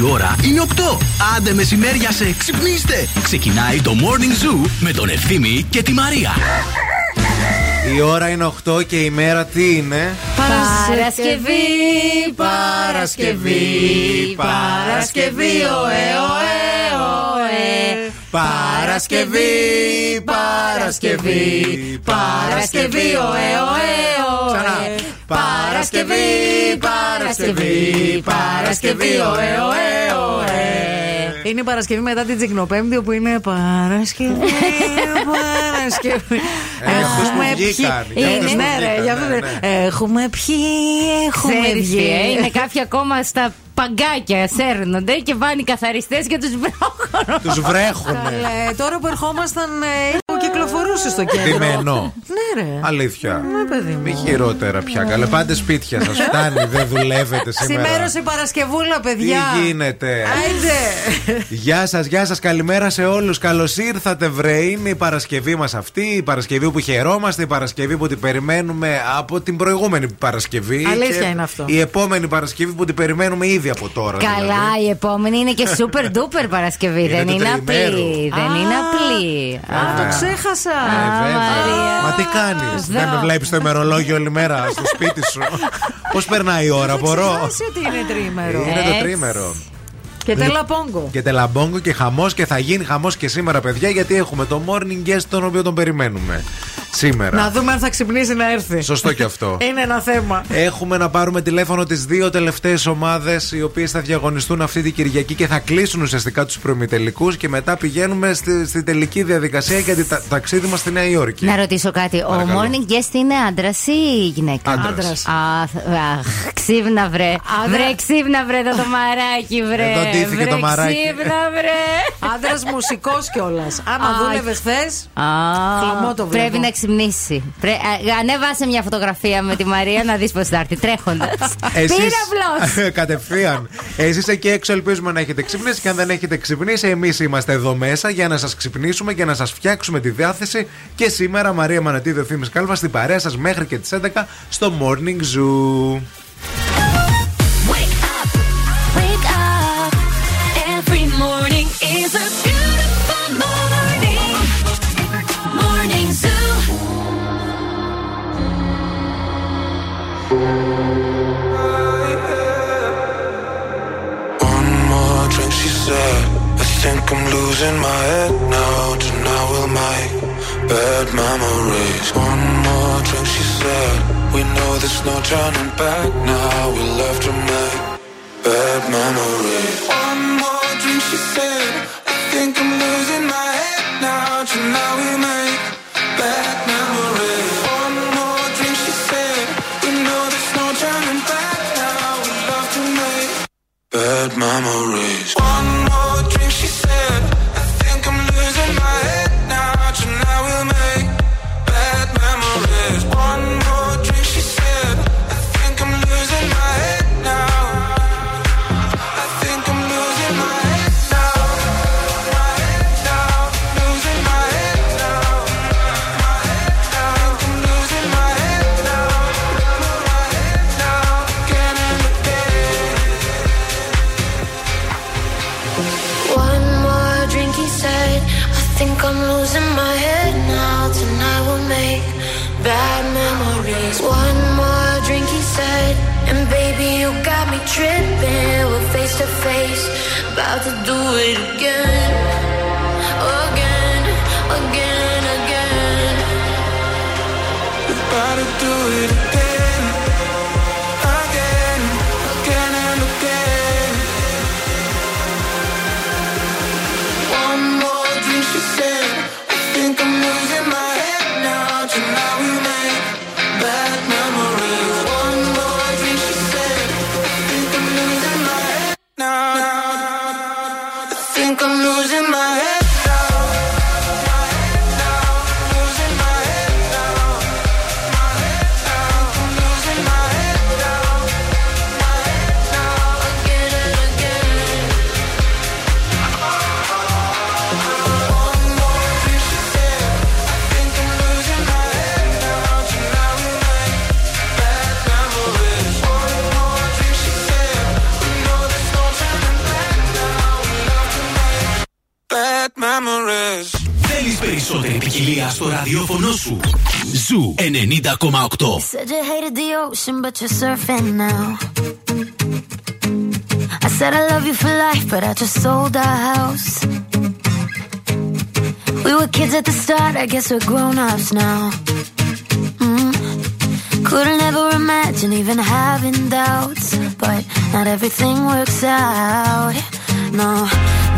Η ώρα είναι 8. Άντε μεσημέρια σε ξυπνήστε. Ξεκινάει το Morning Zoo με τον Ευθύμη και τη Μαρία. Η ώρα είναι 8 και η μέρα τι είναι; Παρασκευή, Παρασκευή, Παρασκευή, ωε, ωε, ωε. Παρασκευή, Παρασκευή, Παρασκευή, ωε, ωε, ωε. Παρασκευή, Παρασκευή, Παρασκευή, ωε, ωε, ωε. Είναι η Παρασκευή μετά την Τζιγνοπέμπτη όπου είναι Παρασκευή, Παρασκευή. Ε, αυτούς που βγήκαν, για αυτούς που Ναι, ρε, βγήκαν, για αυτό ναι, δεν- ναι. Έχουμε πιει, έχουμε Ξέρεις τι, ε, βγει. είναι κάποιοι ακόμα στα παγκάκια σέρνονται και πάνε οι καθαριστές και τους βρόχουν. Τους βρέχουνε. Καλέ, τώρα που ερχόμασταν, ε, που κυκλοφορούσε στο κέντρο. Ντυμένο. Ναι, ρε. Αλήθεια. Ναι, παιδί μου. Μη χειρότερα πια. Καλέ, πάτε σπίτια σας. Φτάνει, δεν δουλεύετε σήμερα. Σημέρωσε Παρασκευούλα, Τι παιδιά. γίνεται; Άιντε. Γεια σας, γεια σας, καλημέρα σε όλους. Καλώς ήρθατε, βρε. Είναι η Παρασκευή μας αυτή, η Παρασκευή που χαιρόμαστε, η Παρασκευή που την περιμένουμε από την προηγούμενη Παρασκευή. Αλήθεια και είναι αυτό. Η επόμενη Παρασκευή που την περιμένουμε ήδη από τώρα. Καλά, δηλαδή. η επόμενη είναι και super duper Παρασκευή. Είναι δεν του είναι τριημέρου. απλή. Δεν είναι απλή. Α, το Ναι. Ξέχασα. Ε, βέβαια. Μαρία. Μα τι κάνεις, Εδώ. Δεν με βλέπεις το ημερολόγιο όλη μέρα στο σπίτι σου; Πώς περνάει η ώρα, μπορώ; Ξεχάσει ότι είναι τρίμερο. Είναι το Έτσι. τρίμερο. Και τέλα πόγκο. Και τελαμπόγκο και χαμός και θα γίνει χαμός και σήμερα, παιδιά, γιατί έχουμε το morning guest τον οποίο τον περιμένουμε. Σήμερα. Να δούμε αν θα ξυπνήσει να έρθει. Σωστό και αυτό. Είναι ένα θέμα. Έχουμε να πάρουμε τηλέφωνο τις δύο τελευταίες ομάδες οι οποίες θα διαγωνιστούν αυτή την Κυριακή και θα κλείσουν ουσιαστικά τους προημιτελικούς και μετά πηγαίνουμε στη, στη τελική διαδικασία για το τα- ταξίδι μας στη Νέα Υόρκη. Να ρωτήσω κάτι. Ο Παρακαλώ. morning guest είναι άντρας ή γυναίκα; Άντρας. Άντρας. Αχ, αχ, ξύπνα βρε. Άντρα. Βρε, ξύπνα βρε το, το μαράκι βρε. Εδώ ντύθηκε βρε, το μαράκι. Ξύπνα βρε. Άντρα μουσικός κιόλας. Άμα Α, δούλευε χθε. Α, Χλωμό το βλέπω. πρέπει να ξυπνήσει. Πρέ... α, ανέβασε μια φωτογραφία με τη Μαρία να δεις πώς θα έρθει τρέχοντας. Πήρε απλώς. Κατευθείαν. Εσείς εκεί έξω ελπίζουμε να έχετε ξυπνήσει και αν δεν έχετε ξυπνήσει, εμείς είμαστε εδώ μέσα για να σας ξυπνήσουμε και να σας φτιάξουμε τη διάθεση. Και σήμερα Μαρία Μανατίδη, ο Θήμης Κάλβας στην παρέα σας μέχρι και τις 11 στο Morning Zoo. Think I'm losing my head now. Tonight we'll make bad memories. One more drink, she said. We know there's no turning back now. We'll to make bad memories. One more drink, she said. I think I'm losing my head now. Tonight we'll make bad memories. One more drink, she said. We know there's no turning back now. We'll to make Bad memories. One more στο ραδιόφωνο σου. Ζου 90,8. Said you hated the ocean, but you're surfing now. I said I love you for life, but I just sold our house. We were kids at the start, I guess we're grown ups now. Mm. Couldn't ever imagine even having doubts, but not everything works out. No,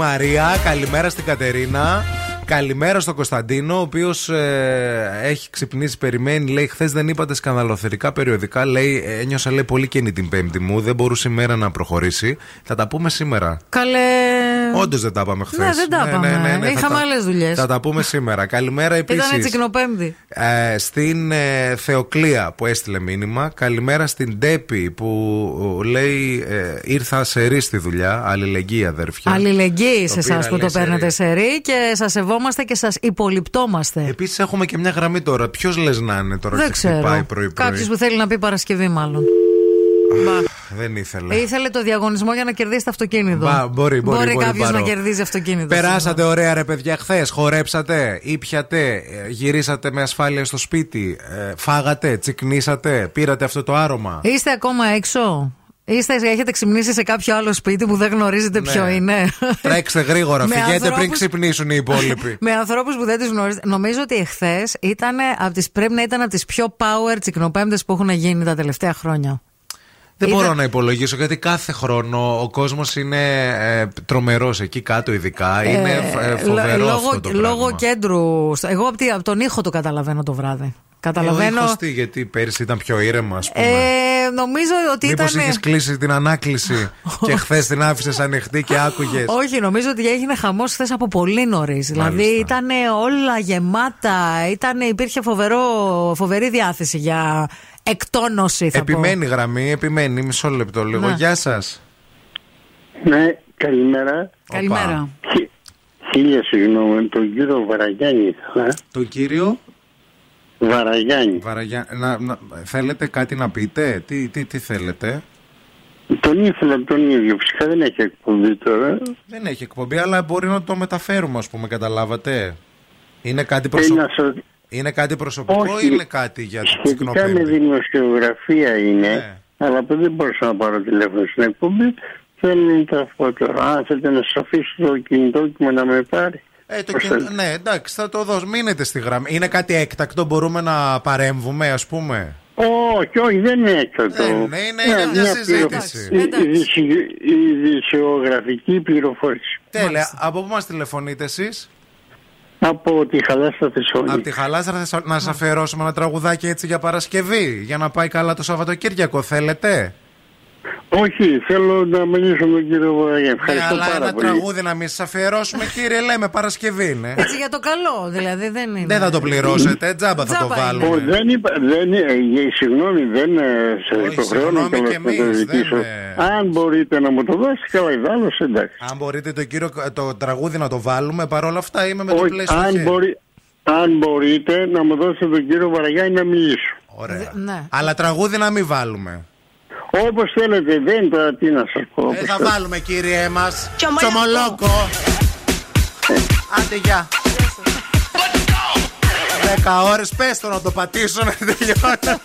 Μαρία, καλημέρα στην Κατερίνα. Καλημέρα στον Κωνσταντίνο, ο οποίος έχει ξυπνήσει, περιμένει. Λέει: Χθες δεν είπατε σκανδαλοθερικά περιοδικά. Λέει: Ένιωσα λέει, πολύ καινή την Πέμπτη μου. Δεν μπορούσε η μέρα να προχωρήσει. Θα τα πούμε σήμερα. Καλέ. Όντως δεν τα είπαμε χθες. Ναι, δεν τα είπαμε. Είχαμε άλλες δουλειές. Θα τα πούμε σήμερα. Καλημέρα Ήταν επίσης. τσικνοπέμπτη. Ε, στην ε, Θεοκλία που έστειλε μήνυμα. Καλημέρα στην Τέπη που ε, λέει ε, ήρθα σε ρί στη δουλειά. Αλληλεγγύη αδέρφια. Αλληλεγγύη Το σε εσάς πήρα, που λέει, το σε παίρνετε ρί. σε ρί και σας σεβόμαστε και σας υπολοιπτόμαστε. Επίσης έχουμε και μια γραμμή τώρα. Ποιος λες να είναι τώρα Δεν και ξέρω. χτυπάει πρωί-πρωί; Κάποιος που θέλει να πει Παρασκευή, μάλλον. Μπα. Δεν ήθελε. Ήθελε το διαγωνισμό για να κερδίσει το αυτοκίνητο. Μπα, μπορεί, μπορεί, μπορεί, κάποιος πάρω. να κερδίζει αυτοκίνητο. Περάσατε ωραία ρε παιδιά χθες. Χορέψατε, ήπιατε, ε, γυρίσατε με ασφάλεια στο σπίτι, ε, φάγατε, τσικνίσατε, πήρατε αυτό το άρωμα. Είστε ακόμα έξω; Είστε, έχετε ξυπνήσει σε κάποιο άλλο σπίτι που δεν γνωρίζετε Ναι. ποιο είναι; Τρέξτε γρήγορα, Με φυγέτε πριν ανθρώπους- ξυπνήσουν οι υπόλοιποι. Με ανθρώπους που δεν τους γνωρίζετε. Νομίζω ότι εχθές πρέπει να ήταν από τις πιο power τσικνοπέμπτες που έχουν γίνει τα τελευταία χρόνια. Δεν Ήταν- μπορώ να υπολογίσω γιατί κάθε χρόνο ο κόσμος είναι ε, τρομερός εκεί κάτω, ειδικά. Είναι ε, Ε, φοβερό λόγω, αυτό το λόγω πράγμα. κέντρου. Εγώ από, τη- από τον ήχο το καταλαβαίνω το βράδυ. Καταλαβαίνω. Ε, τι, γιατί πέρσι ήταν πιο ήρεμα, ας πούμε. Ε, νομίζω ότι Μήπως ήταν. είχες κλείσει την ανάκληση και χθες την άφησες ανοιχτή και άκουγες; Όχι, νομίζω ότι έγινε χαμός χθες από πολύ νωρίς. Δηλαδή ήταν όλα γεμάτα. Ήτανε, υπήρχε φοβερό, φοβερή διάθεση για εκτόνωση. Θα Επιμένει γραμμή, επιμένει. Μισό λεπτό λίγο. Να. Γεια σας. Ναι, καλημέρα. Καλημέρα. Χι- Χίλια συγγνώμη, τον κύριο Βαραγιάννη ήθελα. Το κύριο; Βαραγιάννη. Βαραγιά... Να, να- θέλετε κάτι να πείτε, τι, τι, τι θέλετε; Τον ήθελα τον ίδιο. Φυσικά δεν έχει εκπομπή τώρα. Δεν έχει εκπομπή, αλλά μπορεί να το μεταφέρουμε, ας πούμε, καταλάβατε. Είναι κάτι, Ε, προσω... να σας- είναι κάτι προσωπικό Όχι. ή είναι κάτι για την Σχετικά με Τσικνοπέμπτη. δημοσιογραφία είναι, Ναι. αλλά που δεν μπορούσα να πάρω τηλέφωνο στην εκπομπή. Θέλω να τα πω τώρα. Αν θέλετε να σα αφήσω το κινητό και να με πάρει. Ε, το Πώς κιν- θέλετε. Ναι, εντάξει, θα το δώσω. Μείνετε στη γραμμή. Είναι κάτι έκτακτο, μπορούμε να παρέμβουμε, α πούμε. Όχι, όχι, δεν είναι έκτακτο. Ε, ναι, είναι- είναι μια συζήτηση. πληρο- η- η ειδησιο- Η ειδησιογραφική πληροφόρηση. Τέλεια. Από πού μα τηλεφωνείτε εσεί, Από τη Χαλάστα Θεσσαλονίκη. Από τη Χαλάστρα Θεσσα- να σας αφιερώσουμε ένα τραγουδάκι έτσι για Παρασκευή, για να πάει καλά το Σαββατοκύριακο. Θέλετε; Όχι, θέλω να μιλήσω με τον κύριο Βαραγιάννη. Ναι, Ευχαριστώ αλλά πάρα ένα πολύ. τραγούδι να μην σα αφιερώσουμε, κύριε, λέμε Παρασκευή είναι. Έτσι για το καλό, δηλαδή δεν είναι. Δεν θα το πληρώσετε, τζάμπα θα το Τζάμπα είναι. Ω, βάλουμε. δεν είπα, δεν, ε, ε, συγγνώμη, δεν ε, σε Όχι, υποχρεώνω συγγνώμη κιόλας κι να το εμείς, ζητήσω. δεν, ε. Αν μπορείτε να μου το δώσετε, καλά, ιδάλλως εντάξει. Αν μπορείτε το, κύριο, το τραγούδι να το βάλουμε, παρόλα αυτά είμαι με το Όχι, πλαίσιο στο αν, χέρι. μπορεί, αν μπορείτε να μου δώσετε τον κύριο Βαραγιάννη να μιλήσω. Ωραία. Ναι. Αλλά τραγούδι να μην βάλουμε. Όπως θέλετε, δεν τώρα τι να σας πω. Ε, όπως θα θέλετε. βάλουμε κύριε μας Τσομολόκο Άντε γεια Δέκα ώρες πες το να το πατήσω να τελειώνω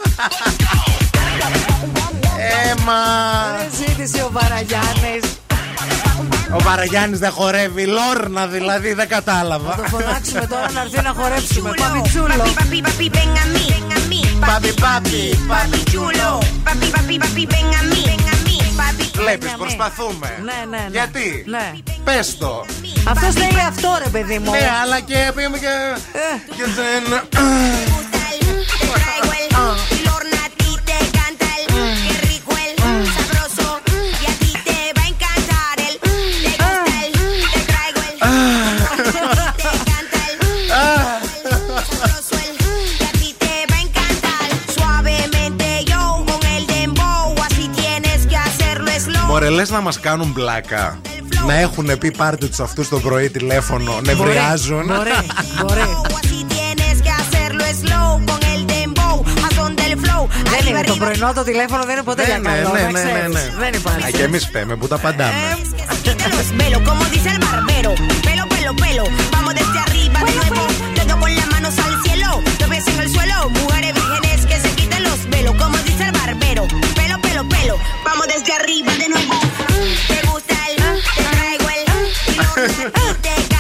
Έμα Δεν ζήτησε ο Βαραγιάννης. Ο Παραγιάννης δεν χορεύει Λόρνα δηλαδή δεν κατάλαβα Το φωνάξουμε τώρα να έρθει να χορέψουμε. Πάμε τσούλο. Papi, papi, ven a mí, ven a mí. Papi, papi, papi chulo. Papi, papi, papi, ven a mí, ven a mí. Papi, Βλέπεις προσπαθούμε Ναι, ναι, ναι. Γιατί; Ναι. Πες το Αυτός θέλει αυτό, ρε παιδί μου. Ναι αλλά και πήγαμε και Και δεν Μωρέ, λες να μας κάνουν μπλάκα. Να έχουν πει πάρτε τους αυτούς το πρωί τηλέφωνο, νευριάζουν. Μπορεί, μπορεί. Así tienes que hacerlo slow con el dembow, a son del flow. Δεν Arriba, είναι το arriba, πρωινό το τηλέφωνο, δεν είναι ποτέ Ναι, για ναι, καλό. ναι, να ναι, ναι, ξέρεις. ναι. Δεν Α, υπάρχει. και εμείς φταίμε που τα παντάμε. que se velos, como dice el barbero. Pelo, pelo, pelo. Vamos desde arriba de nuevo. Te gusta el, te traigo el. Y no te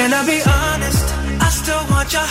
Can I be honest? I still want your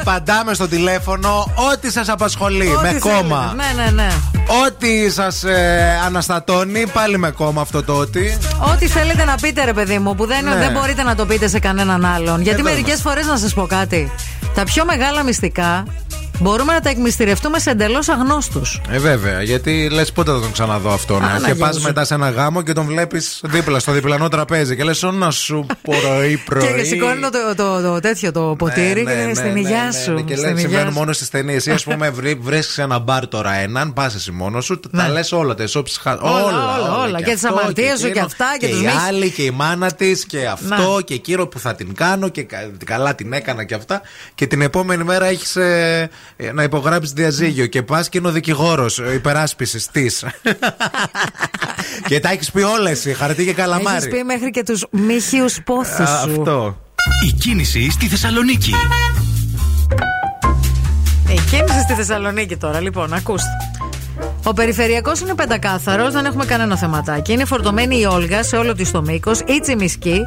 απαντάμε στο τηλέφωνο ό,τι σας απασχολεί Ό,τι με θέλετε. κόμμα. Ναι, ναι, ναι. Ό,τι σας ε, αναστατώνει πάλι με κόμμα αυτό το ότι. Ό,τι θέλετε να πείτε, ρε παιδί μου, που δεν, Ναι. δεν μπορείτε να το πείτε σε κανέναν άλλον. Γιατί Εδώ μερικές φορές να σας πω κάτι. Τα πιο μεγάλα μυστικά μπορούμε να τα εκμυστηρευτούμε σε εντελώς αγνώστους. Ε, βέβαια, γιατί λες πότε θα τον ξαναδώ αυτόν. ε; Άνα, και γεια πας σου. μετά σε ένα γάμο και τον βλέπεις δίπλα στο διπλανό τραπέζι. Και λες, να σου πρωί-πρωί. Και σηκώνει το, το, το, το τέτοιο το ποτήρι και είναι στην υγειά σου. Και Στην λέει, υγειά συμβαίνουν σου. μόνος στις ταινίες. Ή ας πούμε, βρίσκεις ένα μπαρ τώρα έναν, πας εσύ μόνος σου, τα Ναι. λες όλα, τα εσόψει Όλα, όλα, όλα. Και τις αυτό, αμαρτίες σου και εκείνο, αυτά και Και τους η μίχ- άλλη και η μάνα της και αυτό Ναι. και εκείνο που θα την κάνω και κα- καλά την έκανα και αυτά. Και την επόμενη μέρα έχεις να υπογράψεις διαζύγιο και πας και είναι ο δικηγόρος υπεράσπισης της. και τα έχεις πει όλες εσύ, χαρτί και Έχεις καλαμάρι. πει μέχρι και τους μύχιου πόθου Α, σου. Αυτό. Η κίνηση στη Θεσσαλονίκη. Η κίνηση στη Θεσσαλονίκη τώρα, λοιπόν, ακούστε. Ο περιφερειακός είναι πεντακάθαρος, δεν έχουμε κανένα θεματάκι. Είναι φορτωμένη η Όλγα σε όλο της το μήκος, η Τσιμισκή.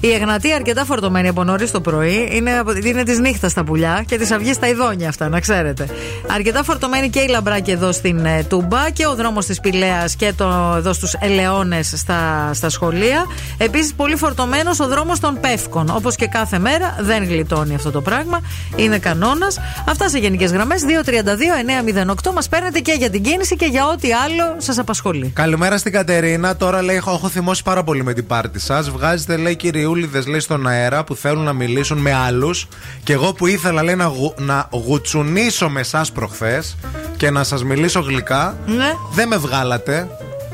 Η Εγνατή αρκετά φορτωμένη από νωρίς το πρωί. Είναι, από- είναι της νύχτας στα πουλιά και της αυγής στα ειδόνια αυτά, να ξέρετε. Αρκετά φορτωμένη και η Λαμπράκη εδώ στην ε, Τούμπα και ο δρόμος της Πηλαία και το, εδώ στους Ελαιώνες στα, στα σχολεία. Επίσης, πολύ φορτωμένος ο δρόμος των Πεύκων. Όπως και κάθε μέρα, δεν γλιτώνει αυτό το πράγμα. Είναι κανόνας. Αυτά σε γενικές γραμμές. 232-908 μας παίρνετε και για την κίνηση και για ό,τι άλλο σας απασχολεί. Καλημέρα στην Κατερίνα. Τώρα λέει: Έχω, έχω θυμώσει πάρα πολύ με την πάρτη σας. Βγάζετε, λέει, κυριούλιδες λέει στον αέρα που θέλουν να μιλήσουν με άλλους. Και εγώ που ήθελα, λέει, να, γου, να γουτσουνίσω με εσάς προχθές και να σας μιλήσω γλυκά. Ναι. Δεν με βγάλατε.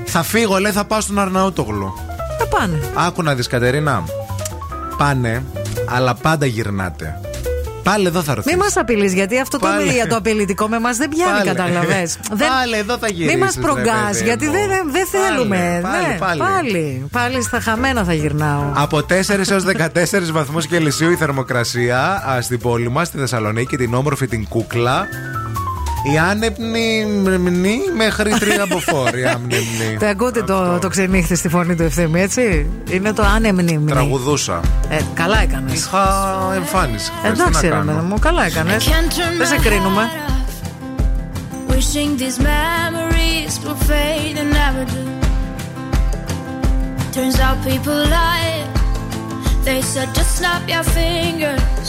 Θα φύγω, λέει, θα πάω στον Αρναούτογλου. Θα πάνε. Άκου να δεις, Κατερίνα. Πάνε, αλλά πάντα γυρνάτε. Πάλι εδώ θα ρωτήσω. Μην μας απειλείς, γιατί αυτό το, Πάλι. για το απειλητικό με εμά δεν πιάνει, κατάλαβες. Πάλι εδώ θα γυρίσεις, Μην μα ρε προγκάς, παιδί γιατί μου. δεν δεν Πάλι, θέλουμε. πάλι, Ναι, πάλι. πάλι. Πάλι στα χαμένα θα γυρνάω. Από 4 έως 14 βαθμούς Κελσίου η θερμοκρασία α, στην πόλη μας, στη Θεσσαλονίκη, την όμορφη την κούκλα. Η άνεπνη μνη μέχρι τρία μποφόρη. άμνημνη. Το ακούτε το, Αυτό. το ξενύχτη στη φωνή του ευθύμη, έτσι; Είναι το άνεμνη Τραγουδούσα. Ε, καλά έκανες. Είχα εμφάνιση. χθες, τι Εντάξει, να ρε κάνω. παιδί μου, καλά έκανες. Δεν σε κρίνουμε. Wishing these memories will fade and never do. Turns out people lie. They said just snap your fingers.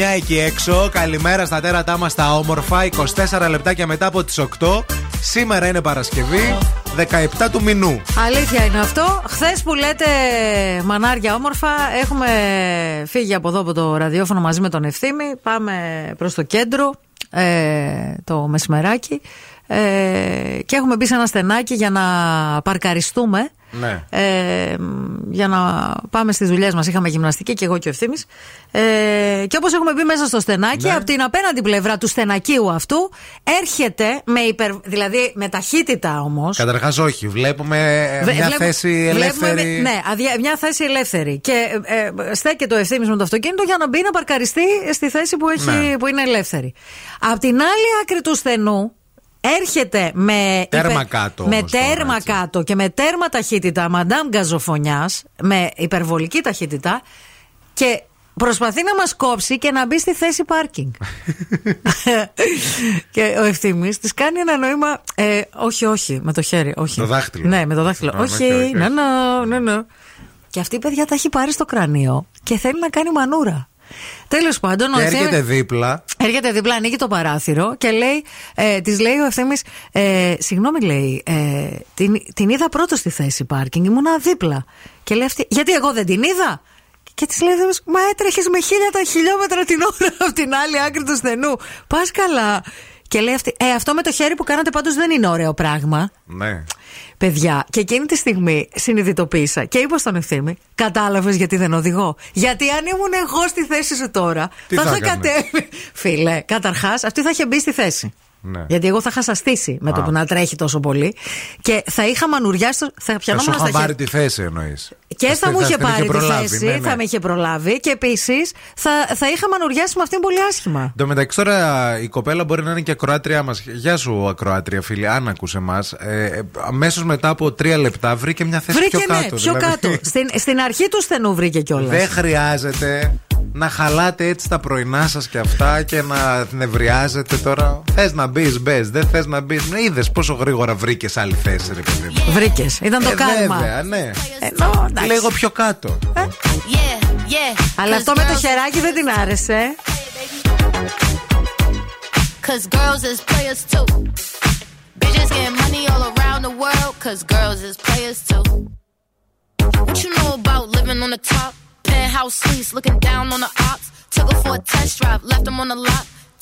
9 εκεί έξω. Καλημέρα στα τέρατά μας τα όμορφα. 24 λεπτάκια μετά από τις 8. Σήμερα είναι Παρασκευή. 17 του μηνού. Αλήθεια είναι αυτό. Χθες που λέτε μανάρια όμορφα, έχουμε φύγει από εδώ από το ραδιόφωνο μαζί με τον Ευθύμη. Πάμε προς το κέντρο ε, το μεσημεράκι. Ε, και έχουμε μπει σε ένα στενάκι για να παρκαριστούμε ναι. ε, για να πάμε στις δουλειές μας. Είχαμε γυμναστική και εγώ και ο ευθύνη. Ε, και όπως έχουμε μπει μέσα στο στενάκι, Ναι. από την απέναντι πλευρά του στενακίου αυτού έρχεται με, υπερ, δηλαδή με ταχύτητα όμως. Καταρχάς, όχι. Βλέπουμε ε, μια θέση ελεύθερη. ναι, αδια- μια θέση ελεύθερη. Και ε, ε, στέκεται ο ευθύνη με το αυτοκίνητο για να μπει να παρκαριστεί στη θέση που, έχει, Ναι. που είναι ελεύθερη. Απ' την άλλη άκρη του στενού έρχεται με, Τέρμα κάτω με όμως τώρα, τέρμα έτσι. κάτω και με τέρμα ταχύτητα μαντάμ γκαζοφωνιάς με υπερβολική ταχύτητα και προσπαθεί να μας κόψει και να μπει στη θέση πάρκινγκ. και ο ευθύμης της κάνει ένα νόημα ε, όχι όχι με το χέρι όχι. Το δάχτυλο. ναι με το δάχτυλο Α, ναι, όχι όχι, όχι. ναι ναι ναι ναι και αυτή η παιδιά τα έχει πάρει στο κρανίο και θέλει να κάνει μανούρα Τέλος πάντων, ο Και Ευθύμης- έρχεται δίπλα. Έρχεται δίπλα, ανοίγει το παράθυρο και λέει, ε, της λέει ο ευθύνη, ε, συγγνώμη, λέει, ε, την, την είδα πρώτος στη θέση πάρκινγκ, ήμουνα δίπλα. Και λέει αυτή, γιατί εγώ δεν την είδα; Και της λέει, ο Ευθύμης, Μα έτρεχες με χίλια τα χιλιόμετρα την ώρα από την άλλη άκρη του στενού. Πας καλά. Και λέει αυτή, Ε, αυτό με το χέρι που κάνατε πάντως δεν είναι ωραίο πράγμα. Ναι. Παιδιά, και εκείνη τη στιγμή συνειδητοποίησα και είπα στον ευθύνη, κατάλαβες γιατί δεν οδηγώ. Γιατί αν ήμουν εγώ στη θέση σου τώρα, Τι θα θα είχα έκαμε; κατέβει. Φίλε, καταρχάς, αυτή θα είχε μπει στη θέση. Ναι. Γιατί εγώ θα είχα σαστήσει με το Α. που να τρέχει τόσο πολύ και θα είχα μανουριάσει. το- Θα Θα σου πιανόμουν στα είχαν πάρει χέρια. τη θέση εννοείς. Και θα μου είχε πάρει τη προλάβει, θέση, ναι, ναι. θα με είχε προλάβει και επίσης θα, θα είχα μανουριάσει με αυτήν πολύ άσχημα. Εν τω μεταξύ τώρα η κοπέλα μπορεί να είναι και ακροάτριά μας. Γεια σου, ακροάτρια φίλη, αν ακούσε εμά. Ε, Αμέσως μετά από τρία λεπτά βρήκε μια θέση Βρήκε πιο ναι, κάτω. πιο δηλαδή. κάτω. Στην, στην αρχή του στενού βρήκε κιόλας. Δεν χρειάζεται να χαλάτε έτσι τα πρωινά σας και αυτά και να νευριάζετε τώρα. Θες να μπεις, μπες. Δεν θες να μπεις. Είδες πόσο γρήγορα βρήκες άλλη θέση, ρε παιδί μου. Βρήκες. Ήταν το Ε, κάρμα. Βέβαια, ναι. Ενώ, εντάξει. Λίγο πιο κάτω. Yeah, yeah. Αλλά αυτό με το χεράκι δεν την άρεσε. Cause girls is players too. Bitches getting money all around the world, cause girls is players too. What you know about living on the top? Penthouse suites, looking down on the ops. Took her for a test drive, left them on the lot.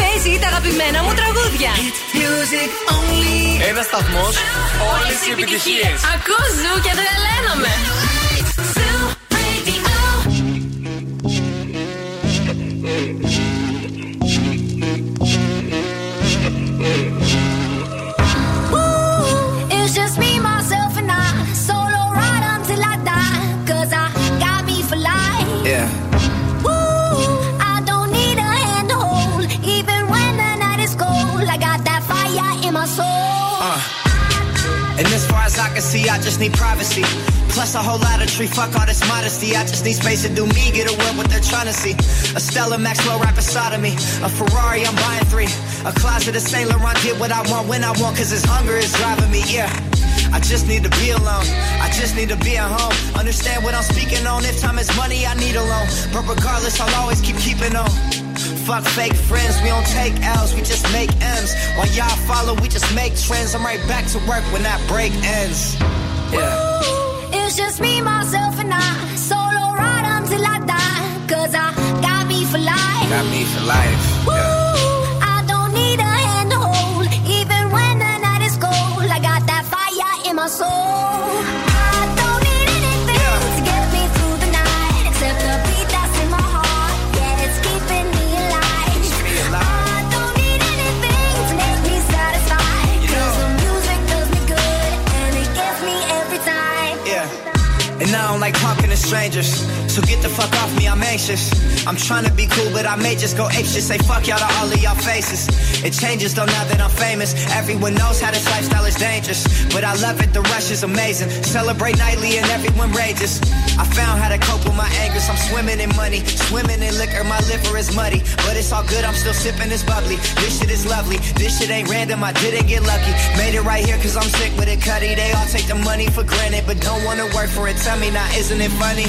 Παίζει τα αγαπημένα μου τραγούδια. Ένας σταθμός, όλες οι επιτυχίες. Ακούς ζου και τρελαίνομαι. And as far as I can see, I just need privacy. Plus a whole lot of tree, fuck all this modesty. I just need space to do me, get away what they're trying to see. A Stella Maxwell right beside of me. A Ferrari, I'm buying three. A closet of Saint Laurent, get what I want when I want, cause this hunger is driving me, yeah. I just need to be alone. I just need to be at home. Understand what I'm speaking on. If time is money, I need a loan. But regardless, I'll always keep keeping on. Fuck fake friends, we don't take L's, we just make M's. While y'all follow, we just make trends. I'm right back to work when that break ends. Yeah. It's just me, myself, and I. Solo ride until I die. Cause I got me for life. Got me for life. Ooh, I don't strangers. So get the fuck off me, I'm anxious. I'm trying to be cool, but I may just go shit. Say fuck y'all to all of y'all faces. It changes though now that I'm famous. Everyone knows how this lifestyle is dangerous. But I love it, the rush is amazing. Celebrate nightly and everyone rages. I found how to cope with my anger. I'm swimming in money, swimming in liquor. My liver is muddy, but it's all good. I'm still sipping this bubbly. This shit is lovely. This shit ain't random. I didn't get lucky. Made it right here cause I'm sick with it, cutty. They all take the money for granted, but don't wanna work for it. Tell me now, isn't it funny?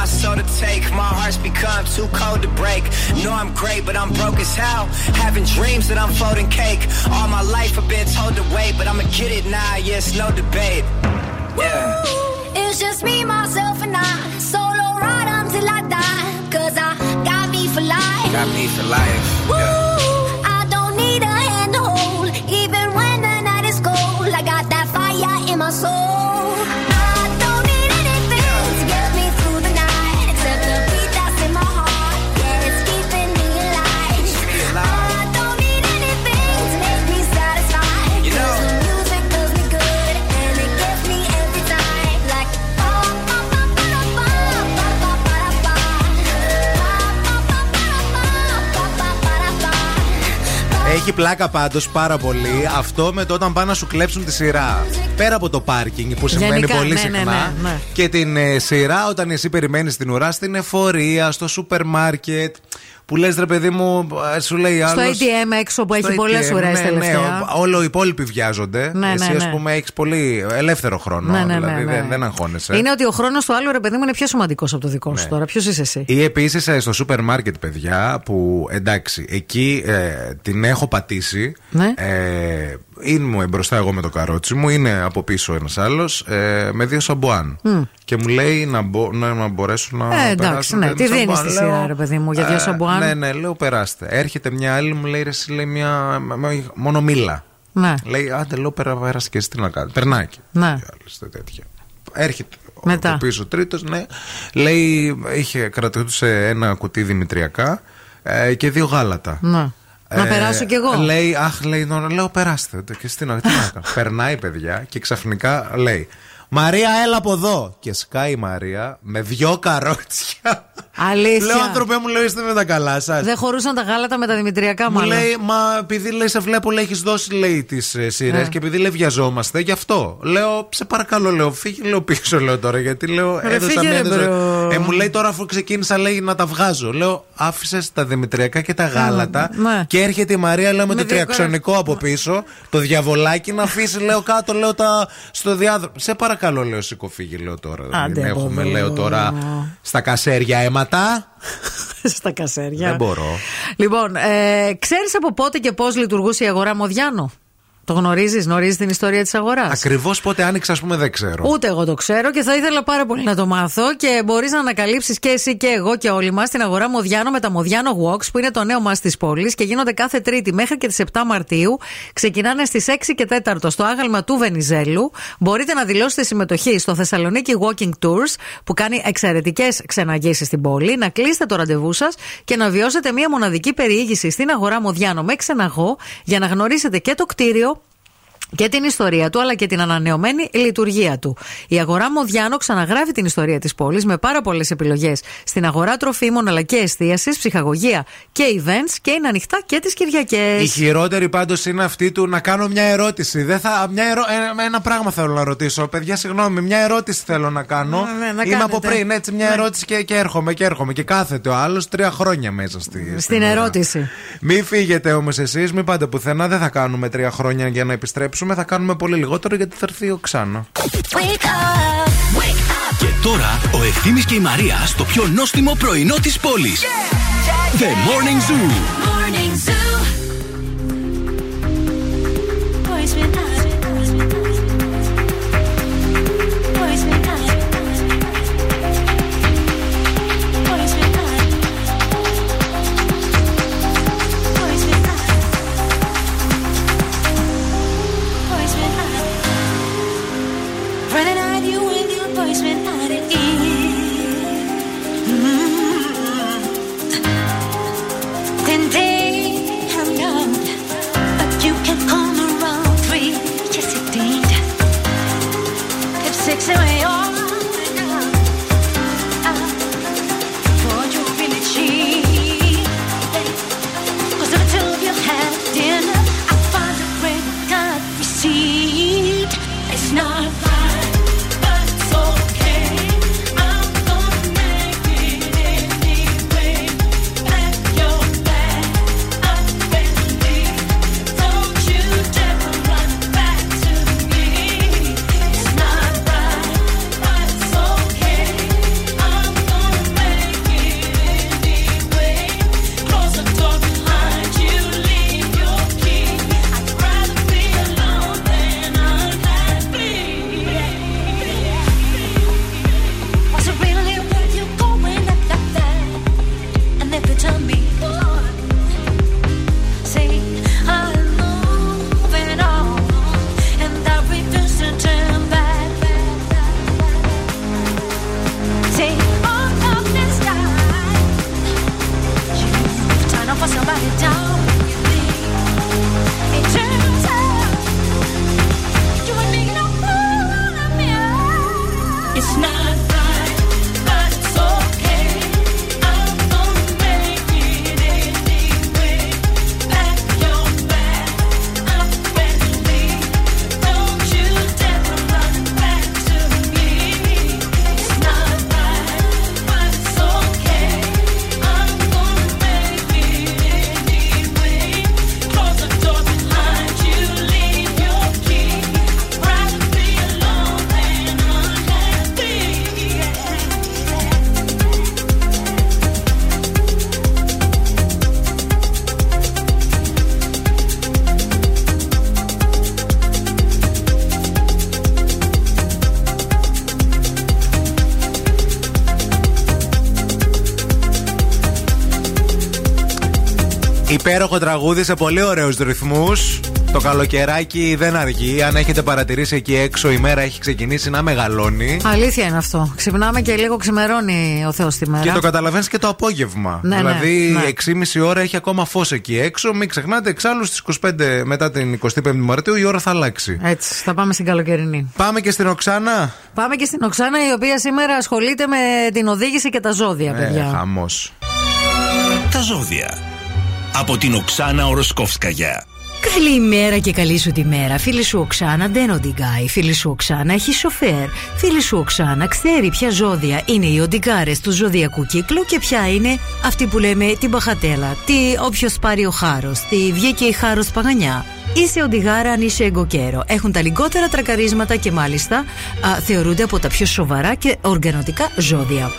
my soul to take. My heart's become too cold to break. Know I'm great, but I'm broke as hell. Having dreams that I'm folding cake. All my life I've been told to wait, but I'ma get it now. Yes, no debate. Yeah. It's just me, myself, and I. Solo ride until I die. Cause I got me for life. Got me for life. Ooh, I don't need a hand to hold. Even when the night is cold, I got that fire in my soul. Έχει πλάκα πάντως πάρα πολύ αυτό με το όταν πάνε να σου κλέψουν τη σειρά. Πέρα από το πάρκινγκ που συμβαίνει Γενικά, πολύ ναι, ναι, συχνά. ναι, ναι. Και την ε, σειρά όταν εσύ περιμένεις την ουρά στην εφορία, στο σούπερ μάρκετ. Που λες ρε παιδί μου, ε, σου λέει Στο άλλο. ATM έξω που έχει πολλές ουρέ τελευταία. όλο οι υπόλοιποι βιάζονται. Ναι, εσύ, ναι, ας ναι. πούμε, έχεις πολύ ελεύθερο χρόνο. Ναι, ναι, ναι, δηλαδή ναι. Δεν, δεν αγχώνεσαι. Είναι ότι ο χρόνος του άλλου ρε παιδί μου είναι πιο σημαντικός από το δικό σου Ναι. τώρα. Ποιος είσαι εσύ; Ή επίσης στο σούπερ μάρκετ, παιδιά, που εντάξει, εκεί ε, την έχω πατήσει. Ναι. Ε, είμαι μπροστά εγώ με το καρότσι μου, είναι από πίσω ένας άλλος, ε, με δύο σαμπουάν. Και μου λέει να, μπο, να, να μπορέσω να. Ε, εντάξει, περάσω ναι. με Τι ένα δίνεις σαμπουάν. στη σειρά, ρε παιδί μου, για δύο σαμπουάν; Ναι, ναι, λέω περάστε. Έρχεται μια άλλη, μου λέει ρε, εσύ λέει μια. με- με- μόνο μίλα. Ναι. Λέει, άντε, λέω πέρα, πέρασε και εσύ τι να κάνεις. Περνάκι. Ναι. Και άλλες τέτοια. Έρχεται. ο Μετά. από πίσω τρίτος, ναι. Λέει, είχε κρατούσε ένα κουτί δημητριακά ε, και δύο γάλατα. Να. Να περάσω κι εγώ. Λέει, αχ, λέει, νο- λέω, περάστε. Και εσύ τι να τι να κάνω. Περνάει, παιδιά, και ξαφνικά λέει, Μαρία, έλα από εδώ. Και σκάει η Μαρία με δυο καρότσια. Αλήθεια. Λέω, άνθρωπε μου, λέω, είστε με τα καλά σας. Δεν χωρούσαν τα γάλατα με τα δημητριακά, Μου μάλλον. λέει, μα επειδή λέει, σε βλέπω, λέει, έχεις δώσει λέει τις σειρές Ναι. και επειδή λέει βιαζόμαστε, γι' αυτό. Λέω, σε παρακαλώ, λέω, φύγε λέω πίσω, λέω τώρα, γιατί λέω, Ρε, έδωσα φύγε, μια ρε, έδωσα- bro. Ε, μου λέει τώρα, αφού ξεκίνησα, λέει, να τα βγάζω. Λέω, άφησες τα δημητριακά και τα γάλατα ναι. και έρχεται η Μαρία, λέω, με, Με το δύο τριαξονικό από πίσω, το διαβολάκι να αφήσει, λέω, κάτω, λέω, τα, στο διάδρομο. Σε παρακαλώ, λέω, σηκωφύγει, λέω τώρα. Άντε Δεν από έχουμε, εδώ. λέω τώρα, στα κασέρια αίματα. Κάρτα. Στα κασέρια. Δεν μπορώ. Λοιπόν, ε, ξέρεις από πότε και πώς λειτουργούσε η αγορά Μοδιάνο; Το γνωρίζεις, γνωρίζεις την ιστορία της αγοράς; Ακριβώς πότε άνοιξε, ας πούμε, δεν ξέρω. Ούτε εγώ το ξέρω και θα ήθελα πάρα πολύ να το μάθω και μπορείς να ανακαλύψεις και εσύ και εγώ και όλοι μας την αγορά Μοδιάνο με τα Μοδιάνο Walks που είναι το νέο μας της πόλης και γίνονται κάθε Τρίτη μέχρι και τις 7 Μαρτίου. Ξεκινάνε στις 6 και 4 στο άγαλμα του Βενιζέλου. Μπορείτε να δηλώσετε συμμετοχή στο Θεσσαλονίκη Walking Tours που κάνει εξαιρετικές ξεναγήσεις στην πόλη, να κλείσετε το ραντεβού σας και να βιώσετε μια μοναδική περιήγηση στην αγορά Μοδιάνο με ξεναγό για να γνωρίσετε και το κτίριο και την ιστορία του αλλά και την ανανεωμένη λειτουργία του. Η αγορά Μοδιάνο ξαναγράφει την ιστορία της πόλης με πάρα πολλές επιλογές στην αγορά τροφίμων αλλά και εστίασης, ψυχαγωγία και events και είναι ανοιχτά και τις Κυριακές. Η χειρότερη πάντως είναι αυτή του να κάνω μια ερώτηση. Δεν θα, μια ερω... ένα, ένα πράγμα θέλω να ρωτήσω. Παιδιά, συγγνώμη, μια ερώτηση θέλω να κάνω. Ναι, ναι, να Είμαι από κάνετε. πριν, έτσι, μια Ναι. ερώτηση και, και έρχομαι και έρχομαι. Και κάθεται ο άλλος τρία χρόνια μέσα στη, Στην ώρα. ερώτηση. Μην φύγετε όμως εσείς, μην πάτε πουθενά. Δεν θα κάνουμε τρία χρόνια για να επιστρέψουμε. Θα κάνουμε πολύ λιγότερο γιατί θα έρθει ο Ξάνο. Και τώρα ο Ευθύμης και η Μαρία στο πιο νόστιμο πρωινό της πόλης. The Morning Zoo. Running Υπέροχο τραγούδι σε πολύ ωραίους ρυθμούς. Το καλοκαιράκι δεν αργεί. Αν έχετε παρατηρήσει εκεί έξω, η μέρα έχει ξεκινήσει να μεγαλώνει. Αλήθεια είναι αυτό. Ξυπνάμε και λίγο ξημερώνει ο Θεός τη μέρα. Και το καταλαβαίνεις και το απόγευμα. Ναι, δηλαδή, ναι, 6,5 ώρα έχει ακόμα φως εκεί έξω. Μην ξεχνάτε, εξάλλου στις 25 μετά την 25η Μαρτίου η ώρα θα αλλάξει. Έτσι, θα πάμε στην καλοκαιρινή. Πάμε και στην Οξάνα. Πάμε και στην Οξάνα, η οποία σήμερα ασχολείται με την οδήγηση και τα ζώδια, παιδιά. Ε, χαμός. Τα ζώδια. Από την Οξάνα Οροσκόφσκαγια. Καλημέρα και καλή σου τη μέρα. Φίλη σου Οξάνα δεν οδηγάει. Φίλη σου Οξάνα έχει σοφέρ. Φίλη σου Οξάνα ξέρει ποια ζώδια είναι οι οδηγάρε του ζωδιακού κύκλου και ποια είναι αυτή που λέμε την παχατέλα. Τι όποιος πάρει ο χάρος. Τι βγήκε η χάρος παγανιά. Είσαι οντιγάρα αν είσαι εγκοκέρο. Έχουν τα λιγότερα τρακαρίσματα και μάλιστα α, θεωρούνται από τα πιο σοβαρά και οργανωτικά ζώδια.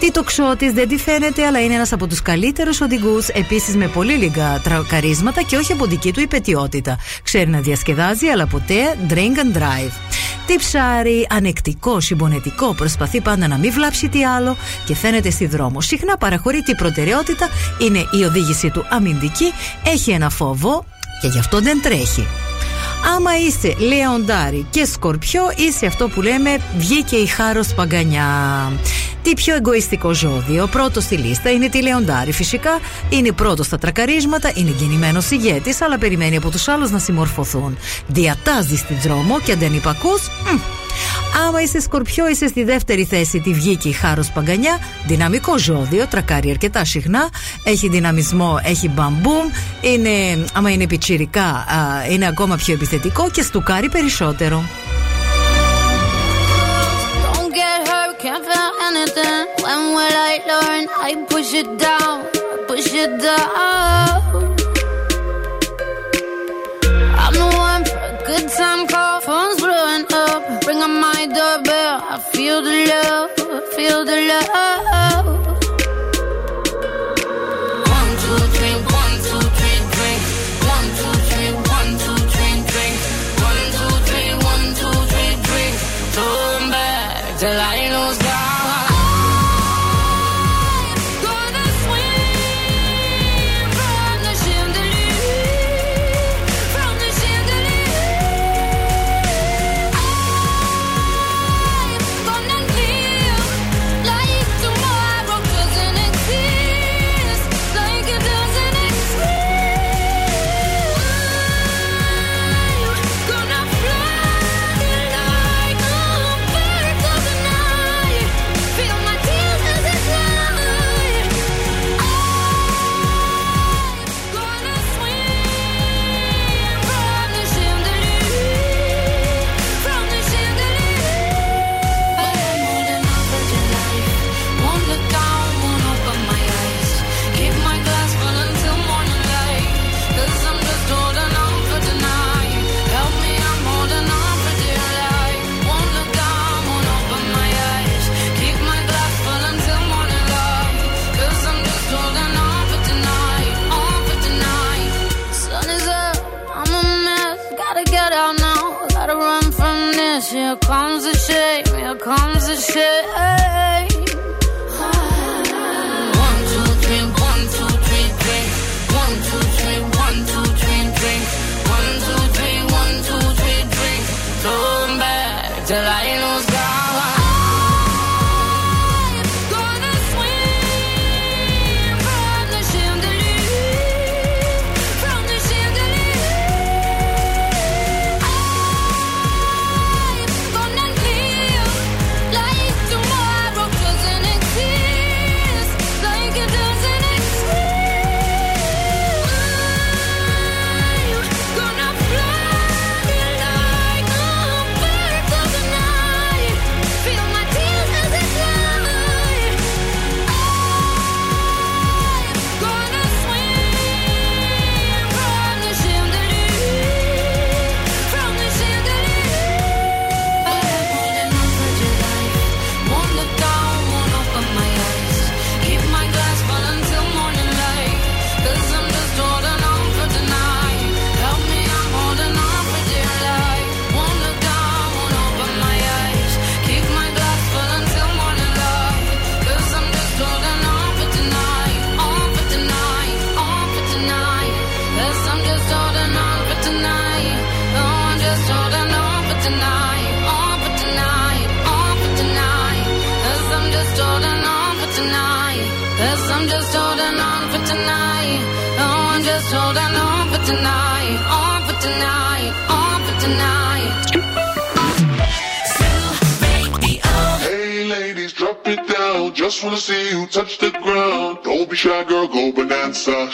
Τι τοξότης δεν τη φαίνεται, αλλά είναι ένας από τους καλύτερους οδηγούς, επίσης με πολύ λίγα τρακαρίσματα και όχι από δική του υπετιότητα. Ξέρει να διασκεδάζει, αλλά ποτέ drink and drive. Τι ψάρι, ανεκτικό, συμπονετικό, προσπαθεί πάντα να μην βλάψει τι άλλο και φαίνεται στη δρόμο. Συχνά παραχωρεί την προτεραιότητα, είναι η οδήγησή του αμυντική, έχει ένα φόβο, και γι' αυτό δεν τρέχει. Άμα είσαι λεοντάρι και σκορπιό, είσαι αυτό που λέμε βγήκε η χάρος παγκανιά. Τι πιο εγωιστικό ζώδιο, πρώτος στη λίστα είναι τη Λεοντάρη φυσικά. Είναι πρώτος στα τρακαρίσματα, είναι γεννημένος ηγέτης, αλλά περιμένει από τους άλλους να συμμορφωθούν. Διατάζεις την δρόμο και αν δεν υπακούς, Άμα είσαι σκορπιό, είσαι στη δεύτερη θέση. Τη βγήκε η χάρος παγκανιά. Δυναμικό ζώδιο, τρακάρει αρκετά συχνά. Έχει δυναμισμό, έχει μπαμπούμ. Είναι, άμα είναι πιτσιρικά, είναι ακόμα πιο επιθετικό και στουκάρει περισσότερο. love, feel the love. said.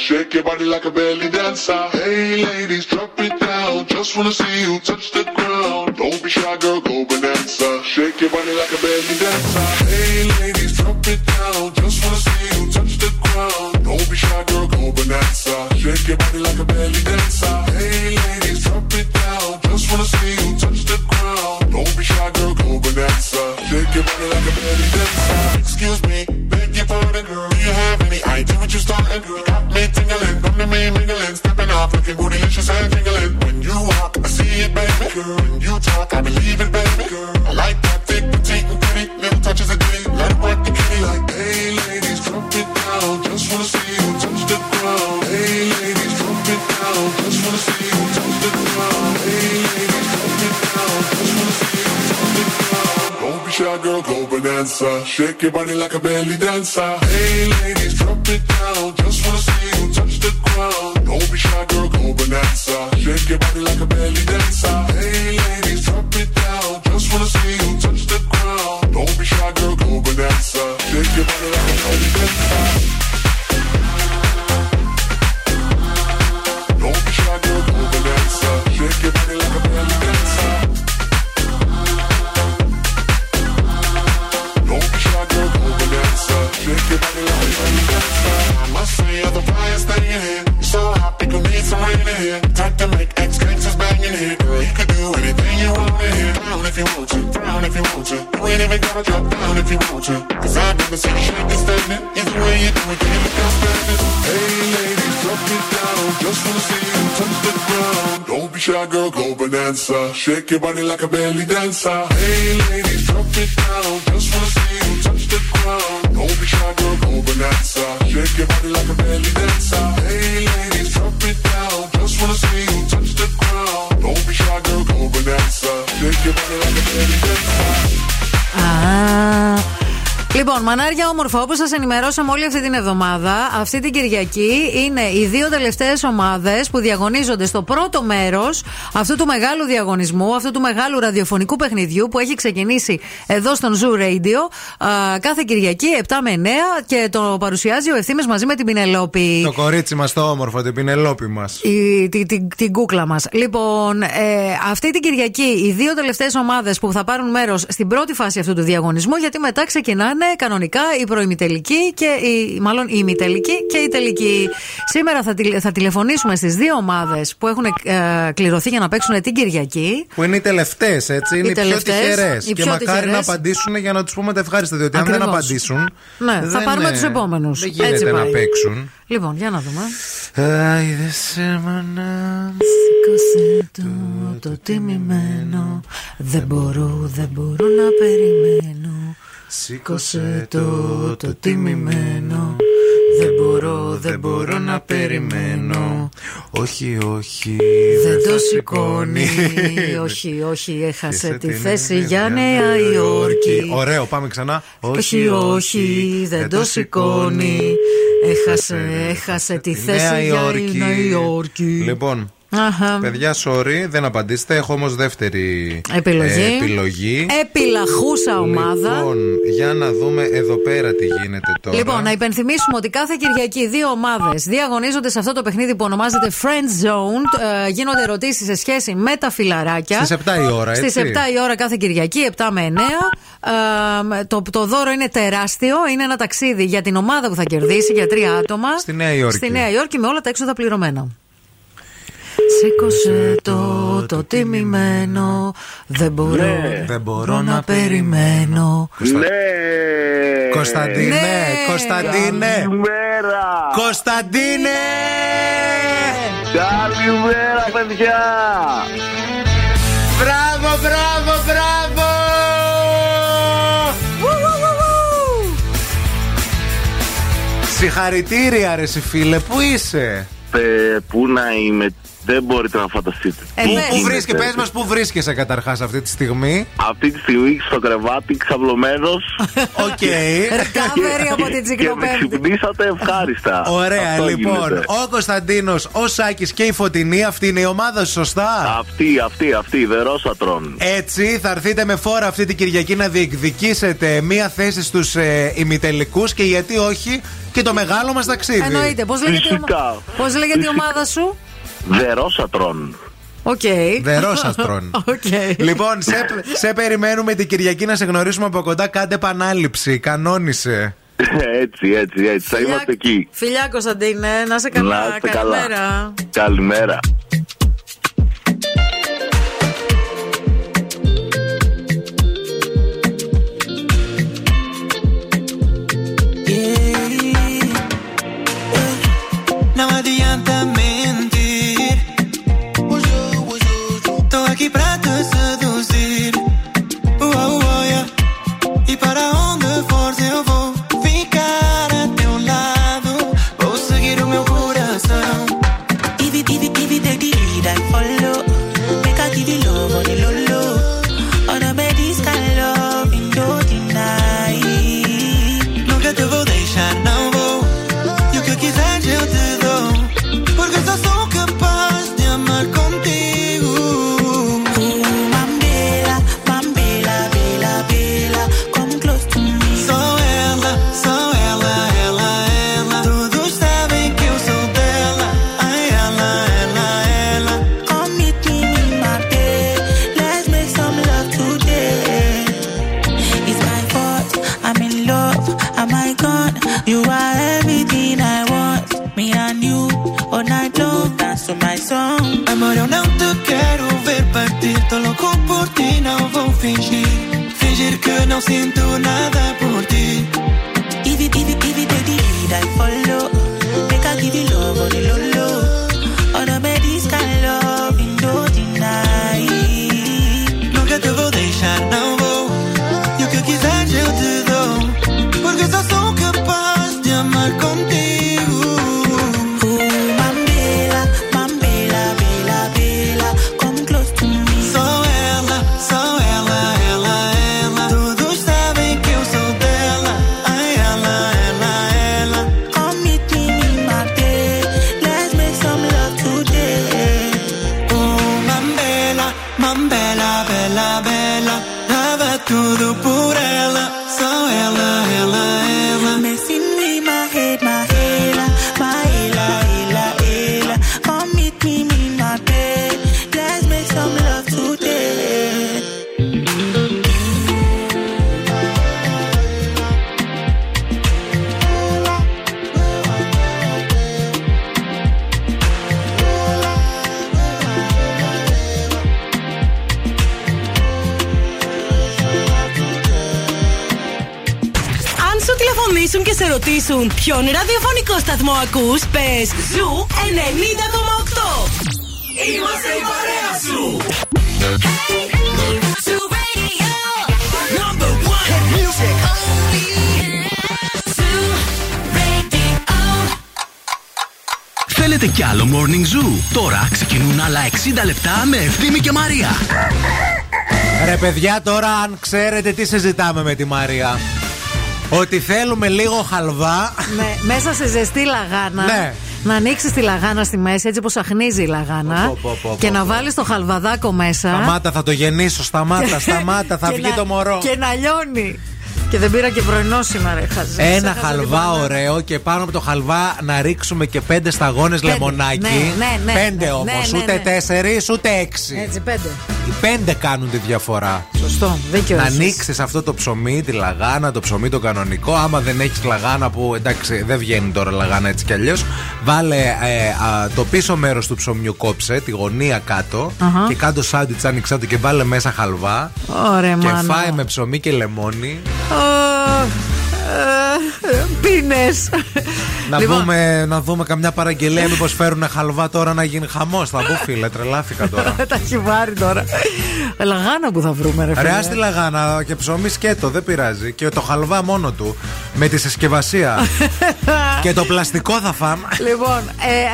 Shake your body like a belly dancer. Hey ladies, drop it down. Just wanna see you your body like a belly dancer. Hey ladies, drop it down. Just wanna see you touch the ground. Don't be shy, girl, go bonanza. Shake your body like a belly dancer. Hey ladies, drop it down. Just wanna see you touch the ground. Don't be shy, girl, go bonanza. Shake your body like a belly dancer. Α, Λοιπόν, μανάρια όμορφα, όπω σα ενημερώσαμε όλη αυτή την εβδομάδα, αυτή την Κυριακή είναι οι δύο τελευταίε ομάδε που διαγωνίζονται στο πρώτο μέρο αυτού του μεγάλου διαγωνισμού, αυτού του μεγάλου ραδιοφωνικού παιχνιδιού που έχει ξεκινήσει εδώ στον Zoo Radio α, κάθε Κυριακή 7 με 9 και το παρουσιάζει ο ευθύνη μαζί με την Πινελόπη. Το κορίτσι μας το όμορφο, την πινελόπη μας. Η, την, την, την κούκλα μας. Λοιπόν, ε, αυτή την Κυριακή οι δύο τελευταίες ομάδες που θα πάρουν μέρος στην πρώτη φάση αυτού του διαγωνισμού, γιατί μετά ξεκινάνε κανονικά η προημιτελική και η, μάλλον η ημιτελική και η τελική. Σήμερα θα, τηλε- θα τηλεφωνήσουμε στις δύο ομάδες που έχουν ε, κληρωθεί για να παίξουν την Κυριακή. Που είναι οι τελευταίες, έτσι. Είναι οι, πιο τελευταίες, τυχερές. οι Και πιο μακάρι τυχερές. να απαντήσουν για να τους πούμε τα ευχάριστα. Διότι αν δεν Ακριβώς. απαντήσουν. Ναι, θα δεν, πάρουμε ε, τους επόμενους. Δεν γίνεται Έτσι να πάει. παίξουν. Λοιπόν, για να δούμε. Άιδε σε μανά. Σήκωσε το, το τιμημένο. Δεν μπορώ, δεν μπορώ να περιμένω. Σήκωσε το, το τιμημένο. Δεν μπορώ, δεν μπορώ να περιμένω. Όχι, όχι. Δεν το σηκώνει. σηκώνει. όχι, όχι, έχασε τη την θέση για Νέα Υόρκη. Ωραίο, πάμε ξανά. Όχι, όχι, δεν το σηκώνει. Έχασε, έχασε τη θέση για Νέα Υόρκη. Λοιπόν, Αχα. παιδιά, sorry, δεν απαντήσετε. Έχω όμως δεύτερη Επιλογή. ε, επιλογή. Επιλαχούσα ομάδα. Λοιπόν, για να δούμε εδώ πέρα τι γίνεται τώρα. Λοιπόν, να υπενθυμίσουμε ότι κάθε Κυριακή δύο ομάδες διαγωνίζονται σε αυτό το παιχνίδι που ονομάζεται Friend Zone. Ε, γίνονται ερωτήσεις σε σχέση με τα φιλαράκια. Στις 7 η ώρα, έτσι. Στι 7 η ώρα κάθε Κυριακή, 7 με 9. Ε, το, το δώρο είναι τεράστιο. Είναι ένα ταξίδι για την ομάδα που θα κερδίσει για τρία άτομα. Στη Νέα Υόρκη. Στη Νέα Υόρκη με όλα τα έξοδα πληρωμένα. Σήκωσε το, το τιμημένο. Δεν μπορώ, Ναι. δεν μπορώ να περιμένω. Ναι. Κωνσταντίνε, Ναι. Κωνσταντίνε. Καλημέρα. Κωνσταντίνε! Καλημέρα, παιδιά. Μπράβο, μπράβο, μπράβο! Συγχαρητήρια, ρε εσύ φίλε, πού είσαι; Ε, πού να είμαι, δεν μπορείτε να φανταστείτε. Ε, Τι ναι. Πού γίνεται. βρίσκεσαι, πες μας πού βρίσκεσαι καταρχάς αυτή τη στιγμή. Αυτή τη στιγμή στο κρεβάτι ξαπλωμένος Οκ. Recovery από την και με Τσικλοπέμπτη. ξυπνήσατε ευχάριστα. Ωραία, Αυτό λοιπόν. γίνεται. Ο Κωνσταντίνος, ο Σάκης και η Φωτεινή, αυτή είναι η ομάδα σου, σωστά; Αυτή, αυτή, αυτή, δερόσατρον. Έτσι, θα έρθετε με φόρα αυτή την Κυριακή να διεκδικήσετε μία θέση στους ε, ημιτελικούς και γιατί όχι και το μεγάλο μας ταξίδι. Εννοείται. Πώς λέγεται, η Φυσικά. ομα- πώς λέγεται η Φυσικά. ομάδα σου; Βερόσατρον. Οκ. Βερόσαστρον. Οκ. Λοιπόν, σε, περιμένουμε την Κυριακή να σε γνωρίσουμε από κοντά. Κάντε επανάληψη. Κανόνισε. Έτσι, έτσι, έτσι. Θα είμαστε εκεί. Φιλιά, Κωνσταντίνε. Να 'σαι καλά. Καλημέρα. Καλά. Καλημέρα. fingir, que no siento nada por ti. Y, y, y, y, και σε ρωτήσουν ποιον ραδιοφωνικό σταθμό ακούς, πες Zoo 90,8. Είμαστε η παρέα σου. Number one hit music. Θέλετε κι άλλο Morning Zoo; Τώρα ξεκινούν άλλα 60 λεπτά με Ευθύμη και Μαρία. Ρε παιδιά, τώρα αν ξέρετε τι συζητάμε με τη Μαρία. Ότι θέλουμε λίγο χαλβά. Ναι, μέσα σε ζεστή λαγάνα. Ναι. Να ανοίξεις τη λαγάνα στη μέση, έτσι όπω αχνίζει η λαγάνα. Πω, πω, πω, και πω, να πω. βάλεις το χαλβαδάκο μέσα. Σταμάτα, θα το γεννήσω. Σταμάτα, σταμάτα, θα Και βγει να- το μωρό. Και να λιώνει. Και δεν πήρα και πρωινό σήμερα, ρε χαζέ. Ένα Ξέχασα την χαλβά μπανάνα. ωραίο και πάνω από το χαλβά να ρίξουμε και πέντε σταγόνες Πέντε. λεμονάκι. Ναι, ναι, ναι, πέντε ναι, όμως, ναι, ναι, ούτε ναι. τέσσερις ούτε έξι. Έτσι, πέντε. Οι πέντε κάνουν τη διαφορά. Σωστό, δίκιο Να έχεις. ανοίξεις αυτό το ψωμί, τη λαγάνα, το ψωμί το κανονικό. Άμα δεν έχεις λαγάνα που εντάξει δεν βγαίνει τώρα λαγάνα έτσι κι αλλιώς, βάλε ε, α, το πίσω μέρος του ψωμιού κόψε, τη γωνία κάτω Αχα. και κάτω σάντουιτς άνοιξε το και βάλε μέσα χαλβά. Ωραία, και μάνα. φάει με ψωμί και λεμόνι. Πίνες. Να, Λοιπόν. δούμε, να δούμε καμιά παραγγελία. Μήπως φέρουν χαλβά τώρα να γίνει χαμός. Θα πω φίλε, τρελάθηκα τώρα. Τα έχει βάλει τώρα. Λαγάνα που θα βρούμε, ρε φίλε. Ρε άστη λαγάνα και ψωμί σκέτο, δεν πειράζει. Και το χαλβά μόνο του. Με τη συσκευασία. και το πλαστικό θα φάμε. Λοιπόν,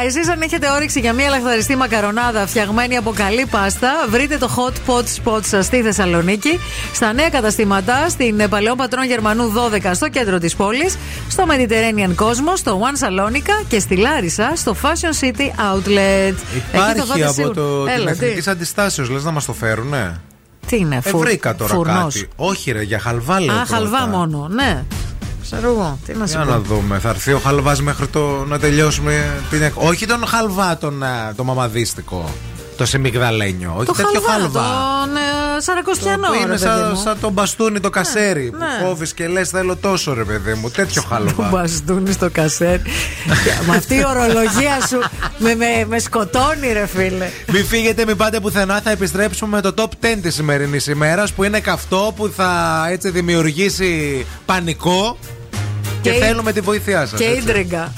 ε, εσείς αν έχετε όρεξη για μια λαχταριστή μακαρονάδα φτιαγμένη από καλή πάστα, βρείτε το hot pot spot σας στη Θεσσαλονίκη, στα νέα καταστήματα, στην ε, Παλαιό Πατρών Γερμανού 12 στο κέντρο της πόλης, στο Mediterranean Cosmos, στο One Salonica και στη Λάρισα, στο Fashion City Outlet. Εκεί το Υπάρχει δώτε από σίγουρα. το, την Έλα, τι, Εθνικής Αντιστάσεως, λες να μας το φέρουνε; τι είναι, Ε, φουρ- βρήκα τώρα φουρνός. κάτι. Όχι, ρε, για χαλβά λέω. Α, πρώτα. χαλβά μόνο, ναι. Ξέρω εγώ, τι να σου Για πω. να δούμε. Θα έρθει ο χαλβάς μέχρι το να τελειώσουμε την εκ... Όχι τον χαλβά, τον, α, το μαμαδίστικο. Το σεμιγδαλένιο. Όχι Το τέτοιο χαλβά, χαλβά. τον ε, Σαρακοστιανό. Που ρε είναι παιδί σαν, μου. σαν το μπαστούνι το κασέρι. Που ναι. κόβεις και λες: Θέλω τόσο ρε παιδί μου. Τέτοιο Που χαλβά. μπαστούνι στο κασέρι. Με αυτή η ορολογία σου με, με, με σκοτώνει, ρε φίλε. Μην φύγετε, μην πάτε πουθενά. Θα επιστρέψουμε με το top 10 της σημερινής ημέρας που είναι καυτό που θα έτσι δημιουργήσει πανικό. Και, Και- θέλουμε τη βοήθειά σας. Και ίντριγκα.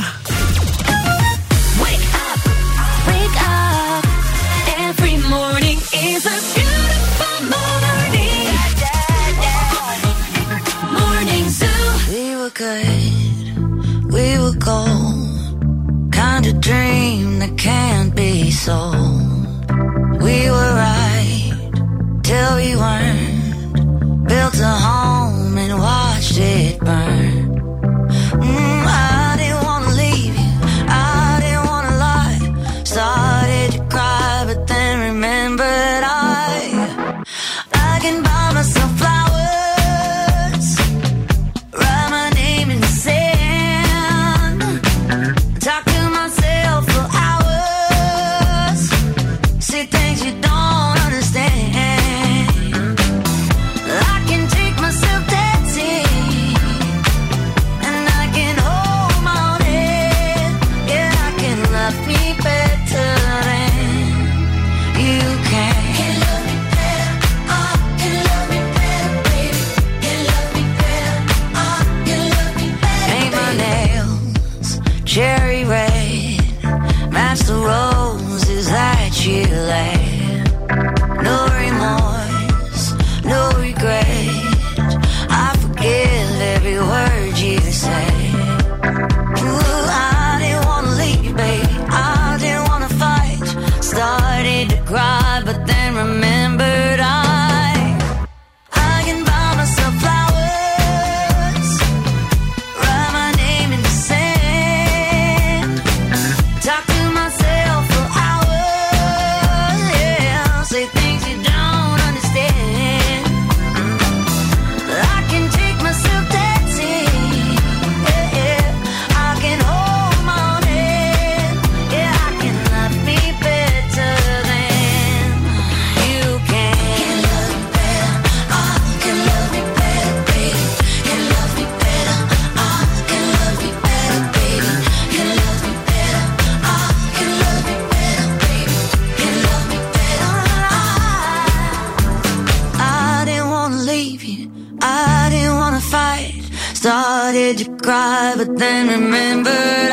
Built a home and watched it burn. Mm, Then remember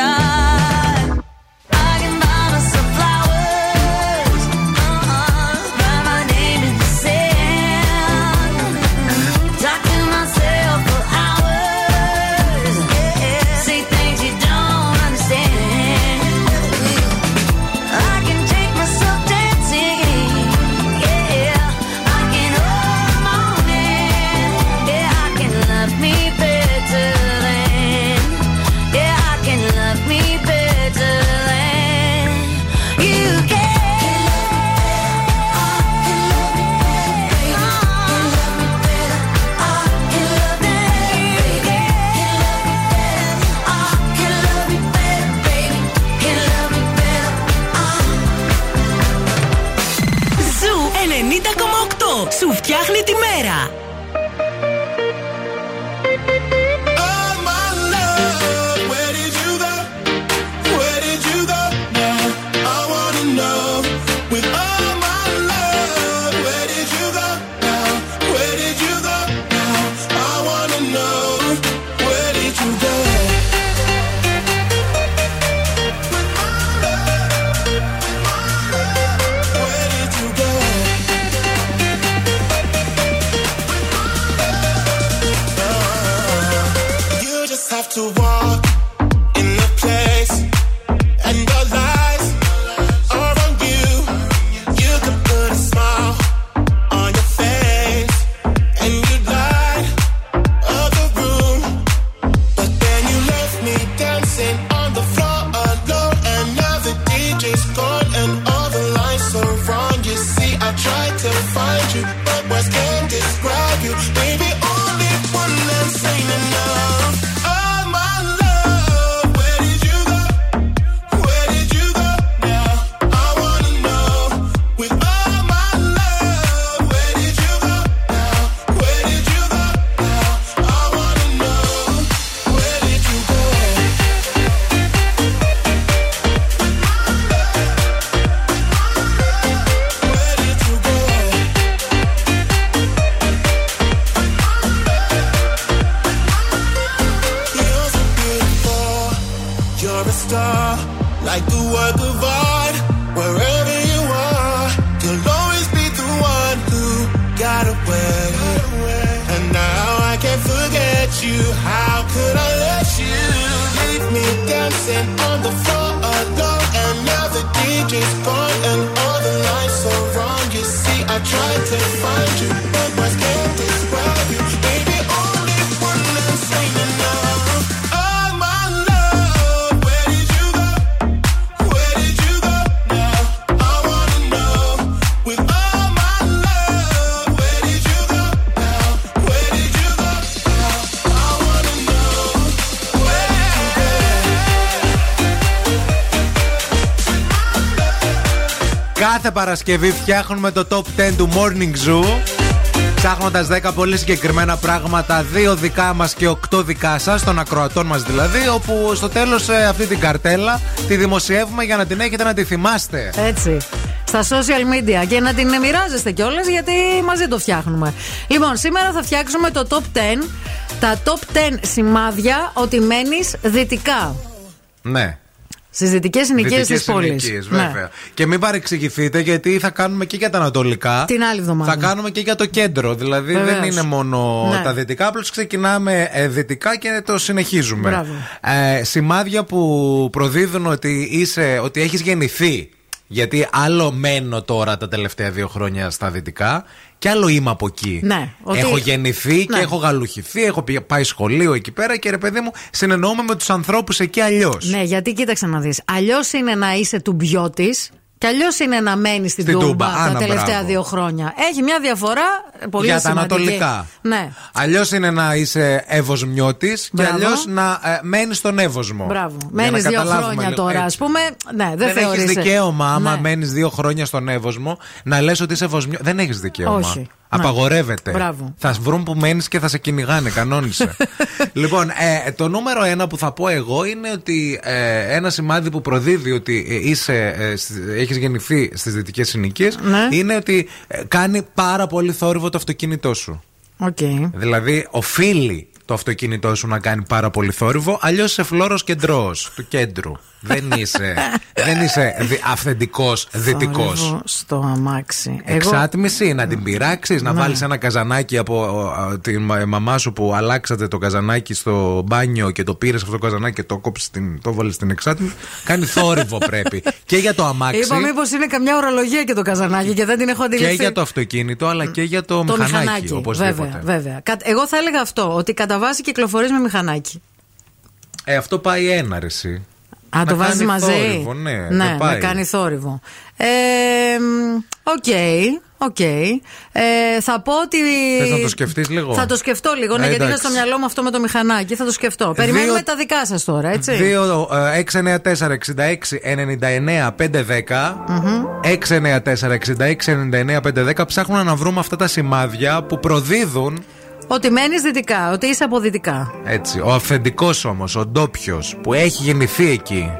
Παρασκευή φτιάχνουμε το top 10 του Morning Zoo. Ψάχνοντας 10 πολύ συγκεκριμένα πράγματα, δύο δικά μας και 8 δικά σας, των ακροατών μας δηλαδή, όπου στο τέλος αυτή την καρτέλα τη δημοσιεύουμε για να την έχετε να τη θυμάστε. Έτσι. Στα social media και να την μοιράζεστε κιόλας γιατί μαζί το φτιάχνουμε. Λοιπόν, σήμερα θα φτιάξουμε το top 10. Τα top 10 σημάδια ότι μένεις δυτικά. Ναι. Στις δυτικές συνοικίες της Δυτικές πόλης. συνοικίες, βέβαια. Και μην παρεξηγηθείτε, γιατί θα κάνουμε και για τα ανατολικά. Την άλλη εβδομάδα. Θα κάνουμε και για το κέντρο. Δηλαδή δεν Βεβαίως. είναι μόνο Ναι. τα δυτικά, απλώς ξεκινάμε ε, δυτικά και το συνεχίζουμε. Μπράβο. Ε, σημάδια που προδίδουν ότι, είσαι, ότι έχεις γεννηθεί. Γιατί άλλο μένω τώρα τα τελευταία δύο χρόνια στα δυτικά και άλλο είμαι από εκεί. Ναι, ότι- Έχω γεννηθεί και Ναι. έχω γαλουχηθεί, έχω πει- πάει σχολείο εκεί πέρα και ρε παιδί μου συνεννοούμε με τους ανθρώπους εκεί αλλιώς. Ναι, γιατί κοίταξε να δεις. Αλλιώς είναι να είσαι τουμπιώτη και αλλιώς είναι να μένεις στην Στην Τούμπα Τούμπα. τα Άνα, τελευταία μπράβο. δύο χρόνια. Έχει μια διαφορά πολύ Για τα σημαντική. ανατολικά. Ναι. Αλλιώς είναι να είσαι εύωσμιώτη και Μπράβο. αλλιώς να ε, μένεις στον εύωσμο. Μπράβο. Για Μένεις να δύο καταλάβουμε χρόνια λίγο. τώρα, ας Έτσι. πούμε. Ναι, δεν, Δεν έχεις θεωρείσαι. δικαίωμα, άμα Ναι. μένεις δύο χρόνια στον Εύωσμο, να λες ότι είσαι ευωσμιό. Δεν έχεις δικαίωμα. Όχι. Απαγορεύεται. Μπράβο. Θα βρουν που μένεις και θα σε κυνηγάνε, κανόνισε. λοιπόν, ε, το νούμερο ένα που θα πω εγώ είναι ότι ε, ένα σημάδι που προδίδει ότι ε, είσαι, ε, στις- έχεις γεννηθεί στις δυτικές συνοικίες Ναι. είναι ότι ε, κάνει πάρα πολύ θόρυβο το αυτοκίνητό σου. Οκ. Δηλαδή, οφείλει το αυτοκίνητό σου να κάνει πάρα πολύ θόρυβο, αλλιώς είσαι φλόρος κεντρό του κέντρου. Δεν είσαι, δεν είσαι αυθεντικός δυτικός. Θόρυβο Στο αμάξι. Εγώ- Εξάτμιση, να την πειράξεις, να Ναι. βάλεις ένα καζανάκι από α, την μα- μαμά σου που αλλάξατε το καζανάκι στο μπάνιο και το πήρες αυτό το καζανάκι και το κόψεις, το βάλεις στην εξάτμιση. Κάνει θόρυβο πρέπει. Και για το αμάξι. Είπα μήπως είναι καμιά ορολογία και το καζανάκι και δεν την έχω και αντιληφθεί. για το αυτοκίνητο, αλλά και για το, Το μηχανάκι. μηχανάκι. Οπωσδήποτε. Βέβαια, βέβαια. Κα- Εγώ θα έλεγα αυτό, ότι κατά βάση κυκλοφορείς με μηχανάκι. Ε, αυτό πάει ένα ρε, εσύ. Α, Να το βάζεις κάνεις μαζί; θόρυβο, ναι, δεν ναι πάει. να κάνεις θόρυβο. Ε, μ, Οκ, οκ. Ε, θα πω ότι. Θες να το σκεφτείς λίγο; Θα το σκεφτώ λίγο, ναι, Ε, γιατί είχα εντάξει. στο μυαλό μου αυτό με το μηχανάκι. Θα το σκεφτώ. Περιμένουμε Δύο- τα δικά σας τώρα, έτσι. 2, 694 66 99 510 Μμμ. 694 66 99 510 ψάχνουμε να βρούμε αυτά τα σημάδια που προδίδουν Ότι μένεις δυτικά, ότι είσαι από δυτικά. έτσι, ο αυθεντικός όμως, ο ντόπιος που έχει γεννηθεί εκεί.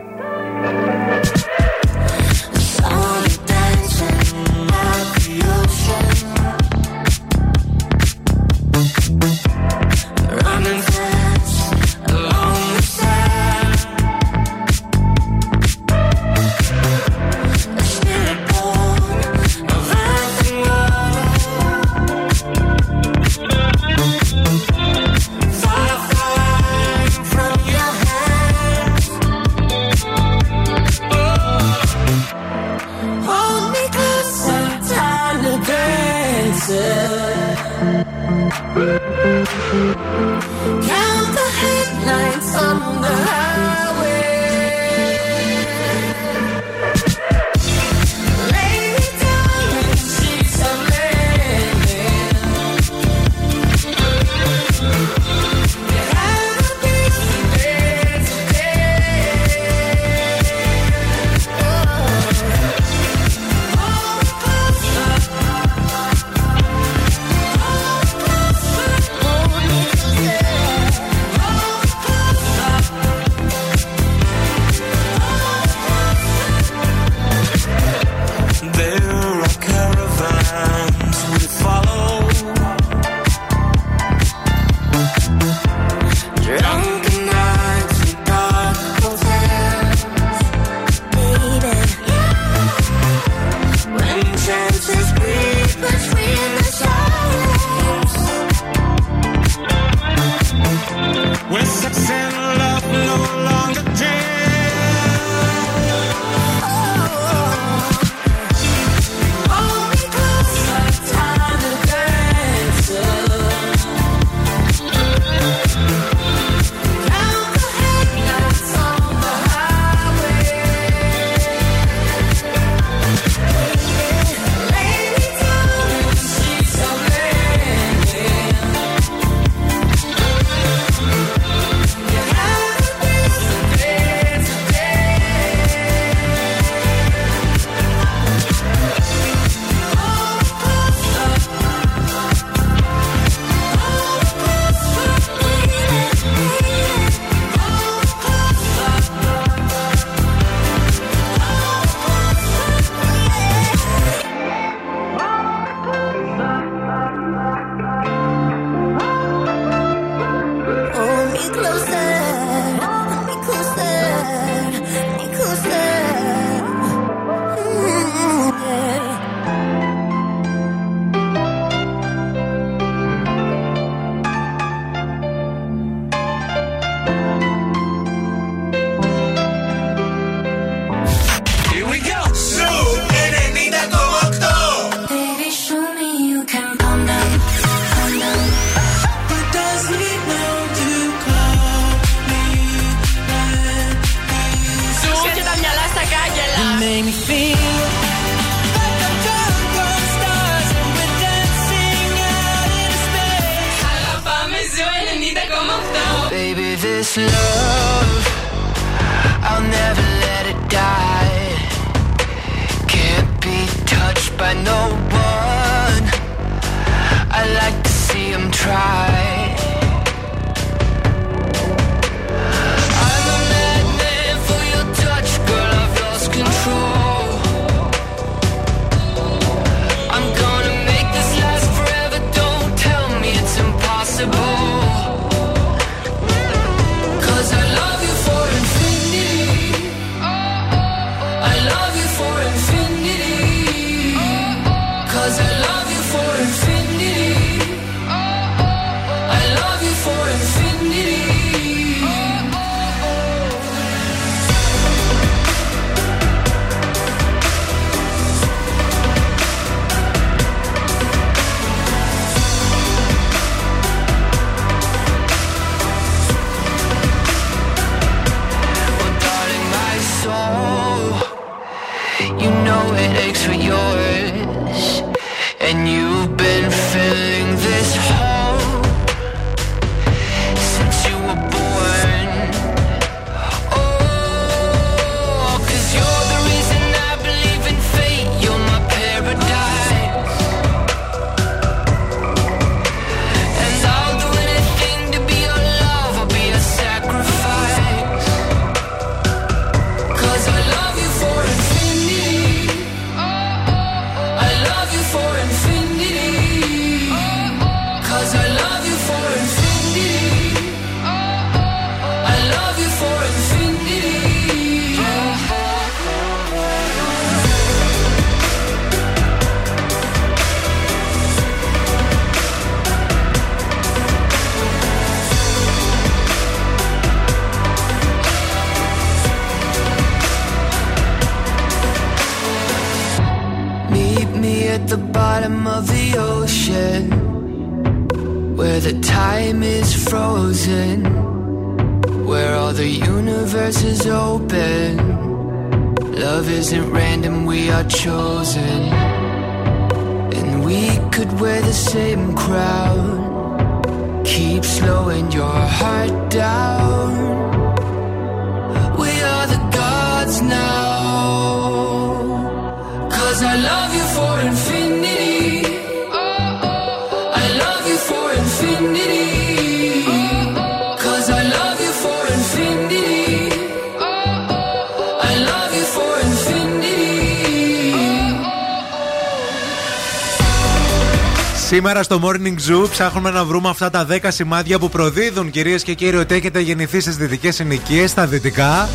Σήμερα στο Morning Zoo ψάχνουμε να βρούμε αυτά τα 10 σημάδια που προδίδουν κυρίες και κύριοι ότι έχετε γεννηθεί στις δυτικές συνοικίες, στα δυτικά.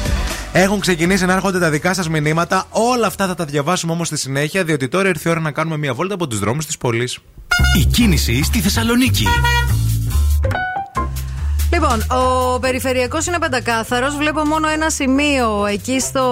Έχουν ξεκινήσει να έρχονται τα δικά σας μηνύματα. Όλα αυτά θα τα διαβάσουμε όμως στη συνέχεια, διότι τώρα ήρθε η ώρα να κάνουμε μια βόλτα από τους δρόμους της πόλης. Η κίνηση στη Θεσσαλονίκη. Λοιπόν, ο περιφερειακός είναι πεντακάθαρος. Βλέπω μόνο ένα σημείο εκεί στο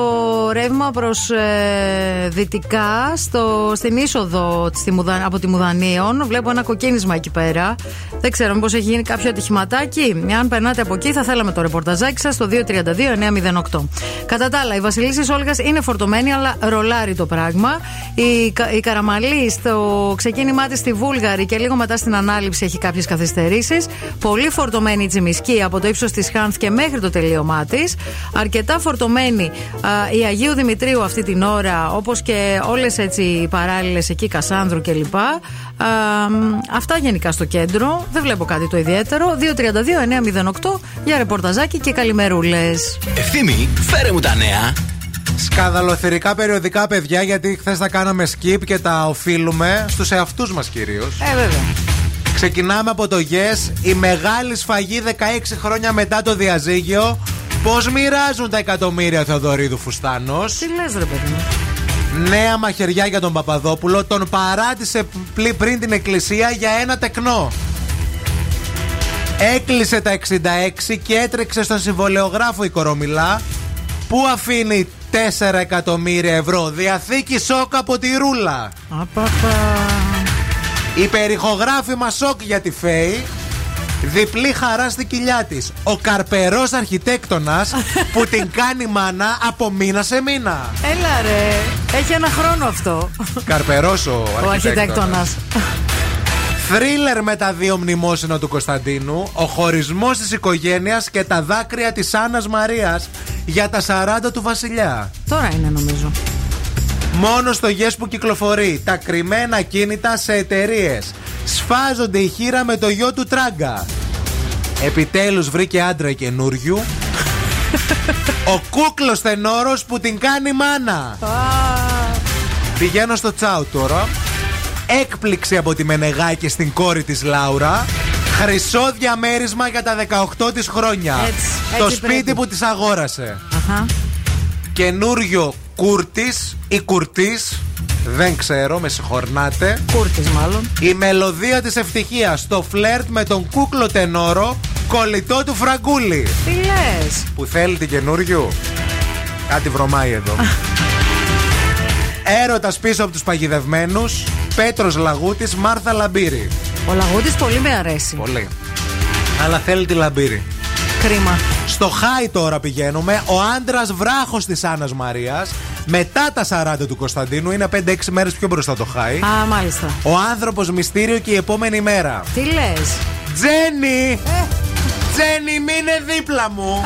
ρεύμα προς ε, δυτικά, στο, στην είσοδο στη Μουδα- από τη Μουδανίων. Βλέπω ένα κοκκίνισμα εκεί πέρα. Δεν ξέρω μήπως έχει γίνει κάποιο ατυχηματάκι. Αν περνάτε από εκεί θα θέλαμε το ρεπορταζάκι σας στο 232-908. Κατά τα άλλα, η Βασιλίση Όλγας είναι φορτωμένη αλλά ρολάρει το πράγμα. Η, Κα- η Καραμαλή στο ξεκίνημά της στη Βούλγαρη και λίγο μετά στην ανάληψη έχει κάποιες καθυστερήσεις. Πολύ φορτωμένη η Τσιμισκή από το ύψος της Χάνθ και μέχρι το τελείωμά της. Αρκετά φορτωμένη α, η Αγίου Δημητρίου αυτή την ώρα, όπως και όλες έτσι οι παράλληλες εκεί, Κασάνδρου κλπ. Α, μ, αυτά γενικά στο κέντρο. Δεν βλέπω κάτι το ιδιαίτερο. 232-908 για ρεπορταζάκι και καλημερούλες. Ευθύμη, φέρε μου τα νέα. Σκαδαλοθερικά περιοδικά, παιδιά, γιατί χθες τα κάναμε skip και τα οφείλουμε στους εαυτούς μας κυρίως. Ε, βέβαια. Ξεκινάμε από το Yes. Η μεγάλη σφαγή 16 χρόνια μετά το διαζύγιο. Πώς μοιράζουν τα εκατομμύρια Θεοδωρίδου Φουστάνος; Τι λες, ρε παιδί μου; Νέα μαχαιριά για τον Παπαδόπουλο. Τον παράτησε πλη- πριν την εκκλησία για ένα τεκνό. Έκλεισε τα 66 και έτρεξε στον συμβολεογράφο η Κορομιλά που αφήνει 4 εκατομμύρια ευρώ διαθήκη σοκ από τη Ρούλα. Η περιχογράφημα σοκ για τη Φέη. Διπλή χαρά στη κοιλιά της. Ο καρπερός αρχιτέκτονας που την κάνει μάνα από μήνα σε μήνα. Έλα ρε. Έχει ένα χρόνο αυτό. Καρπερός ο Ο αρχιτέκτονας. αρχιτέκτονας. Θρίλερ με τα δύο μνημόσυνα του Κωνσταντίνου. Ο χωρισμός της οικογένειας και τα δάκρυα της Άννας Μαρίας για τα 40 του Βασιλιά. Τώρα είναι νομίζω. Μόνο στο γες που κυκλοφορεί. Τα κρυμμένα κίνητα σε εταιρείες. Σφάζονται η χείρα με το γιο του Τράγκα. Επιτέλους βρήκε άντρα καινούριου. Ο κούκλος τενόρος που την κάνει μάνα. Πηγαίνω στο τσάου τώρα. Έκπληξη από τη Μενεγάκη στην κόρη της Λάουρα. Χρυσό διαμέρισμα για τα 18 της χρόνια. Έτσι, το έτσι σπίτι πρέπει. που της αγόρασε. Αχα. Καινούριο Κούρτης ή Κουρτής. Δεν ξέρω, με συγχωρνάτε. Κούρτης, μάλλον. Η μελωδία της ευτυχίας στο φλερτ με τον κούκλο τενόρο κολλητό του Φραγκούλη. Τι λες; Που θέλει την καινούριου. Κάτι βρωμάει εδώ. Έρωτας πίσω από τους παγιδευμένους. Πέτρος Λαγούτης, Μάρθα Λαμπύρη. Ο λαγούτης πολύ με αρέσει. Πολύ. Αλλά θέλει τη Λαμπύρη. Κρίμα. Στο Χάι τώρα πηγαίνουμε. Ο άντρας βράχος της Άννας Μαρίας. Μετά τα 40 του Κωνσταντίνου. Είναι 5-6 μέρες πιο μπροστά το Χάι. Α, μάλιστα. Ο άνθρωπος μυστήριο και η επόμενη μέρα. Τι λες; Τζένι! Τζένι, μείνε δίπλα μου!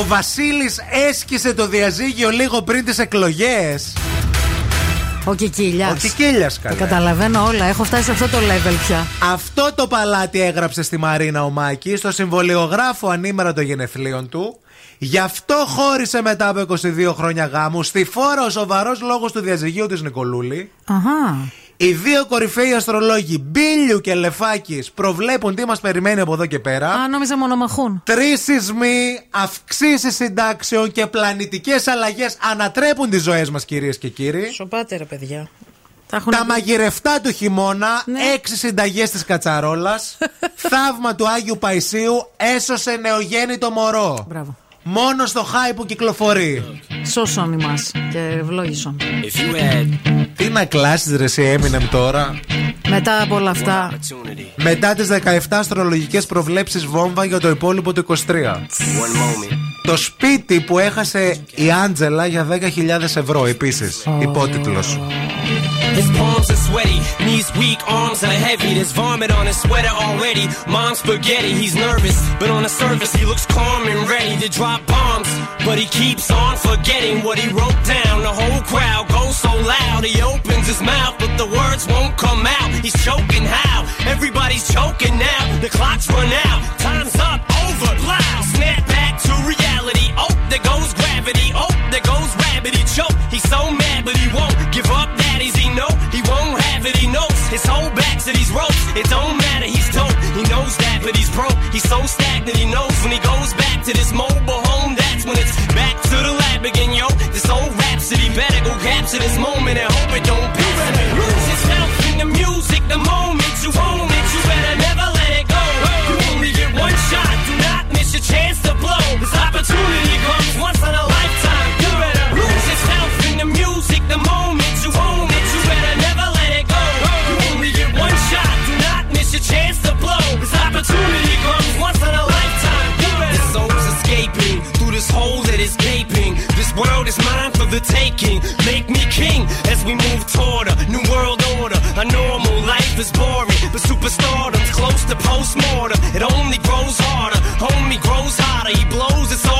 Ο Βασίλης έσκησε το διαζύγιο λίγο πριν τις εκλογές. Ο Κικίλιας. Ο Κικίλιας, καλά. Καταλαβαίνω όλα. Έχω φτάσει σε αυτό το level πια. Αυτό το παλάτι έγραψε στη Μαρίνα ο Μάκη στο συμβολιογράφο ανήμερα των γενεθλίων του. Γι' αυτό χώρισε μετά από 22 χρόνια γάμου στη φόρα ο σοβαρός λόγος του διαζυγίου της Νικολούλη. Αχά. Οι δύο κορυφαίοι αστρολόγοι, Μπίλιου και Λεφάκης, προβλέπουν τι μας περιμένει από εδώ και πέρα. Α, νόμιζα μονομαχούν. Τρεις σεισμοί, αυξήσεις συντάξεων και πλανητικές αλλαγές ανατρέπουν τις ζωές μας, κυρίες και κύριοι. Σοπάτε, ρε παιδιά. Τα μαγειρευτά του χειμώνα, έξι συνταγές της Κατσαρόλας, θαύμα του Άγιου Παϊσίου, έσωσε νεογέννητο μωρό. Μπράβο. Μόνο στο χάι που κυκλοφορεί. Σώσον ημάς και ευλόγησον. Τι να κλάσεις ρε σε Eminem τώρα; Μετά από όλα αυτά. Μετά τις 17 αστρολογικές προβλέψεις βόμβα για το υπόλοιπο του 23. Το σπίτι που έχασε η Άντζελα για 10.000 ευρώ επίσης. Υπότιτλος. His palms are sweaty, knees weak, arms are heavy. There's vomit on his sweater already. Mom's spaghetti, he's nervous, but on the surface he looks calm and ready to drop bombs. But he keeps on forgetting what he wrote down. The whole crowd goes so loud, he opens his mouth, but the words won't come out. He's choking how? Everybody's choking now. The clock's run out, time's up, over, loud. Snap back to reality. Oh, there goes gravity. Oh, there goes rabbit. He choke. He's so mad, but he won't give up. Daddies, he know he won't have it. He knows his whole back to these ropes. It don't matter. He's dope. He knows that, but he's broke. He's so stagnant. He knows when he goes back to this mobile home. That's when it's back to the lab again, yo. This old rhapsody better go capture this moment and hope it don't pass. Lose yourself in the music. The moment you own it, you better never let it go. You only get one shot. Do not miss your chance to blow. This opportunity comes once in a opportunity comes once in a lifetime. This soul's escaping through this hole that is gaping. This world is mine for the taking. Make me king as we move toward a new world order. A normal life is boring, but superstardom's close to postmortem. It only grows harder. Homie grows hotter. He blows. It's all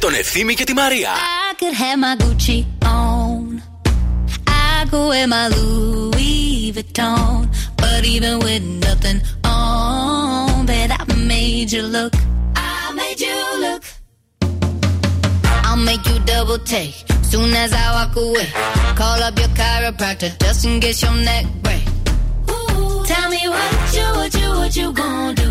τον Ευθύμη και τη Μαρία. I could have my Gucci on. I could wear my Louis Vuitton. But even with nothing on, bet I made you look. I made you look. I'll make you double take soon as I walk away. Call up your chiropractor just in case your neck break. Ooh, tell me what you, what you, what you gonna do?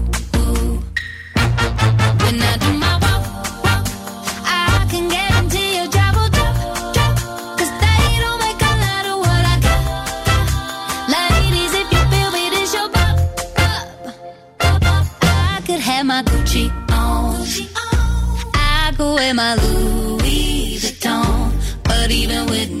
Wear my Louis Vuitton, but even with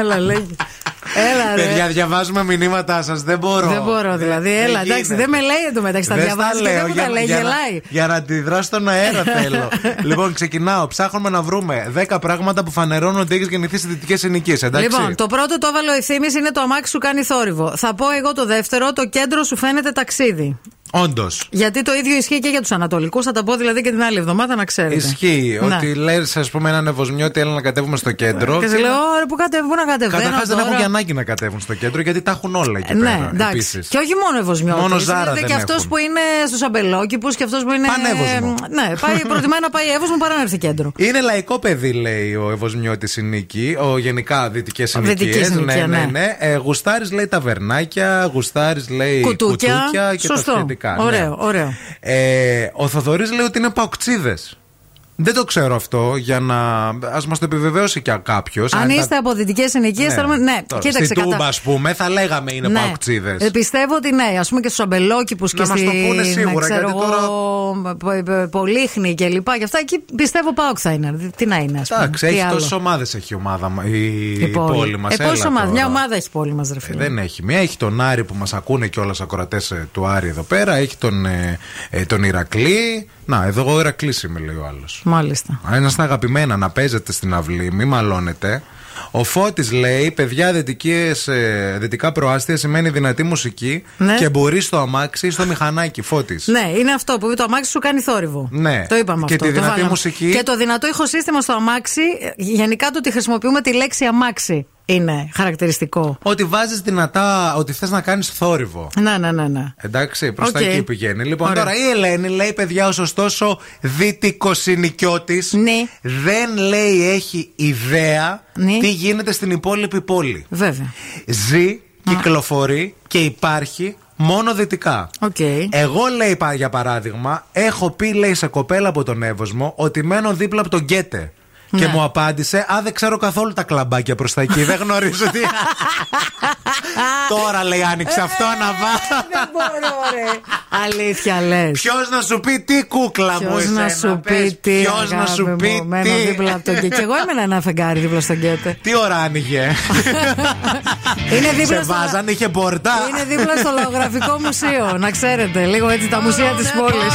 Έλα, λέγει. Έλα, ρε. Παιδιά, διαβάζουμε μηνύματά σας. Δεν μπορώ. Δεν μπορώ, δηλαδή. Έλα, Δεν εντάξει, γίνεται. δεν με λέει εντωμεταξύ. Τα Δεν στα διαβάζει και δεν μου για- τα λέει, για να- γελάει. Για να αντιδράσω στον αέρα θέλω. λοιπόν, ξεκινάω. Ψάχνουμε να βρούμε 10 πράγματα που φανερώνουν ότι έχεις γεννηθεί σε δυτικές συνοικίες. Εντάξει; Λοιπόν, το πρώτο το έβαλε ο ευθύνη είναι το αμάξι σου κάνει θόρυβο. Θα πω εγώ το δεύτερο, το κέντρο σου φαίνεται ταξίδι. Όντως. Γιατί το ίδιο ισχύει και για τους Ανατολικούς, θα τα πω δηλαδή και την άλλη εβδομάδα να ξέρετε. Ισχύει. Ναι. Ότι λες, ας πούμε, έναν ευωσμιώτη έλα να κατέβουμε στο κέντρο. Και σε λέω, ρε, πού, κατε, πού να κατεβαίνω. Καταρχάς δεν τώρα;» έχουν και ανάγκη να κατέβουν στο κέντρο γιατί τα έχουν όλα εκεί Ναι, πέρα. εντάξει. επίσης. Και όχι μόνο ευωσμιώτη. Μόνο Ζάρα δηλαδή δεν και αυτός έχουν. που είναι στους αμπελόκηπους και αυτός που είναι. Πανεύωσμο. Ναι, πάει, προτιμάει να πάει εύωσμο παρά να έρθει κέντρο. Είναι λαϊκό παιδί, λέει ο Ευωσμιώτης η νίκη. Ο γενικά δυτικές Δυτική συνοικίες. συνοικία, ναι, ναι, ναι. ναι. Ε, Γουστάρι λέει ταβερνάκια, γουστάρι λέει Κουτούκια. κουτούκια και Σωστό. τα σχετικά. Ναι. Ωραίο, ωραίο. Ε, ο Θοδωρής λέει ότι είναι παουξίδε. Δεν το ξέρω αυτό για να. Α μας το επιβεβαιώσει και κάποιος. Αν είστε από δυτικές συνοικίες, θέλουμε. Ναι, Τώρα, κοίταξε. Στη κατα- Τούμπα, ας πούμε, θα λέγαμε είναι Ναι. παουξίδε. Ε, πιστεύω ότι ναι, ας πούμε και στους αμπελόκηπους και Να μας στη. το πούνε σίγουρα, ξέρω γιατί εγώ, πο- πο- Πολύχνη και λοιπά. Και αυτά εκεί πιστεύω πάω θα είναι. Τι να είναι, ας πούμε. Εντάξει, Τι έχει άλλο. τόσες ομάδες έχει η ομάδα μα- η, Η η πόλη μας. Ε, πόσε ομάδε. Μια ομάδα έχει πόλη μας, ρε φίλε. Δεν έχει μία. Έχει τον Άρη που μας ακούνε και όλα ακροατές του Άρη εδώ πέρα. Έχει τον, ε, ε, τον Ηρακλή. Να, εδώ εγώ Ηρακλής είμαι, λέει ο άλλος. Μάλιστα. Αν είστε αγαπημένα να παίζετε στην αυλή, μη μαλώνετε. Ο Φώτης λέει: Παιδιά, δυτικές, ε, δυτικά προάστια σημαίνει δυνατή μουσική Ναι. και μπορεί στο αμάξι ή στο μηχανάκι. Φώτης. Ναι, είναι αυτό που το αμάξι σου κάνει θόρυβο. Ναι. Το είπαμε Και αυτό. τη το δυνατή βάλαμε. μουσική. Και το δυνατό ηχοσύστημα στο αμάξι, ε, γενικά το ότι χρησιμοποιούμε τη λέξη αμάξι είναι χαρακτηριστικό. Ότι βάζεις δυνατά, ότι θες να κάνεις θόρυβο. Ναι, ναι, ναι. ναι. Εντάξει, προς τα Οκ. εκεί πηγαίνει. Λοιπόν, Ωραία. τώρα η Ελένη λέει, παιδιά, ο σωστός ο δυτικοσυνοικιώτης Ναι. δεν λέει έχει ιδέα Ναι. τι γίνεται στην υπόλοιπη πόλη. Βέβαια. Ζει, κυκλοφορεί και υπάρχει μόνο δυτικά. Οκ. Εγώ λέει πα- για παράδειγμα, έχω πει λέει σε κοπέλα από τον Εύωσμο ότι μένω δίπλα από τον Γκαίτε. Και Ναι. μου απάντησε, Α, δεν ξέρω καθόλου τα κλαμπάκια προς τα εκεί. δεν γνωρίζω τι. Τώρα λέει, άνοιξε αυτό να βά. Δεν μπορώ, ρε. Αλήθεια λες. Ποιος να σου πει τι κούκλα μου, Ποιος εσένα, να σου πες. πει τι. Ποιος να αγάπη σου μου, πει μένω τι. δίπλα από τον Γκέτε. Και εγώ έμενα ένα φεγγάρι δίπλα στον Γκέτε. Τι ώρα άνοιγε; Είναι δίπλα Σε στο- βάζαν, είχε πορτά. Είναι δίπλα στο λαογραφικό μουσείο. Να ξέρετε, λίγο έτσι τα μουσεία της πόλης.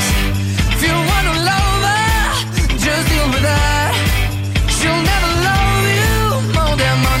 She'll never love you more than money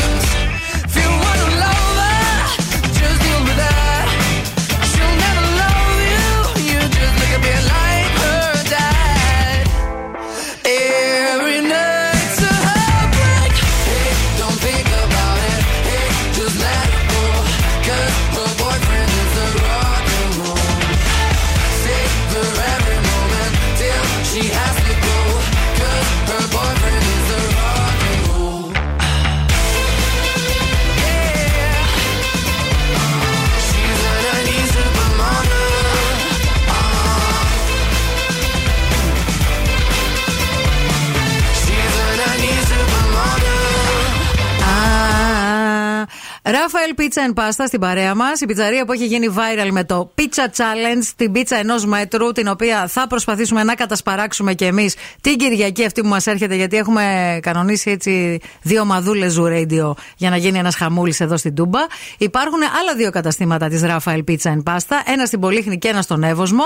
Ράφαελ Pizza and Pasta στην παρέα μας. Η πιτσαρία που έχει γίνει viral με το Pizza Challenge, την πίτσα ενός μέτρου, την οποία θα προσπαθήσουμε να κατασπαράξουμε και εμείς την Κυριακή αυτή που μας έρχεται, γιατί έχουμε κανονίσει έτσι δύο μαδούλες Zoo Radio για να γίνει ένας χαμούλης εδώ στην Τούμπα. Υπάρχουν άλλα δύο καταστήματα της Ράφαελ Pizza and Pasta, ένα στην Πολύχνη και ένα στον Εύωσμο.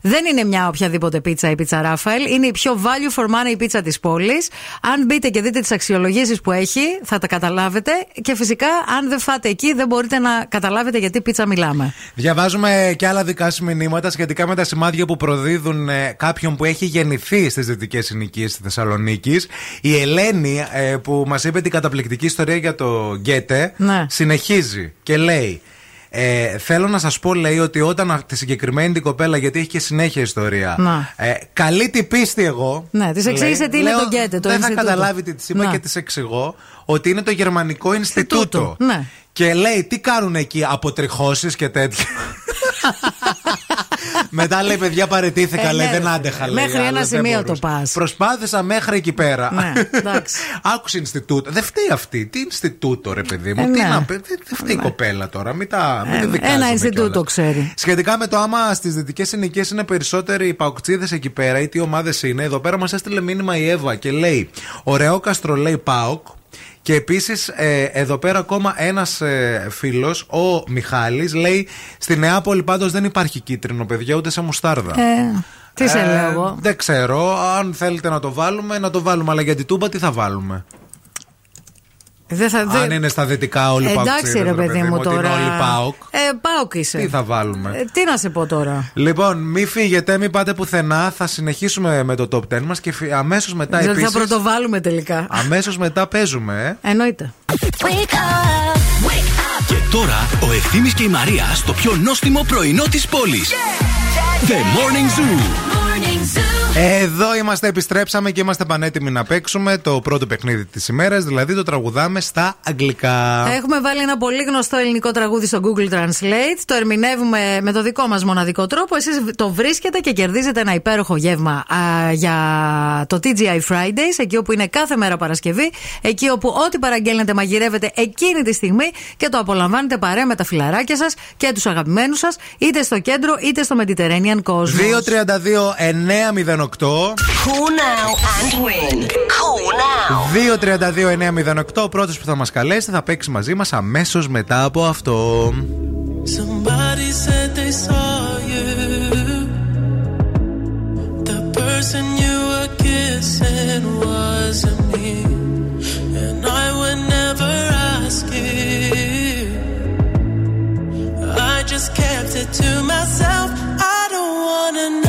Δεν είναι μια οποιαδήποτε πίτσα η πίτσα Ράφαελ, είναι η πιο value for money πίτσα της πόλης. Αν μπείτε και δείτε τις αξιολογήσεις που έχει, θα τα καταλάβετε και φυσικά αν δεν φάτε εκεί, δεν μπορείτε να καταλάβετε γιατί πίτσα μιλάμε. Διαβάζουμε και άλλα δικά σου μηνύματα σχετικά με τα σημάδια που προδίδουν ε, κάποιον που έχει γεννηθεί στις δυτικές συνοικίες της Θεσσαλονίκης. Η Ελένη, ε, που μας είπε την καταπληκτική ιστορία για το Γκέτε, Ναι. συνεχίζει και λέει. Ε, θέλω να σας πω, λέει, ότι όταν α- τη συγκεκριμένη την κοπέλα, γιατί έχει και συνέχεια ιστορία. Να. Ε, καλή την πίστη εγώ. Ναι, της εξήγησε λέει, τι είναι λέω, το Γκέτε, το Δεν θα Ινστιτούτο. καταλάβει τι της είπα Να. και της εξηγώ ότι είναι το Γερμανικό Ινστιτούτο. Ναι. Και λέει, τι κάνουν εκεί, αποτριχώσεις και τέτοια. Μετά λέει, παιδιά, παρετήθηκα. Ε, λέει, ναι, δεν ρε, άντεχα. Λέει, μέχρι ένα άλλο, δεν σημείο μπορούσα. το πας. Προσπάθησα μέχρι εκεί πέρα. Ναι, εντάξει. Άκουσε Ινστιτούτο. Δεν φταίει αυτή. Τι Ινστιτούτο, ρε παιδί μου. Ε, τι ναι. να πει. Δεν δεν φταίει η κοπέλα τώρα. Μην τα μην Ε, τα δικάζουμε ένα Ινστιτούτο κιόλας. ξέρει. Σχετικά με το άμα στις δυτικές συνοικίες είναι περισσότεροι οι παουκτσίδες εκεί πέρα ή τι ομάδες είναι, εδώ πέρα μας έστειλε μήνυμα η Εύα και λέει: Ωραίο καστρο λέει Πάοκ. Και επίσης, εδώ πέρα ακόμα ένας ε, φίλος, ο Μιχάλης, λέει: Στη Νεάπολη πάντως δεν υπάρχει κίτρινο, παιδιά, ούτε σε μουστάρδα. Ε, τι σε Ε, λέω εγώ. Δεν ξέρω. Αν θέλετε να το βάλουμε, να το βάλουμε. Αλλά για την τούμπα τι θα βάλουμε. Δεν θα, Αν είναι στα δυτικά όλοι Εντάξει, παουκτσίδες, ρε παιδί μου ότι είναι τώρα. όλοι ΠΑΟΚ. Ε, Πάοκ είσαι. Τι θα βάλουμε; Ε, τι να σε πω τώρα. Λοιπόν, μη φύγετε, μην πάτε πουθενά. Θα συνεχίσουμε με το top 10 μας και αμέσως μετά Δηλαδή θα επίση. πρωτοβάλουμε τελικά. Αμέσως μετά παίζουμε. ε. Εννοείται. Και τώρα ο Ευθύμης και η Μαρία στο πιο νόστιμο πρωινό της πόλης. The Morning Zoo. Εδώ είμαστε, επιστρέψαμε και είμαστε πανέτοιμοι να παίξουμε το πρώτο παιχνίδι της ημέρας, δηλαδή το τραγουδάμε στα αγγλικά. Έχουμε βάλει ένα πολύ γνωστό ελληνικό τραγούδι στο Google Translate. Το ερμηνεύουμε με το δικό μας μοναδικό τρόπο. Εσείς το βρίσκετε και κερδίζετε ένα υπέροχο γεύμα α, για το TGI Fridays, εκεί όπου είναι κάθε μέρα Παρασκευή. Εκεί όπου ό,τι παραγγέλνετε μαγειρεύετε εκείνη τη στιγμή και το απολαμβάνετε παρέα με τα φιλαράκια σας και τους αγαπημένους σας, είτε στο κέντρο είτε στο Mediterranean Cosmos. 232-908. Call now and win. Call now. 232-908. Ο πρώτο που θα μα καλέσει θα παίξει μαζί μα αμέσω μετά από αυτό. Somebody said they saw you. The person you were kissing wasn't me. And I would never ask you. I just kept it to myself. I don't wanna know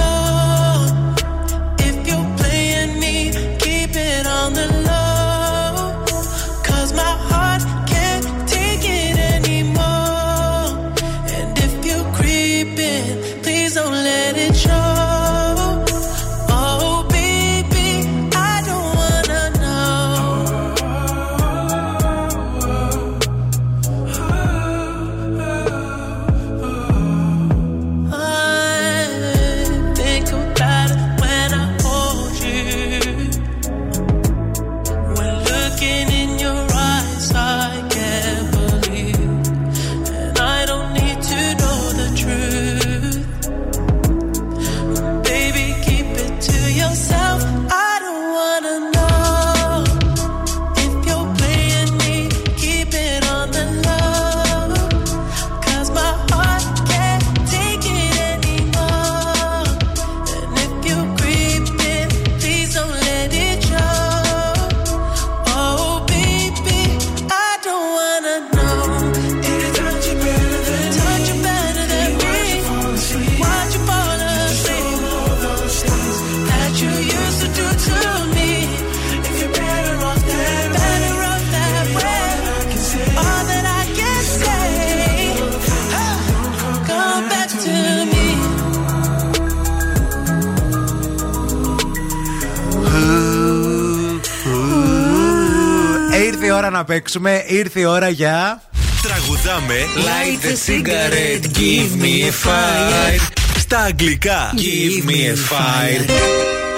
ώρα να παίξουμε. Ήρθε η ώρα για. Τραγουδάμε Light the cigarette, give me a fire. Στα αγγλικά, give me a fire.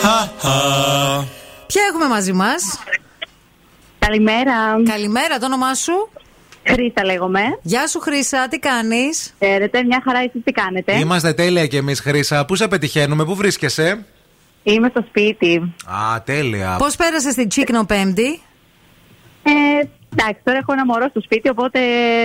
Χαχα. Ποια έχουμε μαζί μας; Καλημέρα. Καλημέρα, το όνομά σου; Χρήσα λέγομαι. Γεια σου, Χρήσα, τι κάνεις; Χαίρετε, μια χαρά, εσείς τι κάνετε; Είμαστε τέλεια κι εμείς, Χρήσα. Πού σε πετυχαίνουμε, πού βρίσκεσαι; Είμαι στο σπίτι. Α, τέλεια. Πώς πέρασε την Τσίκνο Πέμπτη; Ε, εντάξει, τώρα έχω ένα μωρό στο σπίτι, οπότε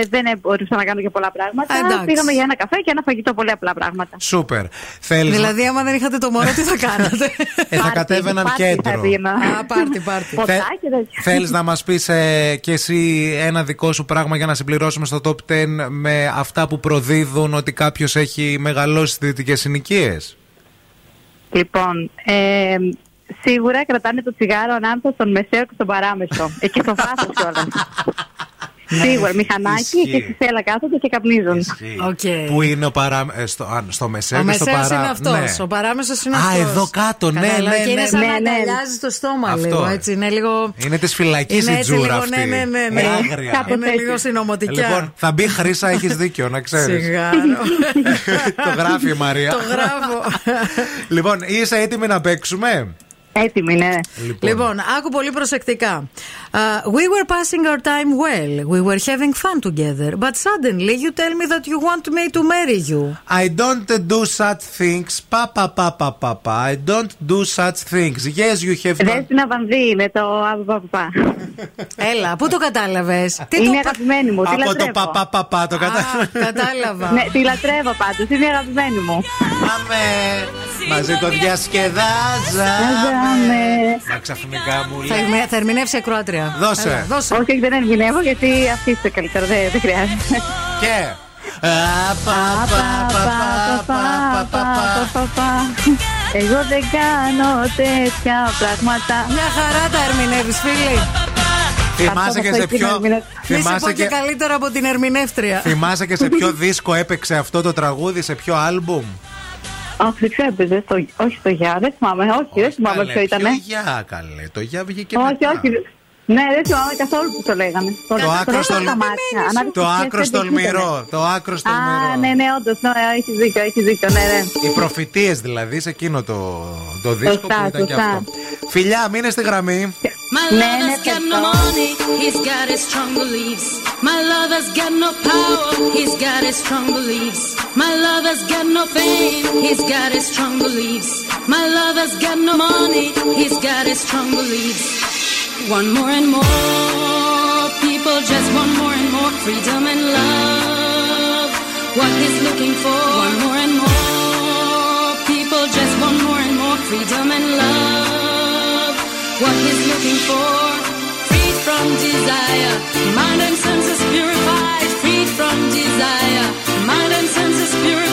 δεν μπορούσα να κάνω και πολλά πράγματα. Α, εντάξει. Πήγαμε για ένα καφέ και ένα φαγητό, πολύ απλά πράγματα. Σούπερ. Θέλεις Δηλαδή, άμα δεν είχατε το μωρό, τι θα κάνατε; Ε, θα κατέβαιναν πάρτι κέντρο. θα δίνα. Α, πάρτι, πάρτι. Ποτάκι τέτοια. Θέλεις να μας πεις ε, κι εσύ ένα δικό σου πράγμα για να συμπληρώσουμε στο top 10 με αυτά που προδίδουν ότι κάποιος έχει μεγαλώσει στις δυτικές συνοικίες; Λοιπόν, ε, σίγουρα κρατάνε το τσιγάρο ανάμεσα στον μεσαίο και στον παράμεσο. Εκεί στο βάθος κιόλας. Σίγουρα, μηχανάκι Ισχύει. και στη σέλα κάθονται και καπνίζουν. Που είναι ο παρά... ε, στο, α, στο μεσαίο Ο και στο μεσαίος παρά... είναι αυτός. Ναι. Ο παράμεσος είναι Α, αυτός. εδώ κάτω, ναι, ναι, Και είναι ναι, σαν ναι, να ναι. αγκαλιάζει το στόμα Αυτό. λίγο. Έτσι, είναι λίγο. Είναι της φυλακής Είναι η έτσι τζούρα λίγο, αυτή. ναι, ναι, ναι, ναι. Ε, άγρια. Κάπως Είναι έτσι. λίγο συνωμοτικιά. Λοιπόν, θα μπει χρήσα, έχεις δίκιο, να ξέρεις. Σιγάρο. το γράφει η Μαρία. Το γράφω. λοιπόν, είσαι έτοιμη να παίξουμε; Έτοιμη, ναι. Λοιπόν, άκου πολύ προσεκτικά. Uh, we were passing our time well. We were having fun together. But suddenly you tell me that you want me to marry you. I don't do such things. Pa pa pa pa pa pa. I don't do such things. Yes, you have done. Δεν στην Αβανδί με το απαπαπαπα. Έλα, πού το κατάλαβες; Είναι αγαπημένη μου, τη Από το λατρεύω. πα πα πα πα το κατάλαβα. Κατάλαβα. Ναι, τη λατρεύω πάντως, είναι αγαπημένη μου. Πάμε. Μαζί το διασκεδάζαμε. Ζάμε. Μα ξαφνικά μου Θα, λέει. ερμη- θα ερμηνεύσει ακροάτρια. Δώσε. Έλα, δώσε. Όχι, δεν ερμηνεύω γιατί αφήστε καλύτερα. Δεν, δεν χρειάζεται. Και. Εγώ δεν κάνω τέτοια πράγματα. Μια χαρά τα ερμηνεύει, φίλοι. Θυμάσαι και σε ποιο. Θυμάσαι και καλύτερα από την ερμηνεύτρια. Θυμάσαι και σε ποιο δίσκο έπαιξε αυτό το τραγούδι, σε ποιο άλμπουμ. Αχ, δεν ξέρω, έπαιζε όχι το Γιά, δεν θυμάμαι. Όχι, δεν θυμάμαι ποιο ήταν. Το Γιά, καλέ. Το για βγήκε. Όχι, όχι. Ναι, δεν θυμάμαι καθόλου που το λέγανε. Το άκρο στο στολ- Το άκρο στολμηρό. Το άκρο Α, στολμηρό. ναι, ναι, όντως, ναι, έχεις δίκιο, έχεις δίκιο, ναι, ναι. Οι προφητείες δηλαδή σε εκείνο το, το δίσκο Σωστά, που ήταν και σωστά. αυτό. Φιλιά, μείνε στη γραμμή. My Ναι, ναι, lover's got no ευχαριστώ. money, he's got his strong beliefs. My lover's got no power, he's got his strong beliefs. My lover's got no fame, he's got his strong beliefs. My lover's got no money, he's got his strong beliefs. One more and more people just want more and more freedom and love. What he's looking for, one more and more people just want more and more freedom and love. What he's looking for, freed from desire, mind and senses purified, freed from desire, mind and senses purified,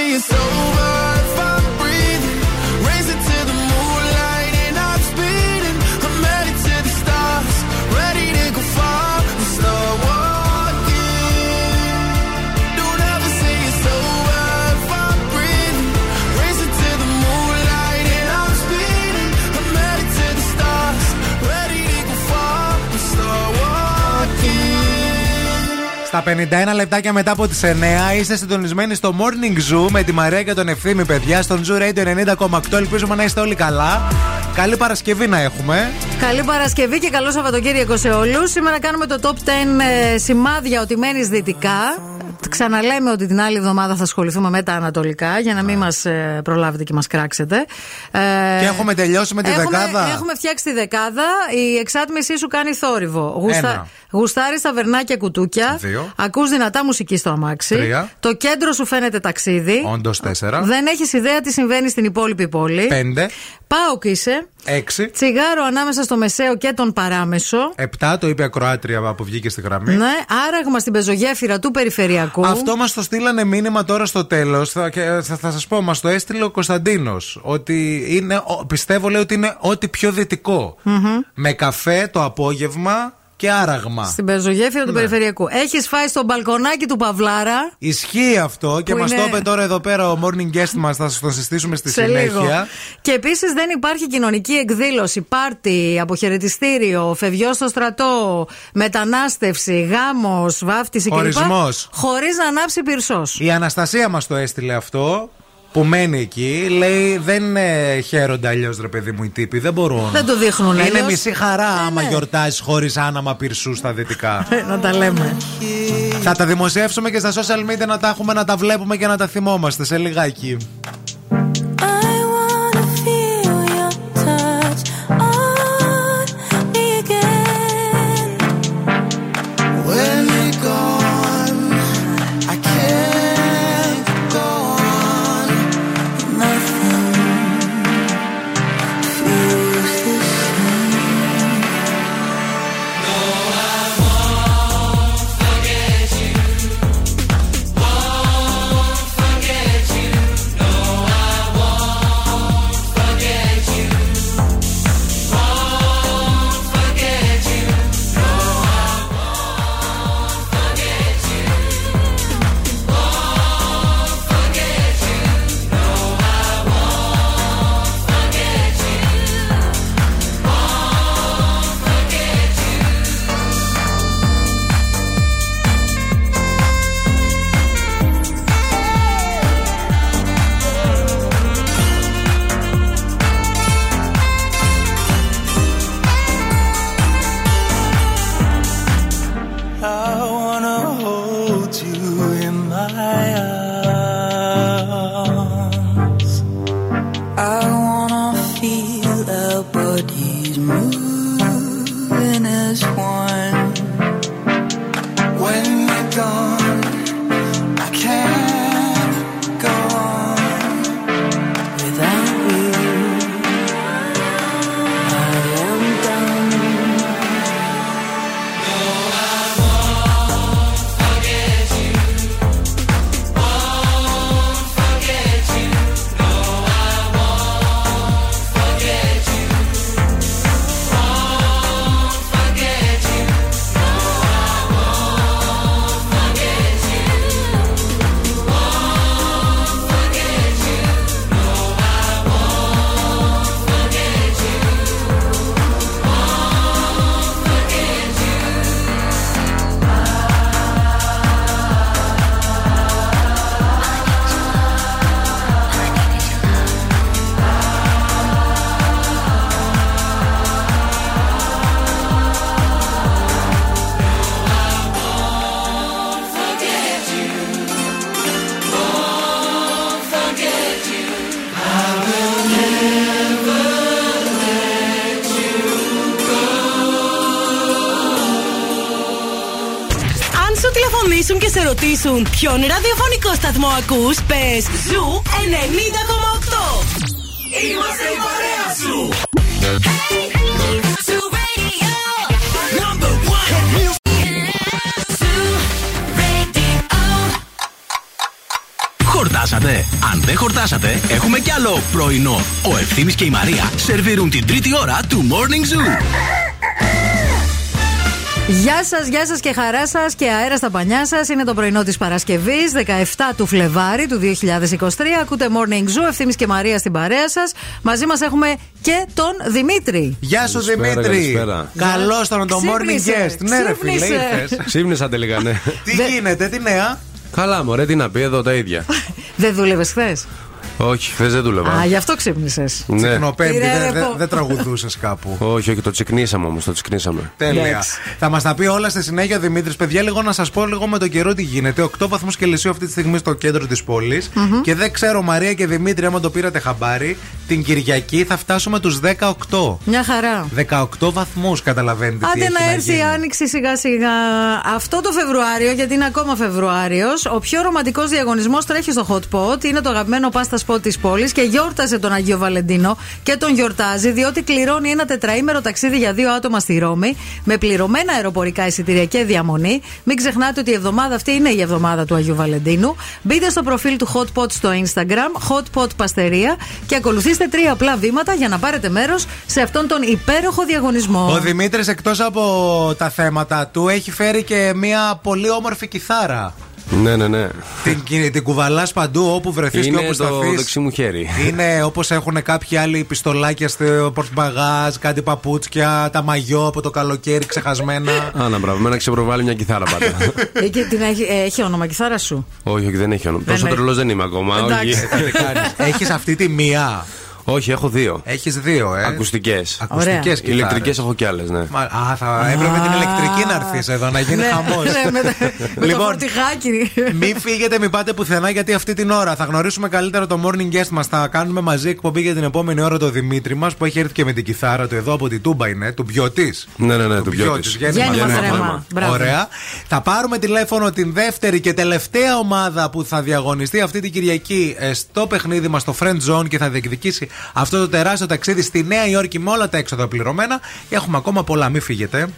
say it's over Στα 51 λεπτάκια μετά από τις 9 είστε συντονισμένοι στο Morning Zoo με τη Μαρία και τον Ευθύμη, παιδιά, στον Zoo Radio 90,8. Ελπίζουμε να είστε όλοι καλά. Καλή Παρασκευή να έχουμε. Καλή Παρασκευή και καλό Σαββατοκύριακο σε όλους. Σήμερα κάνουμε το top 10 ε, σημάδια ότι μένεις δυτικά. Ξαναλέμε ότι την άλλη εβδομάδα θα ασχοληθούμε με τα ανατολικά για να μην μας προλάβετε και μας κράξετε. Ε, Και έχουμε τελειώσει με τη έχουμε, δεκάδα; Έχουμε φτιάξει τη δεκάδα. Η εξάτμιση σου κάνει θόρυβο. Ένα. Γουστάρεις τα βερνάκια κουτούκια. Δύο. Ακούς δυνατά μουσική στο αμάξι. Τρία. Το κέντρο σου φαίνεται ταξίδι. Όντως 4. Δεν έχεις ιδέα τι συμβαίνει στην υπόλοιπη πόλη. 5. Πάω είσαι. 6. Τσιγάρο ανάμεσα στο μεσαίο και τον παράμεσο. 7 το είπε ακροάτρια που βγήκε στη γραμμή. Ναι, άραγμα στην πεζογέφυρα του περιφερειακού. Αυτό μας το στείλανε μήνυμα τώρα στο τέλος. Θα, και θα, θα σας πω, μας το έστειλε ο Κωνσταντίνος. Ότι είναι, ο- πιστεύω λέει ότι είναι ό,τι πιο δυτικό. Μμμ. Με καφέ το απόγευμα και άραγμα. Στην πεζογέφυρα του Ναι. περιφερειακού. Έχεις φάει στο μπαλκονάκι του Παυλάρα; Ισχύει αυτό και Που μας είναι- το είπε τώρα εδώ πέρα ο morning guest μας. Θα σας τον συστήσουμε στη σε συνέχεια. λίγο. Και επίσης δεν υπάρχει κοινωνική εκδήλωση, πάρτι, αποχαιρετιστήριο, φευγιός στο στρατό, μετανάστευση, γάμος, βάφτιση κλπ. Ορισμός. Χωρίς να ανάψει πυρσός. Η Αναστασία μας το έστειλε αυτό. Που μένει εκεί, λέει δεν ε, χαίρονται αλλιώς ρε παιδί μου οι τύποι. Δεν μπορούν. Δεν το δείχνουν Είναι αλλιώς. μισή χαρά άμα ναι. γιορτάζεις χωρίς άναμα πυρσού στα δυτικά. Να τα λέμε. Θα τα δημοσιεύσουμε και στα social media να τα έχουμε να τα βλέπουμε και να τα θυμόμαστε σε λιγάκι. Και σε ρωτήσουν ποιον ραδιοφωνικό σταθμό ακούς, πες Zoo 90,8. Είμαστε η παρέα σου. Χορτάσατε. Αν δεν χορτάσατε, έχουμε κι άλλο πρωινό. Ο Ευθύμης και η Μαρία σερβίρουν την τρίτη ώρα του Morning Zoo. Γεια σας, γεια σας και χαρά σας και αέρα στα πανιά σας. Είναι το πρωινό της Παρασκευής, 17 του Φλεβάρι του 2023. Ακούτε Morning Zoo, ευθύνη και Μαρία στην παρέα σας. Μαζί μας έχουμε και τον Δημήτρη. Γεια σου Καλησπέρα, Δημήτρη. καλησπέρα. Καλώς τον το morning Ξύπνησε, guest. Ναι, ρε φίλε, ξύπνησε. ήρθες. Ξύπνησα τελικά, ναι. Τι γίνεται, τι νέα; Καλά, μωρέ, τι να πει εδώ τα ίδια. Δεν δούλευες χθες; Όχι, χθε δεν δούλευα. Α, γι' αυτό ξύπνησες. Ναι. Τσικνοπέμπτη, Πήρε δεν ρεπό. δεν- δεν τραγουδούσες κάπου. Όχι, όχι, το τσικνίσαμε όμως, το τσικνίσαμε. Τέλεια. Εντάξει. Θα μας τα πει όλα στη συνέχεια ο Δημήτρης. Παιδιά, λίγο να σας πω λίγο με το καιρό τι γίνεται. 8 βαθμούς Κελσίου αυτή τη στιγμή στο κέντρο της πόλης. Και δεν ξέρω, Μαρία και Δημήτρη, άμα το πήρατε χαμπάρι, την Κυριακή θα φτάσουμε τους 18. Μια χαρά. 18 βαθμούς, καταλαβαίνετε. τι Άντε έχει να έρθει η γίνει. άνοιξη σιγά σιγά. Αυτό το Φεβρουάριο, γιατί είναι ακόμα Φεβρουάριος, ο πιο ρομαντικός διαγωνισμός τρέχει στο Hot Pot. Είναι το αγαπημένο πάστα spot της πόλης και γιόρταζε τον Αγίο Βαλεντίνο και τον γιορτάζει διότι κληρώνει ένα τετραήμερο ταξίδι για δύο άτομα στη Ρώμη με πληρωμένα αεροπορικά εισιτήρια και διαμονή. Μην ξεχνάτε ότι η εβδομάδα αυτή είναι η εβδομάδα του Αγίου Βαλεντίνου. Μπείτε στο προφίλ του Hot Pot στο Instagram, Hot Pot Παστερία και ακολουθήστε τρία απλά βήματα για να πάρετε μέρος σε αυτόν τον υπέροχο διαγωνισμό. Ο Δημήτρης, εκτός από τα θέματα του, έχει φέρει και μια πολύ όμορφη κιθάρα. Ναι, ναι, ναι. Την, την κουβαλάς παντού όπου βρεθείς και όπου σταθείς. Είναι το δεξί μου χέρι. Είναι όπως έχουν κάποιοι άλλοι πιστολάκια στο πορτμπαγά, κάτι παπούτσια, τα μαγιό από το καλοκαίρι ξεχασμένα. Άνα, μπράβο, μένα ξεπροβάλλει μια κιθάρα πάντα. Ε, ε, έχει, ε, έχει όνομα κιθάρα σου; Όχι, όχι, δεν έχει όνομα. Τόσο τρελός δεν είμαι ακόμα. Έχεις αυτή τη μία; Όχι, έχω δύο. Έχεις δύο, ε; Ακουστικές. Ακουστικές και ηλεκτρικές έχω κι άλλες, ναι. Α, θα έπρεπε την ηλεκτρική να έρθεις εδώ, να γίνει χαμός. Λοιπόν, μην φύγετε, μην πάτε πουθενά γιατί αυτή την ώρα θα γνωρίσουμε καλύτερα το morning guest μας. Θα κάνουμε μαζί εκπομπή για την επόμενη ώρα το Δημήτρη μας που έχει έρθει και με την κιθάρα του εδώ από την Τούμπα είναι, του Πιωτή. Ναι, ναι, ναι, του Πιωτή. Ωραία. Θα πάρουμε τηλέφωνο την δεύτερη και τελευταία ομάδα που θα διαγωνιστεί αυτή την Κυριακή ε, στο παιχνίδι μας στο Friend Zone και θα διεκδικήσει αυτό το τεράστιο ταξίδι στη Νέα Υόρκη με όλα τα έξοδα πληρωμένα. Έχουμε ακόμα πολλά, μην φύγετε.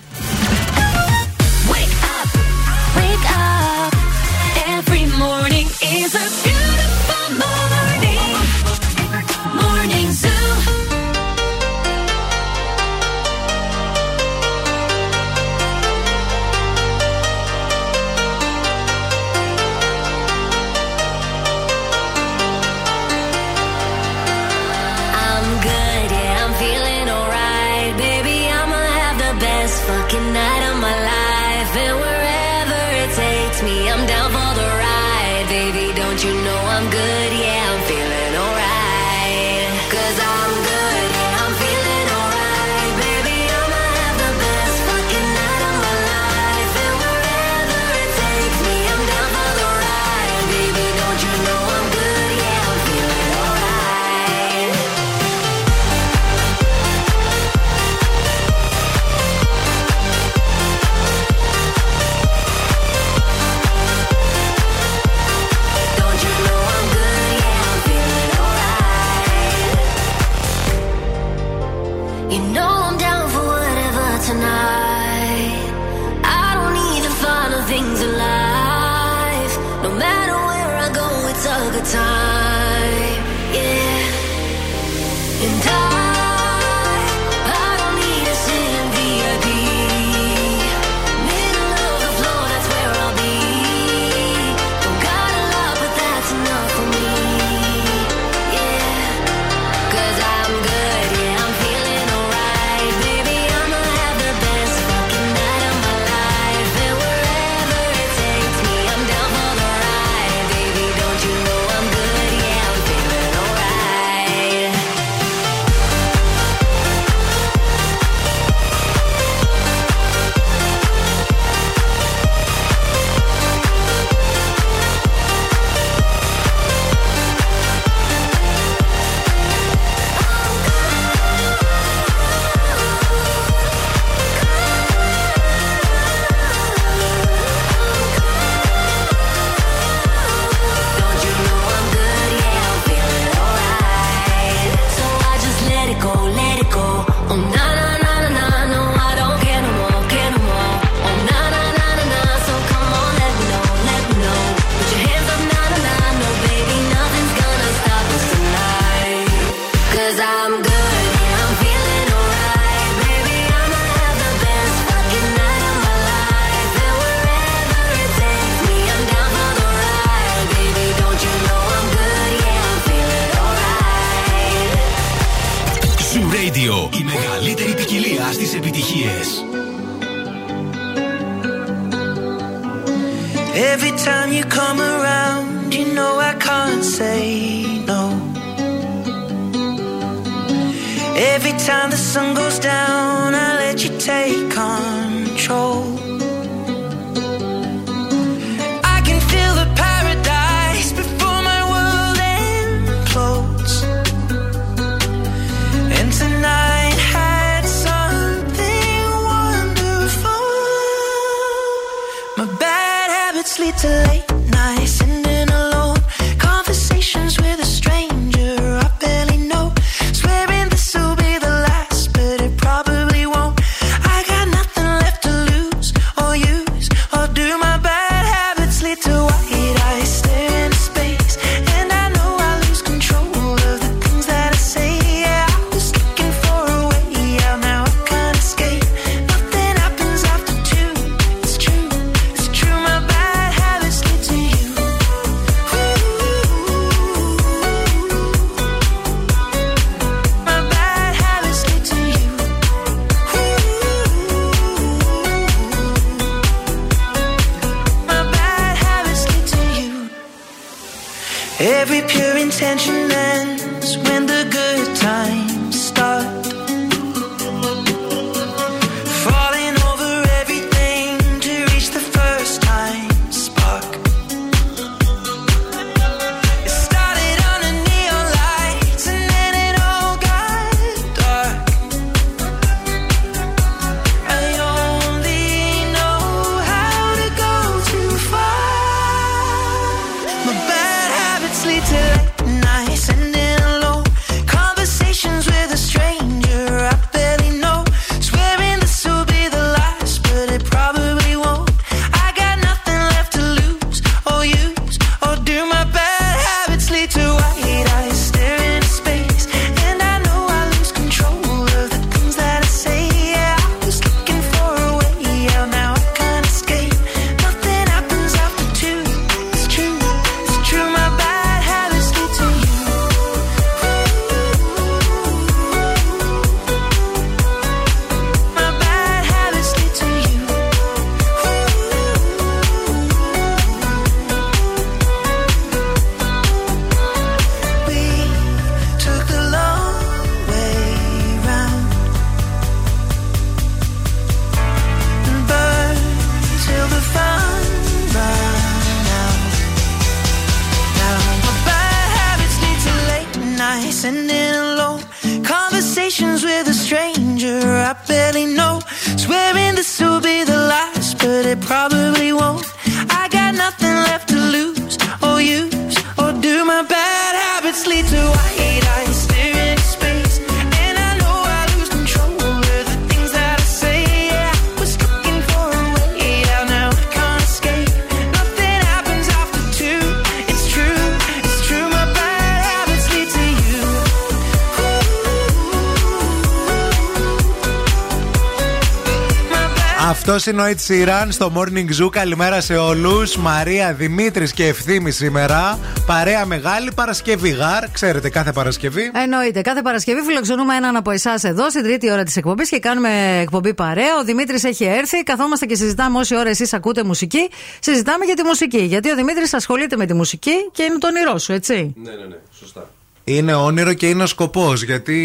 Αυτός είναι ο Ed Sheeran στο Morning Zoo. Καλημέρα σε όλους. Μαρία, Δημήτρης και Ευθύμη σήμερα. Παρέα μεγάλη Παρασκευή. Γαρ, ξέρετε, κάθε Παρασκευή. Εννοείται. Κάθε Παρασκευή φιλοξενούμε έναν από εσάς εδώ στην τρίτη ώρα της εκπομπής και κάνουμε εκπομπή παρέα. Ο Δημήτρης έχει έρθει. Καθόμαστε και συζητάμε όση ώρα εσείς ακούτε μουσική. Συζητάμε για τη μουσική. Γιατί ο Δημήτρης ασχολείται με τη μουσική και είναι το όνειρό σου, έτσι. Ναι, ναι, ναι, σωστά. Είναι όνειρο και είναι σκοπός. Γιατί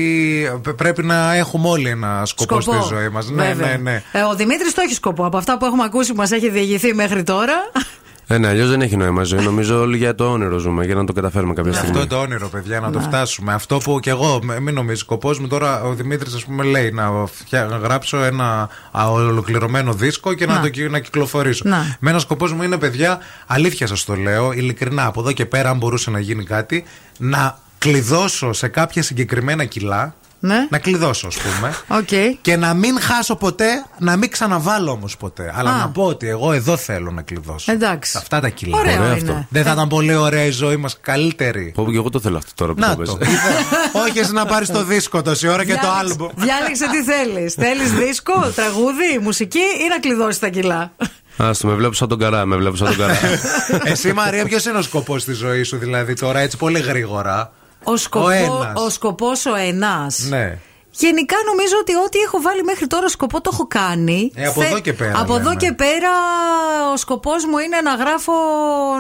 π- πρέπει να έχουμε όλοι ένα σκοπό, στη ζωή μας. Ναι, Βέβαια. ναι, ναι. Ε, ο Δημήτρης το έχει σκοπό. Από αυτά που έχουμε ακούσει που μας έχει διηγηθεί μέχρι τώρα. Ε, ναι, αλλιώς δεν έχει νόημα ζωή. Νομίζω όλοι για το όνειρο ζούμε, για να το καταφέρουμε κάποια στιγμή. Αυτό είναι το όνειρο, παιδιά, να το φτάσουμε. Αυτό που κι εγώ, μ- μην νομίζεις, σκοπός μου τώρα ο Δημήτρης, ας πούμε, λέει να, φτια- να γράψω ένα α, ολοκληρωμένο δίσκο και να, Να. το κυ- να κυκλοφορήσω. Να. Με ένα σκοπός μου είναι, παιδιά, αλήθεια σας το λέω, ειλικρινά, από εδώ και πέρα, αν μπορούσε να γίνει κάτι, να κλειδώσω σε κάποια συγκεκριμένα κιλά. Ναι. Να κλειδώσω, ας πούμε. Οκ. Και να μην χάσω ποτέ, να μην ξαναβάλω όμως ποτέ. Αλλά Α. να πω ότι εγώ εδώ θέλω να κλειδώσω. Εντάξει. Σε αυτά τα κιλά. Ωραίο Ωραίο είναι. αυτό. Δεν θα ήταν πολύ ωραία η ζωή μας, καλύτερη. Πω, και εγώ το θέλω αυτό τώρα που Να το το. πες. είδε. Όχι εσύ να πάρεις το δίσκο τόση ώρα και το Διάλεξε- άλμπουμ. Διάλεξε τι θέλεις. Θέλεις δίσκο, τραγούδι, μουσική ή να κλειδώσεις τα κιλά; Άστο, με βλέπω σαν τον καρά, με βλέπω σαν τον καρά. Εσύ Μαρία, ποιος είναι ο σκοπός της ζωής σου, δηλαδή τώρα έτσι πολύ γρήγορα; Ο, σκοπό, ένας. ο σκοπός ο ενάς Ναι. Γενικά νομίζω ότι ό,τι έχω βάλει μέχρι τώρα σκοπό το έχω κάνει. Ε, από εδώ και πέρα, Από εδώ λέμε. και πέρα ο σκοπός μου είναι να, γράφω,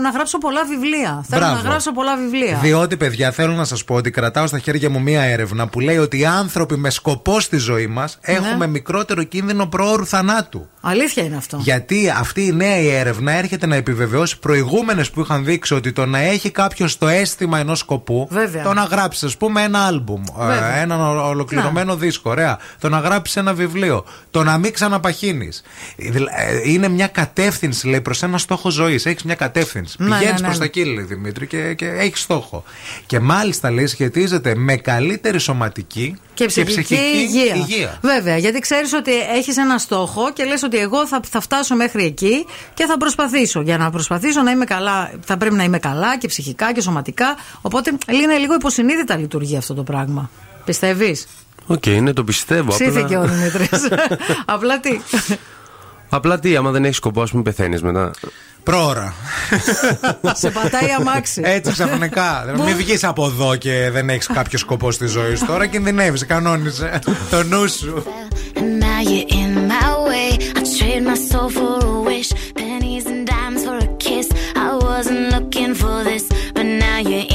να γράψω πολλά βιβλία. Θέλω Μπράβο. να γράψω πολλά βιβλία. Διότι, παιδιά, θέλω να σας πω ότι κρατάω στα χέρια μου μία έρευνα που λέει ότι οι άνθρωποι με σκοπό στη ζωή μας Ναι. έχουμε μικρότερο κίνδυνο προώρου θανάτου. Αλήθεια είναι αυτό. Γιατί αυτή η νέα η έρευνα έρχεται να επιβεβαιώσει προηγούμενες που είχαν δείξει ότι το να έχει κάποιος το αίσθημα ενός σκοπού. Βέβαια. Το να γράψεις, ας πούμε, ένα άλμπουμ, Βέβαια. ε, ένα ο- ολοκληρωμένο δίσκο. Ωραία. Το να γράψεις ένα βιβλίο. Το να μην ξαναπαχύνεις. Είναι μια κατεύθυνση, λέει, προς ένα στόχο ζωής. Έχεις μια κατεύθυνση. Ναι, Πηγαίνεις ναι, ναι. προς τα εκεί, λέει Δημήτρη, και, και έχεις στόχο. Και μάλιστα, λέει, σχετίζεται με καλύτερη σωματική Και ψυχική, υγεία. υγεία. Βέβαια, γιατί ξέρεις ότι έχεις ένα στόχο και λες ότι εγώ θα, θα φτάσω μέχρι εκεί και θα προσπαθήσω. Για να προσπαθήσω να είμαι καλά, θα πρέπει να είμαι καλά και ψυχικά και σωματικά. Οπότε είναι λίγο υποσυνείδητα λειτουργεί αυτό το πράγμα. Πιστεύεις; Οκ, ναι, το πιστεύω. Ψήθηκε ο Απλά, Δημήτρης. Απλά τι. απλά τι, άμα δεν έχεις σκοπό, ας πούμε, πεθαίνεις μετά. Πρόωρα. Σε πατάει αμάξι. Έτσι ξαφνικά. Μην βγεις από εδώ και δεν έχεις κάποιο σκοπό στη ζωή σου. Τώρα κινδυνεύεις, κανόνισε το νου σου. And now you're in my way. I trade my soul for a wish. Pennies and dimes for a kiss. I wasn't looking for this, but now you're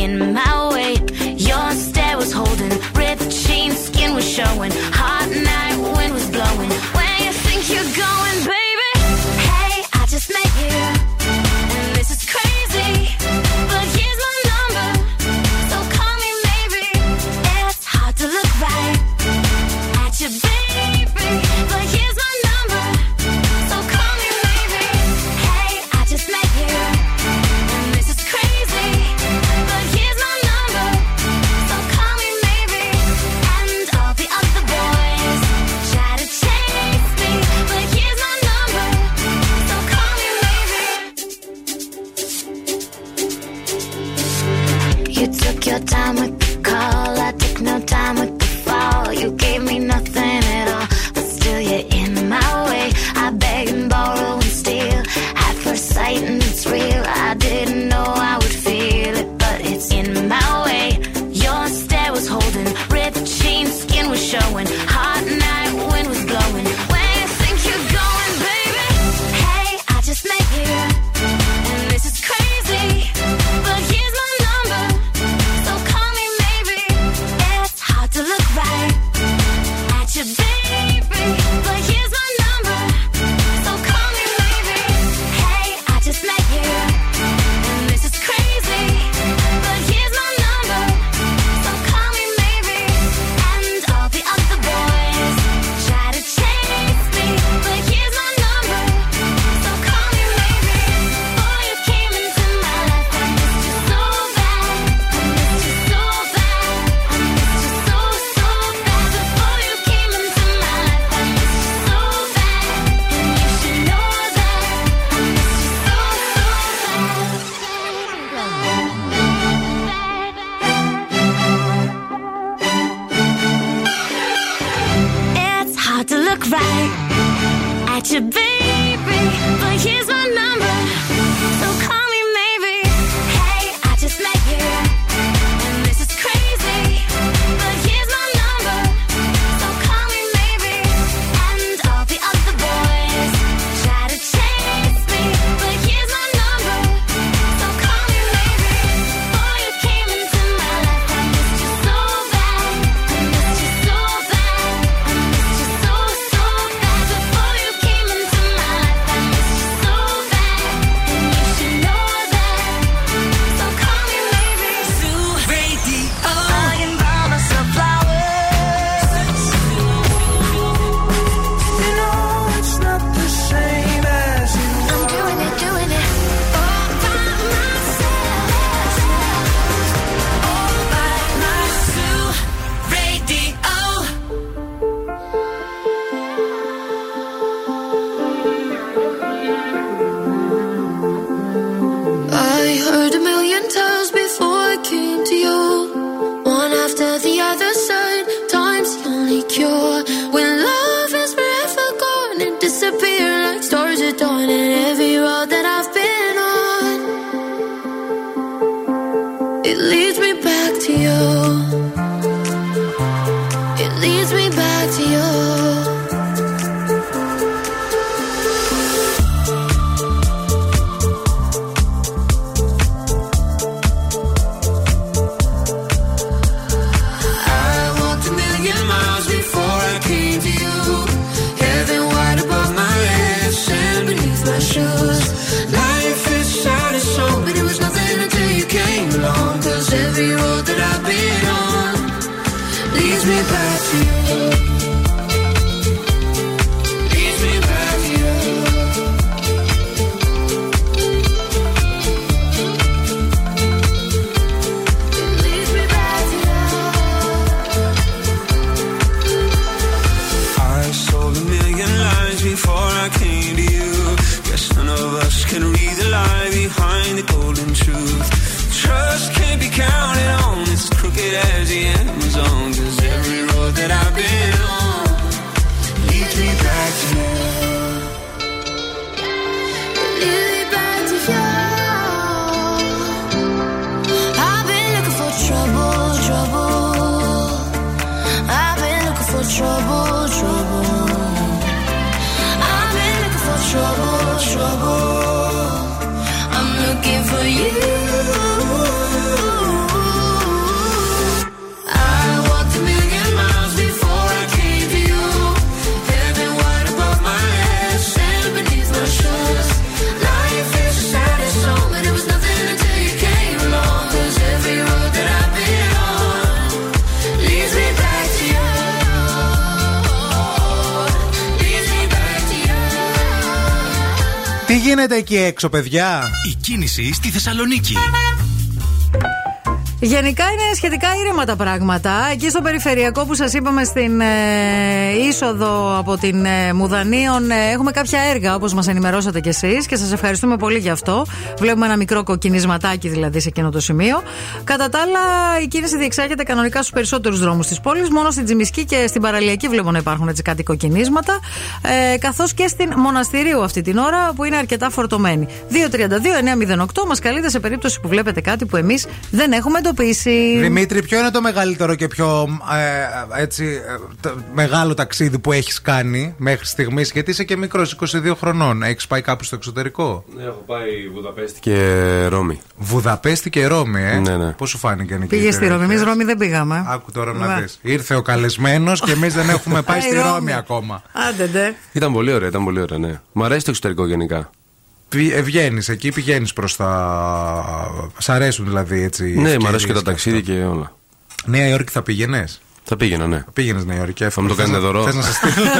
your time with the call. Εκεί έξω, παιδιά. Η κίνηση στη Θεσσαλονίκη. Γενικά είναι σχετικά ήρεμα τα πράγματα. Εκεί στο περιφερειακό που σας είπαμε στην ε, είσοδο από την ε, Μουδανίων ε, έχουμε κάποια έργα όπως μας ενημερώσατε κι εσείς και σας ευχαριστούμε πολύ γι' αυτό. Βλέπουμε ένα μικρό κοκκινισματάκι δηλαδή σε εκείνο το σημείο. Κατά τα άλλα, η κίνηση διεξάγεται κανονικά στους περισσότερους δρόμους της πόλης. Μόνο στην Τζιμισκή και στην Παραλιακή βλέπω να υπάρχουν έτσι κάτι κοκκινίσματα. Ε, Καθώς και στην Μοναστηρίου αυτή την ώρα που είναι αρκετά φορτωμένη. 232-908 μας καλείτε σε περίπτωση που βλέπετε κάτι που εμείς δεν έχουμε εντοπίσει συνειδητοποιήσει. Δημήτρη, ποιο είναι το μεγαλύτερο και πιο ε, έτσι, ε, το μεγάλο ταξίδι που έχεις κάνει μέχρι στιγμής, γιατί είσαι και μικρός, 22 χρονών. Έχεις πάει κάπου στο εξωτερικό; Ναι, έχω πάει Βουδαπέστη και Ρώμη. Βουδαπέστη και Ρώμη, ε; Ναι, ναι. Πώς σου φάνηκε εκεί. Πήγες στη Ρώμη. Εμείς Ρώμη δεν πήγαμε. Άκου τώρα να Ναι. δεις. Ήρθε ο καλεσμένος και εμείς δεν έχουμε πάει Πάει στη Ρώμη. Ρώμη ακόμα. Άντε, ντε. Ήταν πολύ ωραία, ήταν πολύ ωραία, ναι. Μ' αρέσει το εξωτερικό γενικά. Βγαίνεις εκεί, πηγαίνεις προς τα. Σ' αρέσουν δηλαδή έτσι. οι Ναι, μ' αρέσουν ευκαιρίες και τα αυτά. ταξίδια και όλα. Νέα Υόρκη θα πήγαινες; Θα πήγαινα, ναι. Πήγαινες Νέα Υόρκη, Θα μου το κάνετε δωρό. Θες να σε στείλουμε.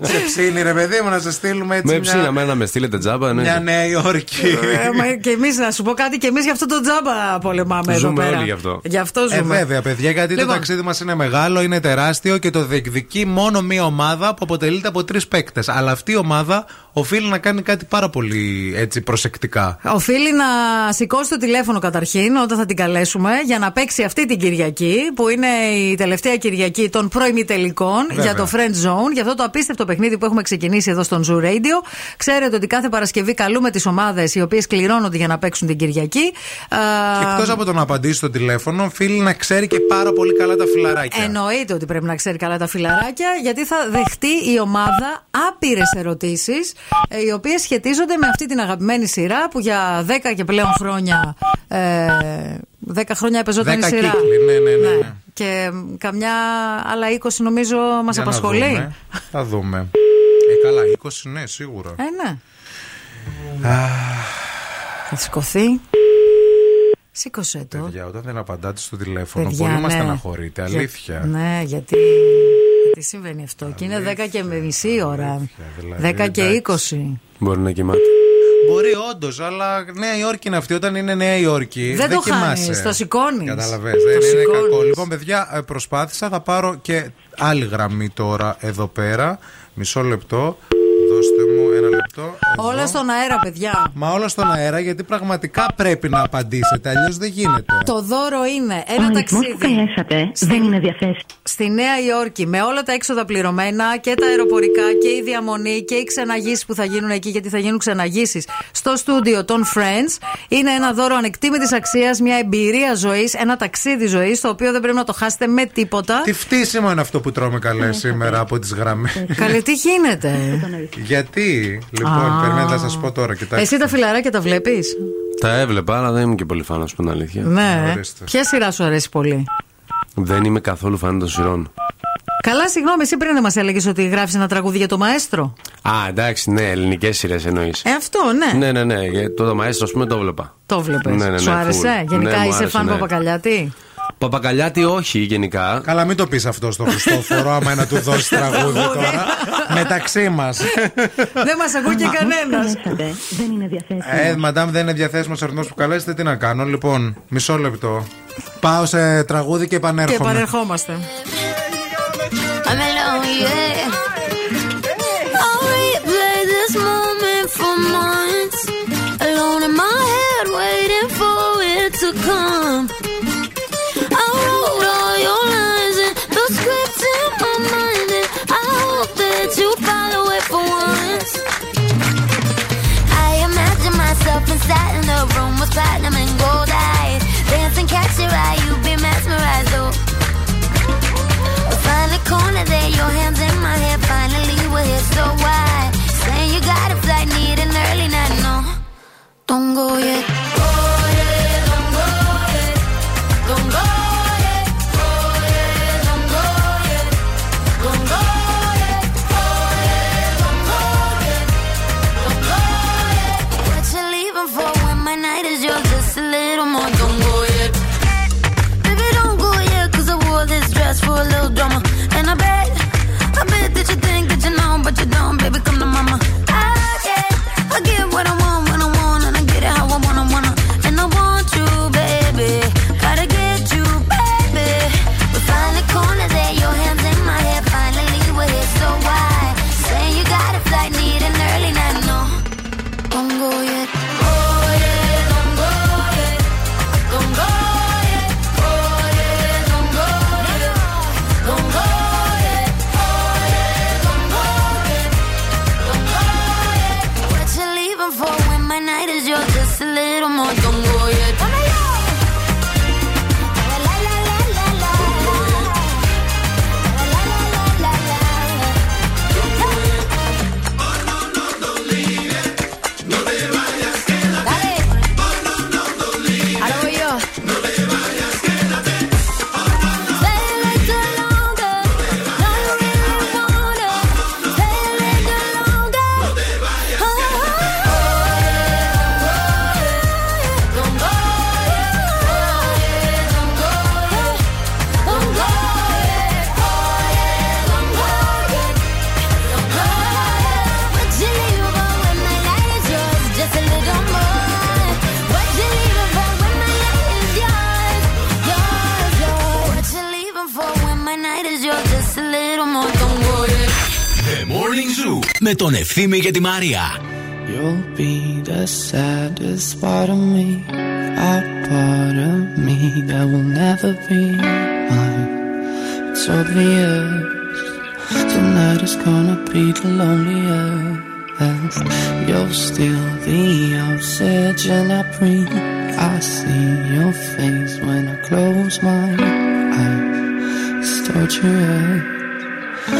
σε ψήνει, ρε παιδί μου, να σε στείλουμε έτσι. Με μια- ψήνα μένα με στείλετε τζάμπα, ναι. Μια Νέα Υόρκη. Ε, μα και εμείς, να σου πω κάτι, και εμείς γι' αυτό το τζάμπα πολεμάμε εδώ Ζούμε πέρα. όλοι γι' αυτό. Γι' αυτό Ε, ζούμε. βέβαια, παιδιά, γιατί το Λοιπόν. ταξίδι μας είναι μεγάλο, είναι τεράστιο και το διεκδικεί μόνο μία ομάδα που αποτελείται από τρεις παίκτες. Αλλά αυτή η ομάδα οφείλει να κάνει κάτι πάρα πολύ έτσι προσεκτικά. Οφείλει να σηκώσει το τηλέφωνο καταρχήν όταν θα την καλέσουμε για να παίξει αυτή την Κυριακή που είναι η τελευταία Κυριακή των προημιτελικών Βέβαια. για το Friend Zone, για αυτό το απίστευτο παιχνίδι που έχουμε ξεκινήσει εδώ στον Zoo Radio. Ξέρετε ότι κάθε Παρασκευή καλούμε τις ομάδες οι οποίες κληρώνονται για να παίξουν την Κυριακή. Εκτός από το να απαντήσει στο τηλέφωνο, οφείλει να ξέρει και πάρα πολύ καλά τα φιλαράκια. Εννοείται ότι πρέπει να ξέρει καλά τα φιλαράκια, γιατί θα δεχτεί η ομάδα άπειρες ερωτήσεις, οι οποίες σχετίζονται με αυτή την αγαπημένη σειρά που για 10 και πλέον χρόνια. Ε, 10 χρόνια επεζόταν η Δέκα σειρά. κύκλοι, ναι, ναι, ναι. ναι. Και μ, καμιά άλλα 20 νομίζω μας Για να απασχολεί. δούμε. Θα δούμε. Ε, καλά, 20 ναι, σίγουρα. Ε, ναι. Θα σηκωθεί. Σήκωσε το. Παιδιά, όταν δεν απαντάτε στο τηλέφωνο, Παιδιά, πολύ μας ναι. στεναχωρείτε. Για- Αλήθεια. Ναι, γιατί. Τι συμβαίνει αυτό. Και είναι 10 και μισή ώρα. δηλαδή, 10 και εντάξει. 20. Μπορεί να κοιμάται. Μπορεί όντως, αλλά Νέα Υόρκη είναι αυτή. Όταν είναι Νέα Υόρκη, Δεν το κοιμάσαι. χάνεις, το σηκώνεις. Καταλαβες, Το δεν είναι σηκώνεις. κακό. Λοιπόν, παιδιά, ε, προσπάθησα. Θα πάρω και άλλη γραμμή τώρα εδώ πέρα. Μισό λεπτό. Δώστε μου ένα λεπτό. Όλα στον αέρα, παιδιά. Μα όλα στον αέρα, γιατί πραγματικά πρέπει να απαντήσετε. Αλλιώς δεν γίνεται. Το δώρο είναι ένα Ο αριθμός ταξίδι. που καλέσατε δεν είναι διαθέσιμο. Στη Νέα Υόρκη με όλα τα έξοδα πληρωμένα και τα αεροπορικά και η διαμονή και οι ξεναγήσει που θα γίνουν εκεί, γιατί θα γίνουν ξεναγήσει στο στούντιο των Friends. Είναι ένα δώρο ανεκτήμητης αξίας, μια εμπειρία ζωής, ένα ταξίδι ζωής, το οποίο δεν πρέπει να το χάσετε με τίποτα. Τι φτύσιμο είναι αυτό που τρώμε καλέ σήμερα από τις γραμμές. Καλή, τι γίνεται; Γιατί, λοιπόν, Α. περιμένετε να σας πω τώρα. Κοιτάξτε. Εσύ τα φιλαράκια τα βλέπεις; Τα έβλεπα, αλλά δεν είμαι και πολύ φάνα, να σου πω την αλήθεια. Ναι. Ορίστε. Ποια σειρά σου αρέσει πολύ; Δεν είμαι καθόλου φαν των σειρών. Καλά, συγγνώμη, εσύ πριν δεν μας έλεγες ότι γράφεις ένα τραγούδι για το μαέστρο. Α, εντάξει, ναι, ελληνικές σειρές εννοείς. Ε, αυτό, ναι. Ναι, ναι, ναι. για Το Δαμαέστρο, ας πούμε, το βλέπα. Το βλέπει. Ναι, ναι, ναι, Σου άρεσε; full. Γενικά Ναι, μου είσαι άρεσε, φαν ναι. Παπακαλιάτη; Παπακαλιάτη, όχι γενικά. Καλά, μην το πεις αυτό στο Χριστόφορο, άμα είναι να του δώσεις τραγούδι τώρα. Μεταξύ μας. Δεν μας ακούει και κανένας. Δεν είναι διαθέσιμος. Ε, μαντάμ, δεν είναι διαθέσιμος ο αριθμό που καλέσετε. Τι να κάνω, λοιπόν, μισό λεπτό. Πάω σε τραγούδι και Και επανέρχομαι. επανερχόμαστε. I'm alone, yeah. I'll replay this moment for months. Alone in my head, waiting for it to come. don't go yet τον Ευθύμη και τη Μαρία. You'll be the saddest part of me, a part of me that will never be mine. It's obvious tonight is gonna be the loneliest. You're still the oxygen I breathe. I see your face when I close my eyes. It's torturous.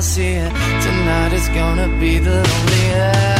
Here. Tonight is gonna be the loneliest.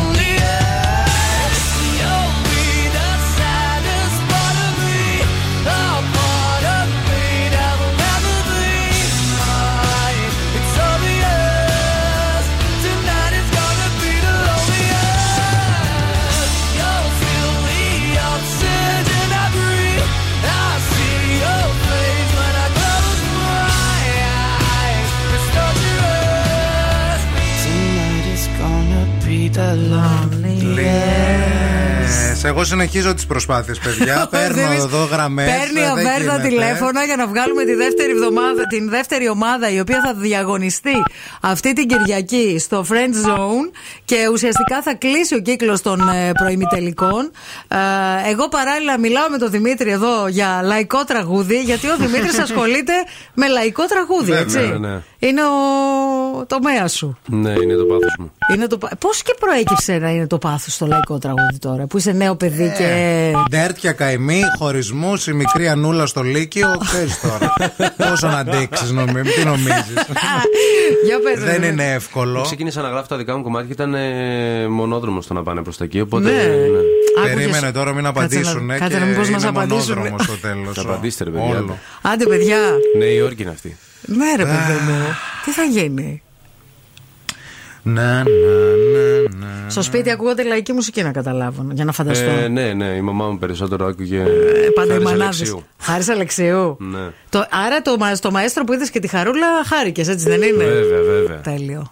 Εγώ συνεχίζω τις προσπάθειες, παιδιά. Παίρνω Θέμης εδώ γραμμές. Παίρνει ο Βέρτα τηλέφωνα για να βγάλουμε τη δεύτερη εβδομάδα, την δεύτερη ομάδα η οποία θα διαγωνιστεί αυτή την Κυριακή στο Friend Zone και ουσιαστικά θα κλείσει ο κύκλος των ε, προημιτελικών. Ε, εγώ παράλληλα μιλάω με τον Δημήτρη εδώ για λαϊκό τραγούδι, γιατί ο Δημήτρης ασχολείται με λαϊκό τραγούδι, έτσι. Ναι, ναι. Είναι ο τομέας σου. Ναι, είναι το πάθος μου. Είναι το... Πώς και προέκυψε να είναι το πάθος στο λαϊκό τραγούδι τώρα, που είσαι νέο παιδί και. Ντέρτια καημή, χωρισμούς, η μικρή Ανούλα στο Λύκειο. Ξέρεις τώρα. Πόσο να αντέξει, νομίζει. Τι νομίζεις. Για πες, Δεν ρε. είναι εύκολο. Ξεκίνησα να γράφω τα δικά μου κομμάτια και ήταν ε, μονόδρομος το να πάνε προς τα εκεί. Οπότε. Ναι. ναι. Περίμενε τώρα, μην απαντήσουν. να- ε, κάτσε και να μην πώς μας είναι απαντήσουν. μονόδρομος στο τέλος. Θα απαντήσετε, ρε παιδιά. Όλο. Άντε, παιδιά. Νέα Υόρκη είναι αυτή. Ναι, ρε παιδί μου. Τι θα γίνει; Να, να, να, να. Στο σπίτι ακούγονται λαϊκή μουσική να καταλάβω, για να φανταστώ. Ε, ναι, ναι, η μαμά μου περισσότερο άκουγε. Ε, πάντα οι Χάρης μανάδε. Αλεξίου. Χάρης Αλεξίου. Ναι. Το, άρα το, μα- το μαέστρο που είδες και τη χαρούλα χάρηκες, έτσι δεν είναι; Βέβαια, βέβαια. Τέλειο.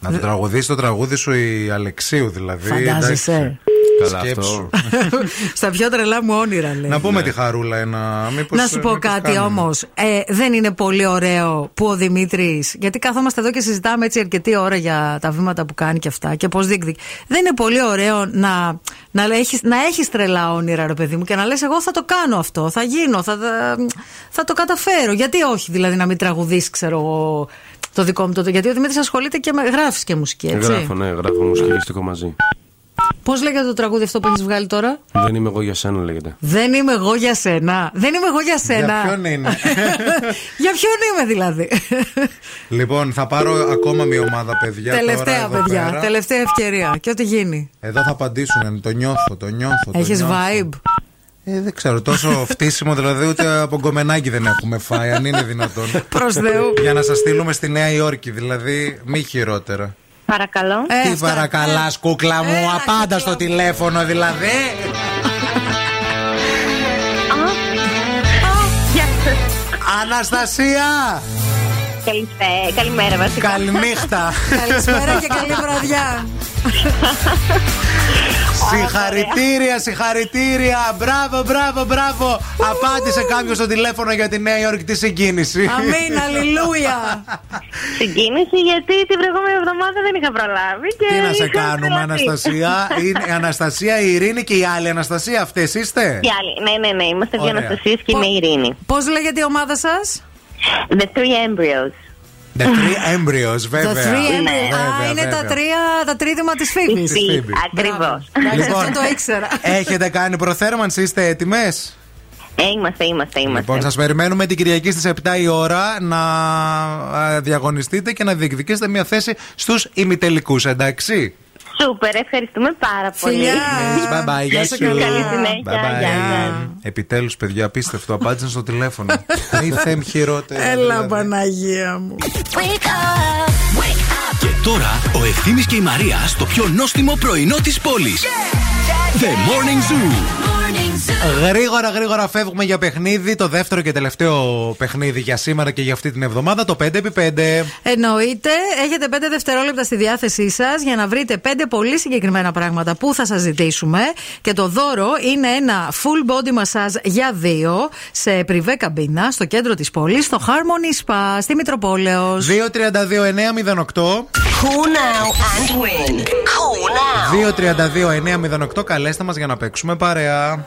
Να το τραγουδίσει το τραγούδι σου η Αλεξίου δηλαδή. Φαντάζεσαι. εντάξει. Καλά Σκέψου. Στα πιο τρελά μου όνειρα, λέει. Να πούμε τη χαρούλα ένα. Μήπως, Να σου πω μήπως κάτι κάνουμε. όμως. Ε, δεν είναι πολύ ωραίο που ο Δημήτρης. Γιατί καθόμαστε εδώ και συζητάμε έτσι αρκετή ώρα για τα βήματα που κάνει και αυτά και πώς διεκδικεί. Δεν είναι πολύ ωραίο να, να, έχεις, να έχεις τρελά όνειρα, ρε παιδί μου, και να λες Εγώ θα το κάνω αυτό, θα γίνω, θα, θα, θα το καταφέρω. Γιατί όχι, δηλαδή, να μην τραγουδείς, ξέρω εγώ, το δικό μου το. Γιατί ο Δημήτρης ασχολείται και με. γράφεις και μουσική, έτσι. Γράφω, ναι, γράφω μουσική και στίχο μαζί. Πώς λέγεται το τραγούδι αυτό που έχεις βγάλει τώρα; Δεν είμαι εγώ για σένα, λέγεται. Δεν είμαι εγώ για σένα. Δεν είμαι εγώ για σένα. Για ποιον είναι; για ποιον είμαι δηλαδή; Λοιπόν, θα πάρω ακόμα μια ομάδα παιδιά. Τελευταία τώρα εδώ παιδιά. πέρα. Τελευταία ευκαιρία. Και ό,τι γίνει. Εδώ θα απαντήσουν. Το νιώθω, το νιώθω. το Έχεις νιώθω. vibe. Ε, δεν ξέρω, τόσο φτύσιμο δηλαδή ούτε από γκομενάκι δεν έχουμε φάει, αν είναι δυνατόν. Προς Θεού. Για να σας στείλουμε στη Νέα Υόρκη, δηλαδή μη χειρότερα. Παρακαλώ. Τι παρακαλάς, κούκλα μου, απάντα στο τηλέφωνο δηλαδή. Γεια σας. Αναστασία! Καλησπέρα, καλημέρα βασικά. Καληνύχτα. Καλησπέρα και καλή βραδιά. Συγχαρητήρια, συγχαρητήρια. Μπράβο, μπράβο, μπράβο. Απάντησε κάποιος στο τηλέφωνο για τη Νέα Υόρκη τη συγκίνηση. Αμήν, αλληλούια. Συγκίνηση γιατί την προηγούμενη εβδομάδα δεν είχα προλάβει. Και Τι να σε είχα κάνουμε, τρελαθεί. Αναστασία; Είναι η Αναστασία, η Ειρήνη και η άλλη Αναστασία. Αυτές είστε; Και άλλοι. Ναι, ναι, ναι. Είμαστε δύο Ωραία. Αναστασίες και είναι η Ειρήνη. Πώς λέγεται η ομάδα σας, The Three Embryos. The three embryos, The βέβαια. Three Embryos. Βέβαια, Α, είναι τα βέβαια. τρία, τα τρίδημα της Φίβη. Της Φίβης, ακριβώς. Λοιπόν, Δεν το ήξερα. έχετε κάνει προθέρμανση, είστε έτοιμες; Ε, είμαστε, είμαστε, είμαστε. Λοιπόν, σας περιμένουμε την Κυριακή στις 7 η ώρα να α, διαγωνιστείτε και να διεκδικήσετε μια θέση στους ημιτελικούς, εντάξει; Σούπερ, ευχαριστούμε πάρα πολύ. Φιλιά. Bye bye, γεια σου. Καλή συνέχεια. Bye bye. Γεια σας. Επιτέλους, παιδιά, απίστευτο. Απάντησαν στο τηλέφωνο. Μη θέμ χειρότερα. Έλα, δηλαδή. Παναγία μου. Και τώρα ο Ευθύμης και η Μαρία στο πιο νόστιμο πρωινό της πόλης. The Morning Zoo. Γρήγορα, γρήγορα φεύγουμε για παιχνίδι. Το δεύτερο και τελευταίο παιχνίδι για σήμερα και για αυτή την εβδομάδα. Το 5x5. Εννοείται, έχετε 5 δευτερόλεπτα στη διάθεσή σας για να βρείτε 5 πολύ συγκεκριμένα πράγματα που θα σας ζητήσουμε. Και το δώρο είναι ένα full body massage για δύο σε πριβέ καμπίνα στο κέντρο της πόλης, στο Harmony Spa στη Μητροπόλεως. 232-908. Cool now and win. Cool now. 232-908. Καλέστε μας για να παίξουμε παρέα.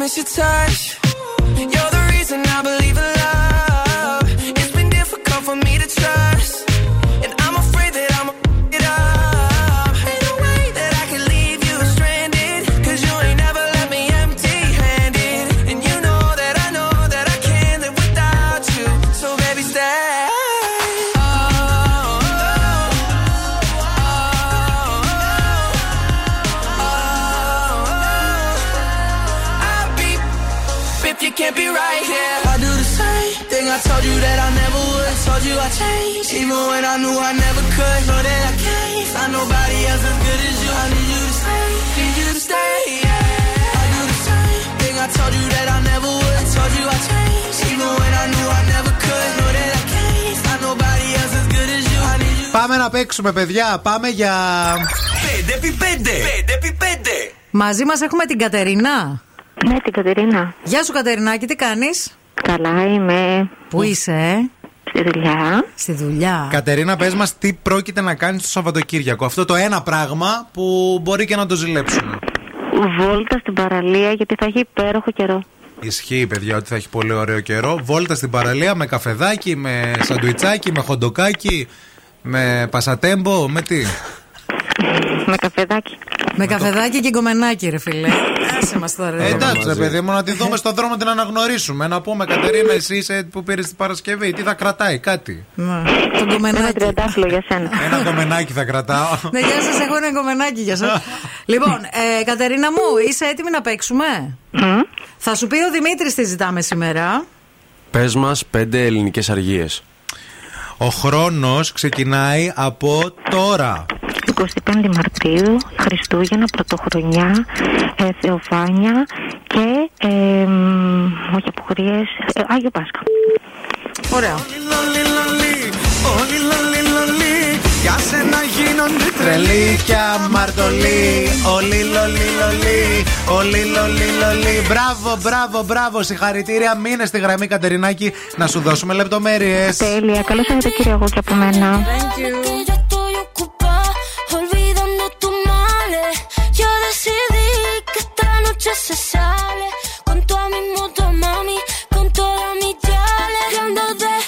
miss your touch. I told you I changed, even when I knew I never could. Know that I can't find nobody else as good as you. I need you to stay, need you to stay. Yeah. I do the same thing I told you that I never would. I told you I changed, even when I knew I never could. Know that I can't find nobody else as good as you. I need you. Πάμε να παίξουμε, παιδιά. Πάμε για. 5x5. 5x5. Μαζί μα έχουμε την Κατερίνα. Ναι, την Κατερίνα. Γεια σου, Κατερινάκη, τι κάνει. Καλά είμαι. Πού είσαι, ε? Στη δουλειά. Στη δουλειά. Κατερίνα, πες μας τι πρόκειται να κάνεις το Σαββατοκύριακο. Αυτό το ένα πράγμα που μπορεί και να το ζηλέψουμε. Βόλτα στην παραλία γιατί θα έχει υπέροχο καιρό. Ισχύει, παιδιά, ότι θα έχει πολύ ωραίο καιρό. Βόλτα στην παραλία με καφεδάκι, με σαντουιτσάκι, με χοντοκάκι, με πασατέμπο, με τι. Με καφεδάκι. Με καφεδάκι και γκομενάκι, ρε φιλέ. Άσε μας τώρα. ρε. Ε, εντάξει, ρε παιδί μου, να τη δούμε στον δρόμο την αναγνωρίσουμε. Να πούμε, Κατερίνα, εσύ είσαι που πήρες την Παρασκευή. Τι θα κρατάει, κάτι. Ναι. Το γκομενάκι. Ένα τριαντάφυλλο για σένα. Ένα κομμενάκι θα κρατάω. Ναι, γεια σας, έχω ένα γκομενάκι για σας. λοιπόν, ε, Κατερίνα μου, είσαι έτοιμη να παίξουμε; Θα σου πει ο Δημήτρης τι ζητάμε σήμερα. Πες μας πέντε ελληνικές αργίες. Ο χρόνος ξεκινάει από τώρα. 25 Μαρτίου, Χριστούγεννα, Πρωτοχρονιά, ε, Θεοφάνια και. Ε, μ, όχι αποχωρίες, ε, Άγιο Πάσχα. Ωραία. Όλοι λαλί λαλί Για σένα γίνονται Τρελή και αμαρτωλή. Όλοι λολί λολί. Όλοι λολί λολί. Μπράβο, μπράβο, μπράβο. Συγχαρητήρια. Μείνε στη γραμμή, Κατερινάκη, να σου δώσουμε λεπτομέρειες. Τέλεια. Καλό Σαββατοκύριακο και από μένα. Yo estoy decidí que esta noche se sale con toda mi moto, mami, con todas mis yales.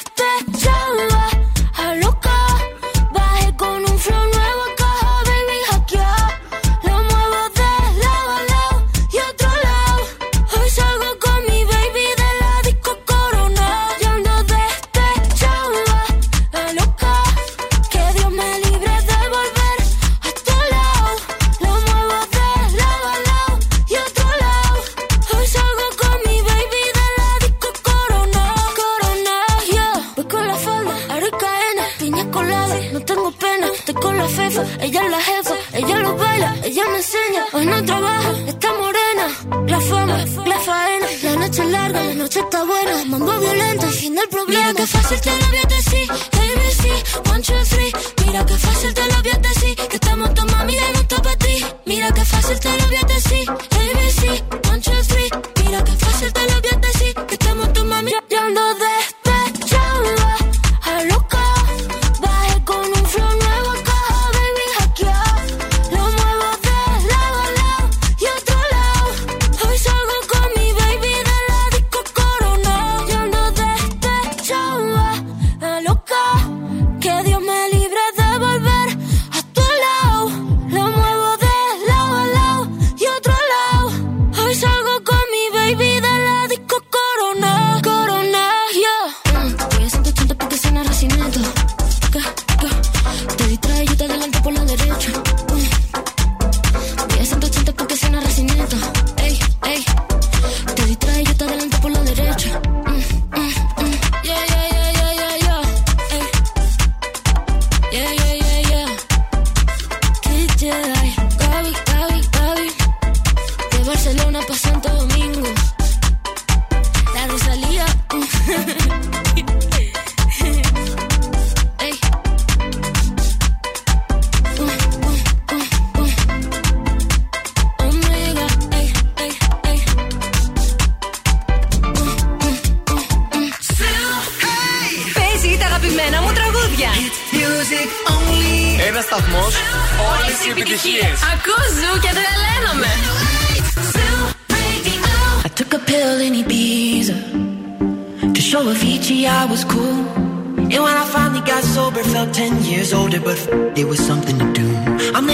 Ella me enseña. Hoy no trabaja, está morena. La fama, la faena. La noche es larga, la noche está buena. Mambo violento, fin del problema. Mira que fácil te lo a decir, ABC, one, two, three. Mira que fácil te lo a decir, que estamos tu mami no está para ti. Mira que fácil te lo a decir, ABC,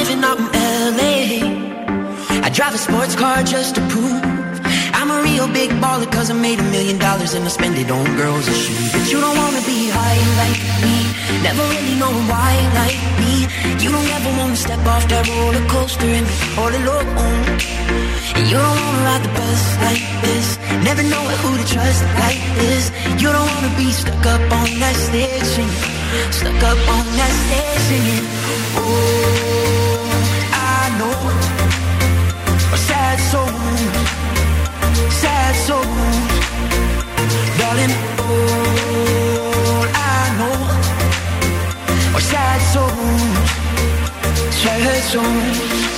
living out in LA. I drive a sports car just to prove I'm a real big baller, cause I made a million dollars and I spend it on girls and shoes. But you don't wanna be high like me, never really know why like me. You don't ever wanna step off that roller coaster and be all alone. And you don't wanna ride the bus like this, never know who to trust like this. You don't wanna be stuck up on that stage singing, stuck up on that stage singing. soul. Darling, all I know sad songs, sad songs.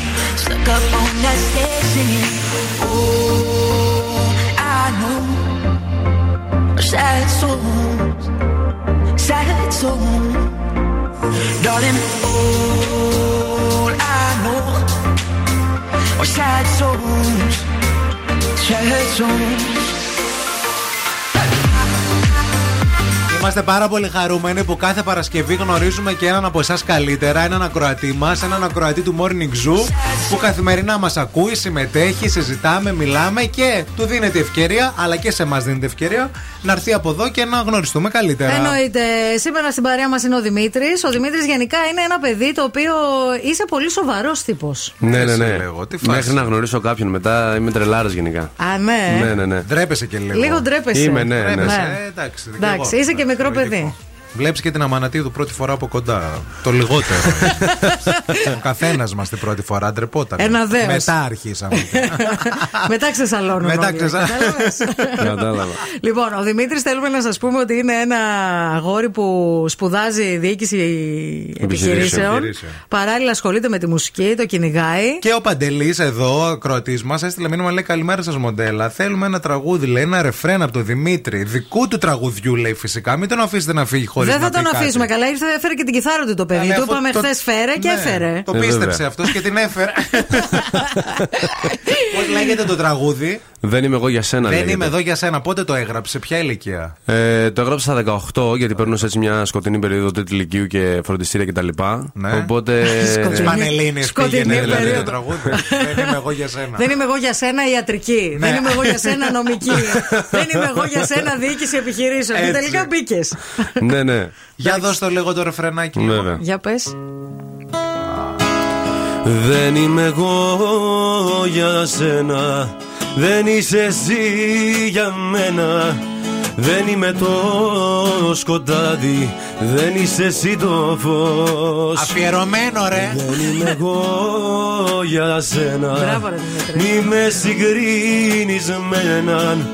stuck up on that stage. Oh, I know sad songs, sad songs, darling. All I know are sad songs, sad songs. Είμαστε πάρα πολύ χαρούμενοι που κάθε Παρασκευή γνωρίζουμε και έναν από εσάς καλύτερα, έναν ακροατή μας, έναν ακροατή του Morning Zoo που καθημερινά μας ακούει, συμμετέχει, συζητάμε, μιλάμε και του δίνεται ευκαιρία, αλλά και σε εμάς δίνεται ευκαιρία να έρθει από εδώ και να γνωριστούμε καλύτερα. Εννοείται. Σήμερα στην παρέα μας είναι ο Δημήτρης. Ο Δημήτρης γενικά είναι ένα παιδί το οποίο είσαι πολύ σοβαρός τύπος. Ναι, ναι, ναι. λέγω, τι φάση. Μέχρι να γνωρίσω κάποιον μετά είμαι τρελάρα γενικά. Α, ναι. Ναι, ναι, ναι. Ντρέπεσαι και λίγο. Λίγο ντρέπεσαι. Είμαι, ναι, ναι. Ντρέπεσαι. Ναι. Ε, εντάξει, και Εντάξει, εγώ. είσαι και μικρό παιδί. Βλέπεις και την Αμανατίδου πρώτη φορά από κοντά. Το λιγότερο. Ο καθένας μας την πρώτη φορά ντρεπόταν. Ένα δέος. Μετά αρχίσαμε. Μετά ξεσαλώνουν. Μετά όλοι, ξεσα- κατάλαβες; Κατάλαβα. Λοιπόν, ο Δημήτρης θέλουμε να σας πούμε ότι είναι ένα αγόρι που σπουδάζει διοίκηση επιχειρήσεων. Επιχειρήσεων. Παράλληλα ασχολείται με τη μουσική, το κυνηγάει. Και ο Παντελής εδώ, ο ακροατής μας, έστειλε μήνυμα λέει Καλημέρα σας, μοντέλα. Θέλουμε ένα τραγούδι, λέει, ένα ρεφρέν από τον Δημήτρη. Δικού του τραγουδιού, λέει φυσικά. Μην τον αφήσετε να φύγει χωρίς Δεν να θα τον πει κάτι. αφήσουμε καλά. Ήρθε, έφερε και την κιθάρα του το παιδί. Αλλά Του αφού είπαμε το- χθες φέρε και Ναι, έφερε. Το Ε, πίστεψε βέβαια. αυτός και την έφερε. Πώς λέγεται το τραγούδι; Δεν είμαι εγώ για σένα, Δεν λέγεται. είμαι εδώ για σένα. Πότε το έγραψε, ποια ηλικία; Ε, το έγραψα στα 18 γιατί παίρνω έτσι μια σκοτεινή περίοδο τρίτη ηλικίου και φροντιστήρια κτλ. Ναι. Οπότε. Τη Πανελίνη Σκοτεινή πήγαινε δηλαδή το περίοδο. τραγούδι. Δεν είμαι εγώ για σένα. Δεν είμαι εγώ για σένα ιατρική. Ναι. Δεν είμαι εγώ για σένα νομική. Δεν είμαι εγώ για σένα διοίκηση επιχειρήσεων. Και Έτσι. τελικά μπήκες. ναι, ναι. Για δώσ' το λίγο το ρεφρενάκι. λίγο. Βέβαια. Για πες. Δεν είμαι εγώ για σένα Δεν είσαι εσύ για μένα Δεν είμαι το σκοτάδι Δεν είσαι εσύ το φως Αφιερωμένο ρε. Δεν είμαι εγώ για σένα Μπράβο, ρε, Δημήτρη. Μη με συγκρίνεις με έναν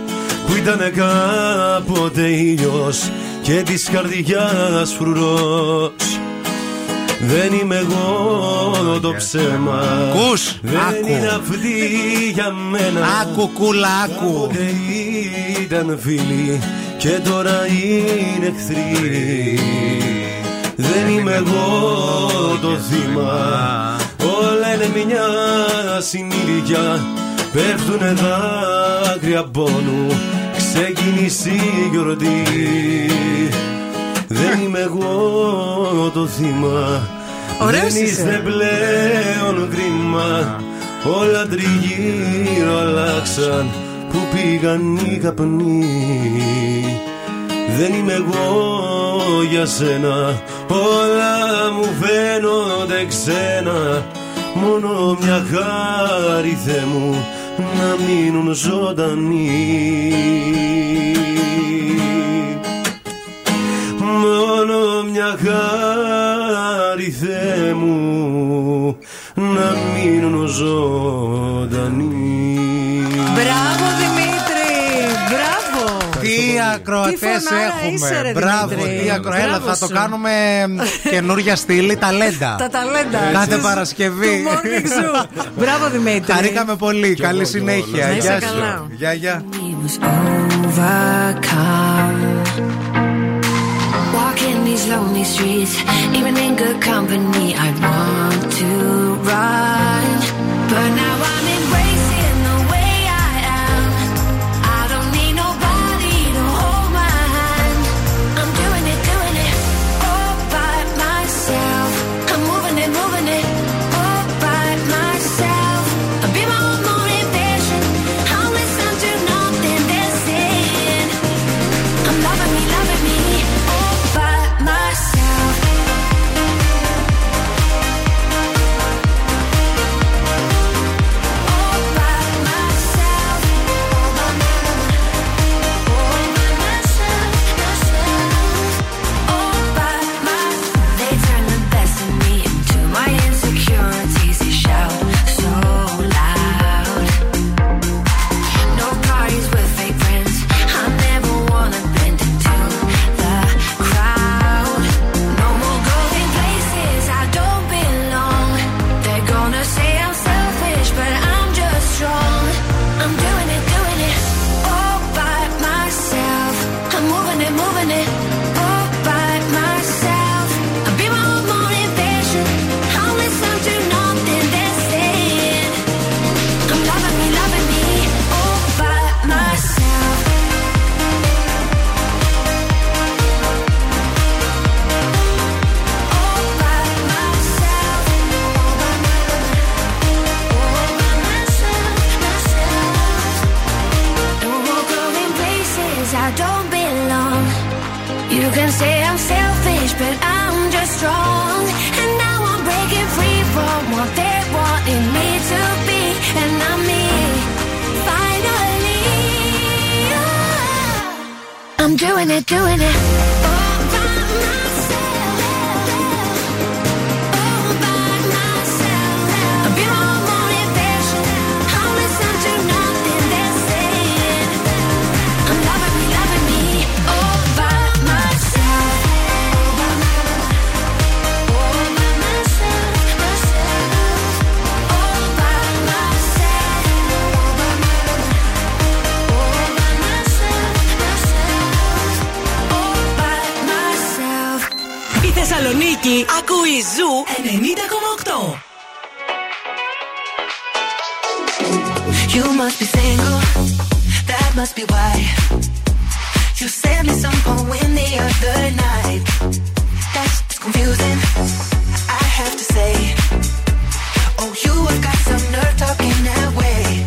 Που ήταν κάποτε ήλιος Και της καρδιάς φρουρός. Δεν είμαι εγώ το ψέμα. Ακούς, Δεν άκου. είναι αυτή για μένα. Άκου κούλα, άκου. Κάποτε ήταν φίλοι Και τώρα είναι εχθροί Δεν είμαι εγώ το θύμα. Όλα είναι μια συνήθεια Πέφτουνε δάκρυα πόνου Ξεκίνησε η γιορτή. Δεν είμαι εγώ το θύμα. Ωραίος Δεν είσαι. είστε πλέον κρίμα. Όλα τριγύρω αλλάξαν. Που πήγαν οι καπνοί. Δεν είμαι εγώ για σένα. Όλα μου φαίνονται ξένα. Μόνο μια χάρη Θεέ μου Να μείνουν ζωντανοί Μόνο μια χάρη Θεέ μου να μείνουν ζωντανοί. τι ακροατές έχουμε. Μπράβο, τι ακροατέ. θα το κάνουμε καινούργια στήλη ταλέντα. Τα ταλέντα. Κάθε Παρασκευή. Μπράβο, Δημήτρη. Χαρήκαμε πολύ. Καλή συνέχεια. Γεια σου. Γεια, γεια. strong, and now I'm breaking free from what they wanted me to be, and I'm me. Finally, oh. I'm doing it, doing it. Ακούει Ζου 90,8. You must be single, that must be why. You sent me some poem the other night. That's confusing, I have to say. Oh, you have got some nerve talking that way.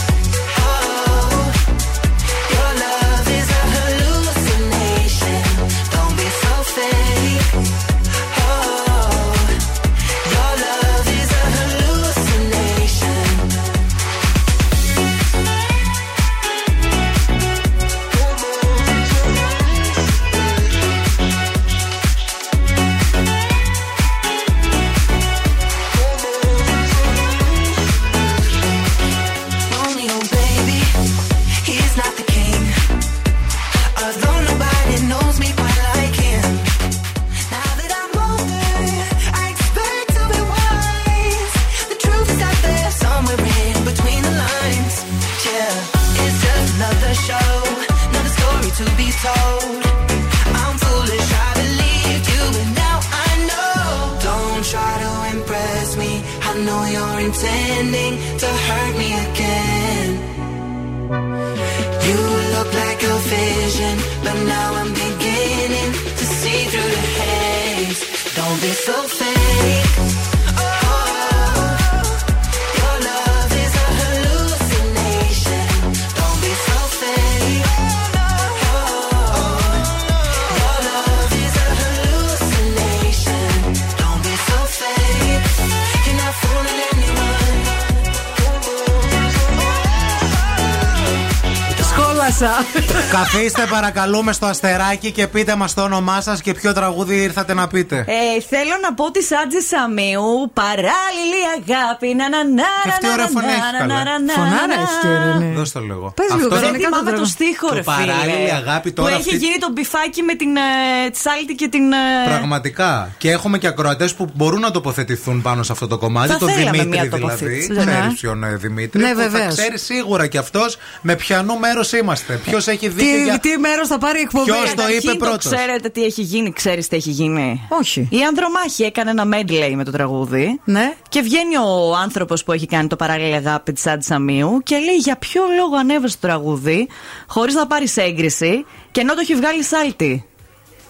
Καθίστε παρακαλούμε στο αστεράκι και πείτε μας το όνομά σας και ποιο τραγούδι ήρθατε να πείτε. Ε, θέλω να πω τη Άντζη Σαμίου, παράλληλη αγάπη. Να, να, να, Και αυτή να, ωραία να, φωνή να, έχεις, να, καλά. να, να, Φωνάρα να. έχεις και ωραία, ναι. Δώσ' το λίγο. Πες λίγο, Αυτό δεν το- είναι Θυμάμαι κάτω το στίχο, Το ρε φίλε. παράλληλη αγάπη τώρα Που έχει αυτή- γίνει το μπιφάκι με την ε, Τσάλτη και την. ε, Πραγματικά. Και έχουμε και ακροατές που μπορούν να τοποθετηθούν πάνω σε αυτό το κομμάτι. Θα το θέλαμε Δημήτρη μια δηλαδή. τοποθέτηση. Ξέρεις Ναι. ποιον ε, Δημήτρη. Ναι, που θα βεβαίως. ξέρει σίγουρα κι αυτός με ποιανού μέρο είμαστε. Ποιος έχει δει και Τι, για... τι μέρος θα πάρει η εκπομπή. Ποιος το Καταρχήν είπε πρώτος; ξέρετε τι έχει γίνει, ξέρεις τι έχει γίνει. Όχι. Η Ανδρομάχη έκανε ένα medley με το τραγούδι. Ναι. Και βγαίνει ο άνθρωπος που έχει κάνει το παράλληλη αγάπη της Άντι Σαμίου και λέει για ποιο λόγο ανέβασε το τραγούδι χωρίς να πάρεις έγκριση και ενώ το έχει βγάλει σάλτη.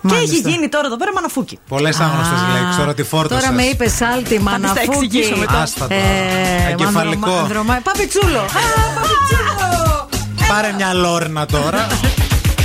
Και Μάλιστα. έχει γίνει τώρα εδώ πέρα μαναφούκι. Πολλές άγνωστες Α, λέξεις. Τώρα τη φόρτωσες. Τώρα με είπε σάλτη, μαναφούκι. εξηγήσω μετά. Άστα τώρα. Εγκεφαλικό. Παπιτσούλο. Α, παπιτσούλο. Πάρε μια λόρνα τώρα.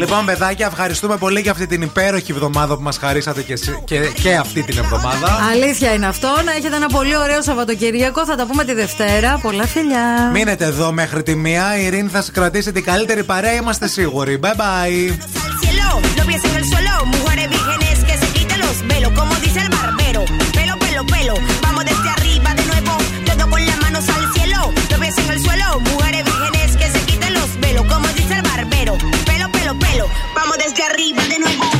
Λοιπόν, παιδάκια, ευχαριστούμε πολύ για αυτή την υπέροχη εβδομάδα που μας χαρίσατε και, εσεί- και, και αυτή την εβδομάδα. Αλήθεια είναι αυτό. Να έχετε ένα πολύ ωραίο Σαββατοκυριακό. Θα τα πούμε τη Δευτέρα. Πολλά φιλιά. Μείνετε εδώ μέχρι τη μία. Η Ειρήνη θα σας κρατήσει την καλύτερη παρέα, είμαστε σίγουροι. Bye bye. cielo, los pies en el suelo, mujeres vírgenes que se quiten los velos, como dice el barbero, pelo, pelo, pelo, vamos desde arriba de nuevo, todo con las manos al cielo, los pies en el suelo, vamos desde arriba de nuevo.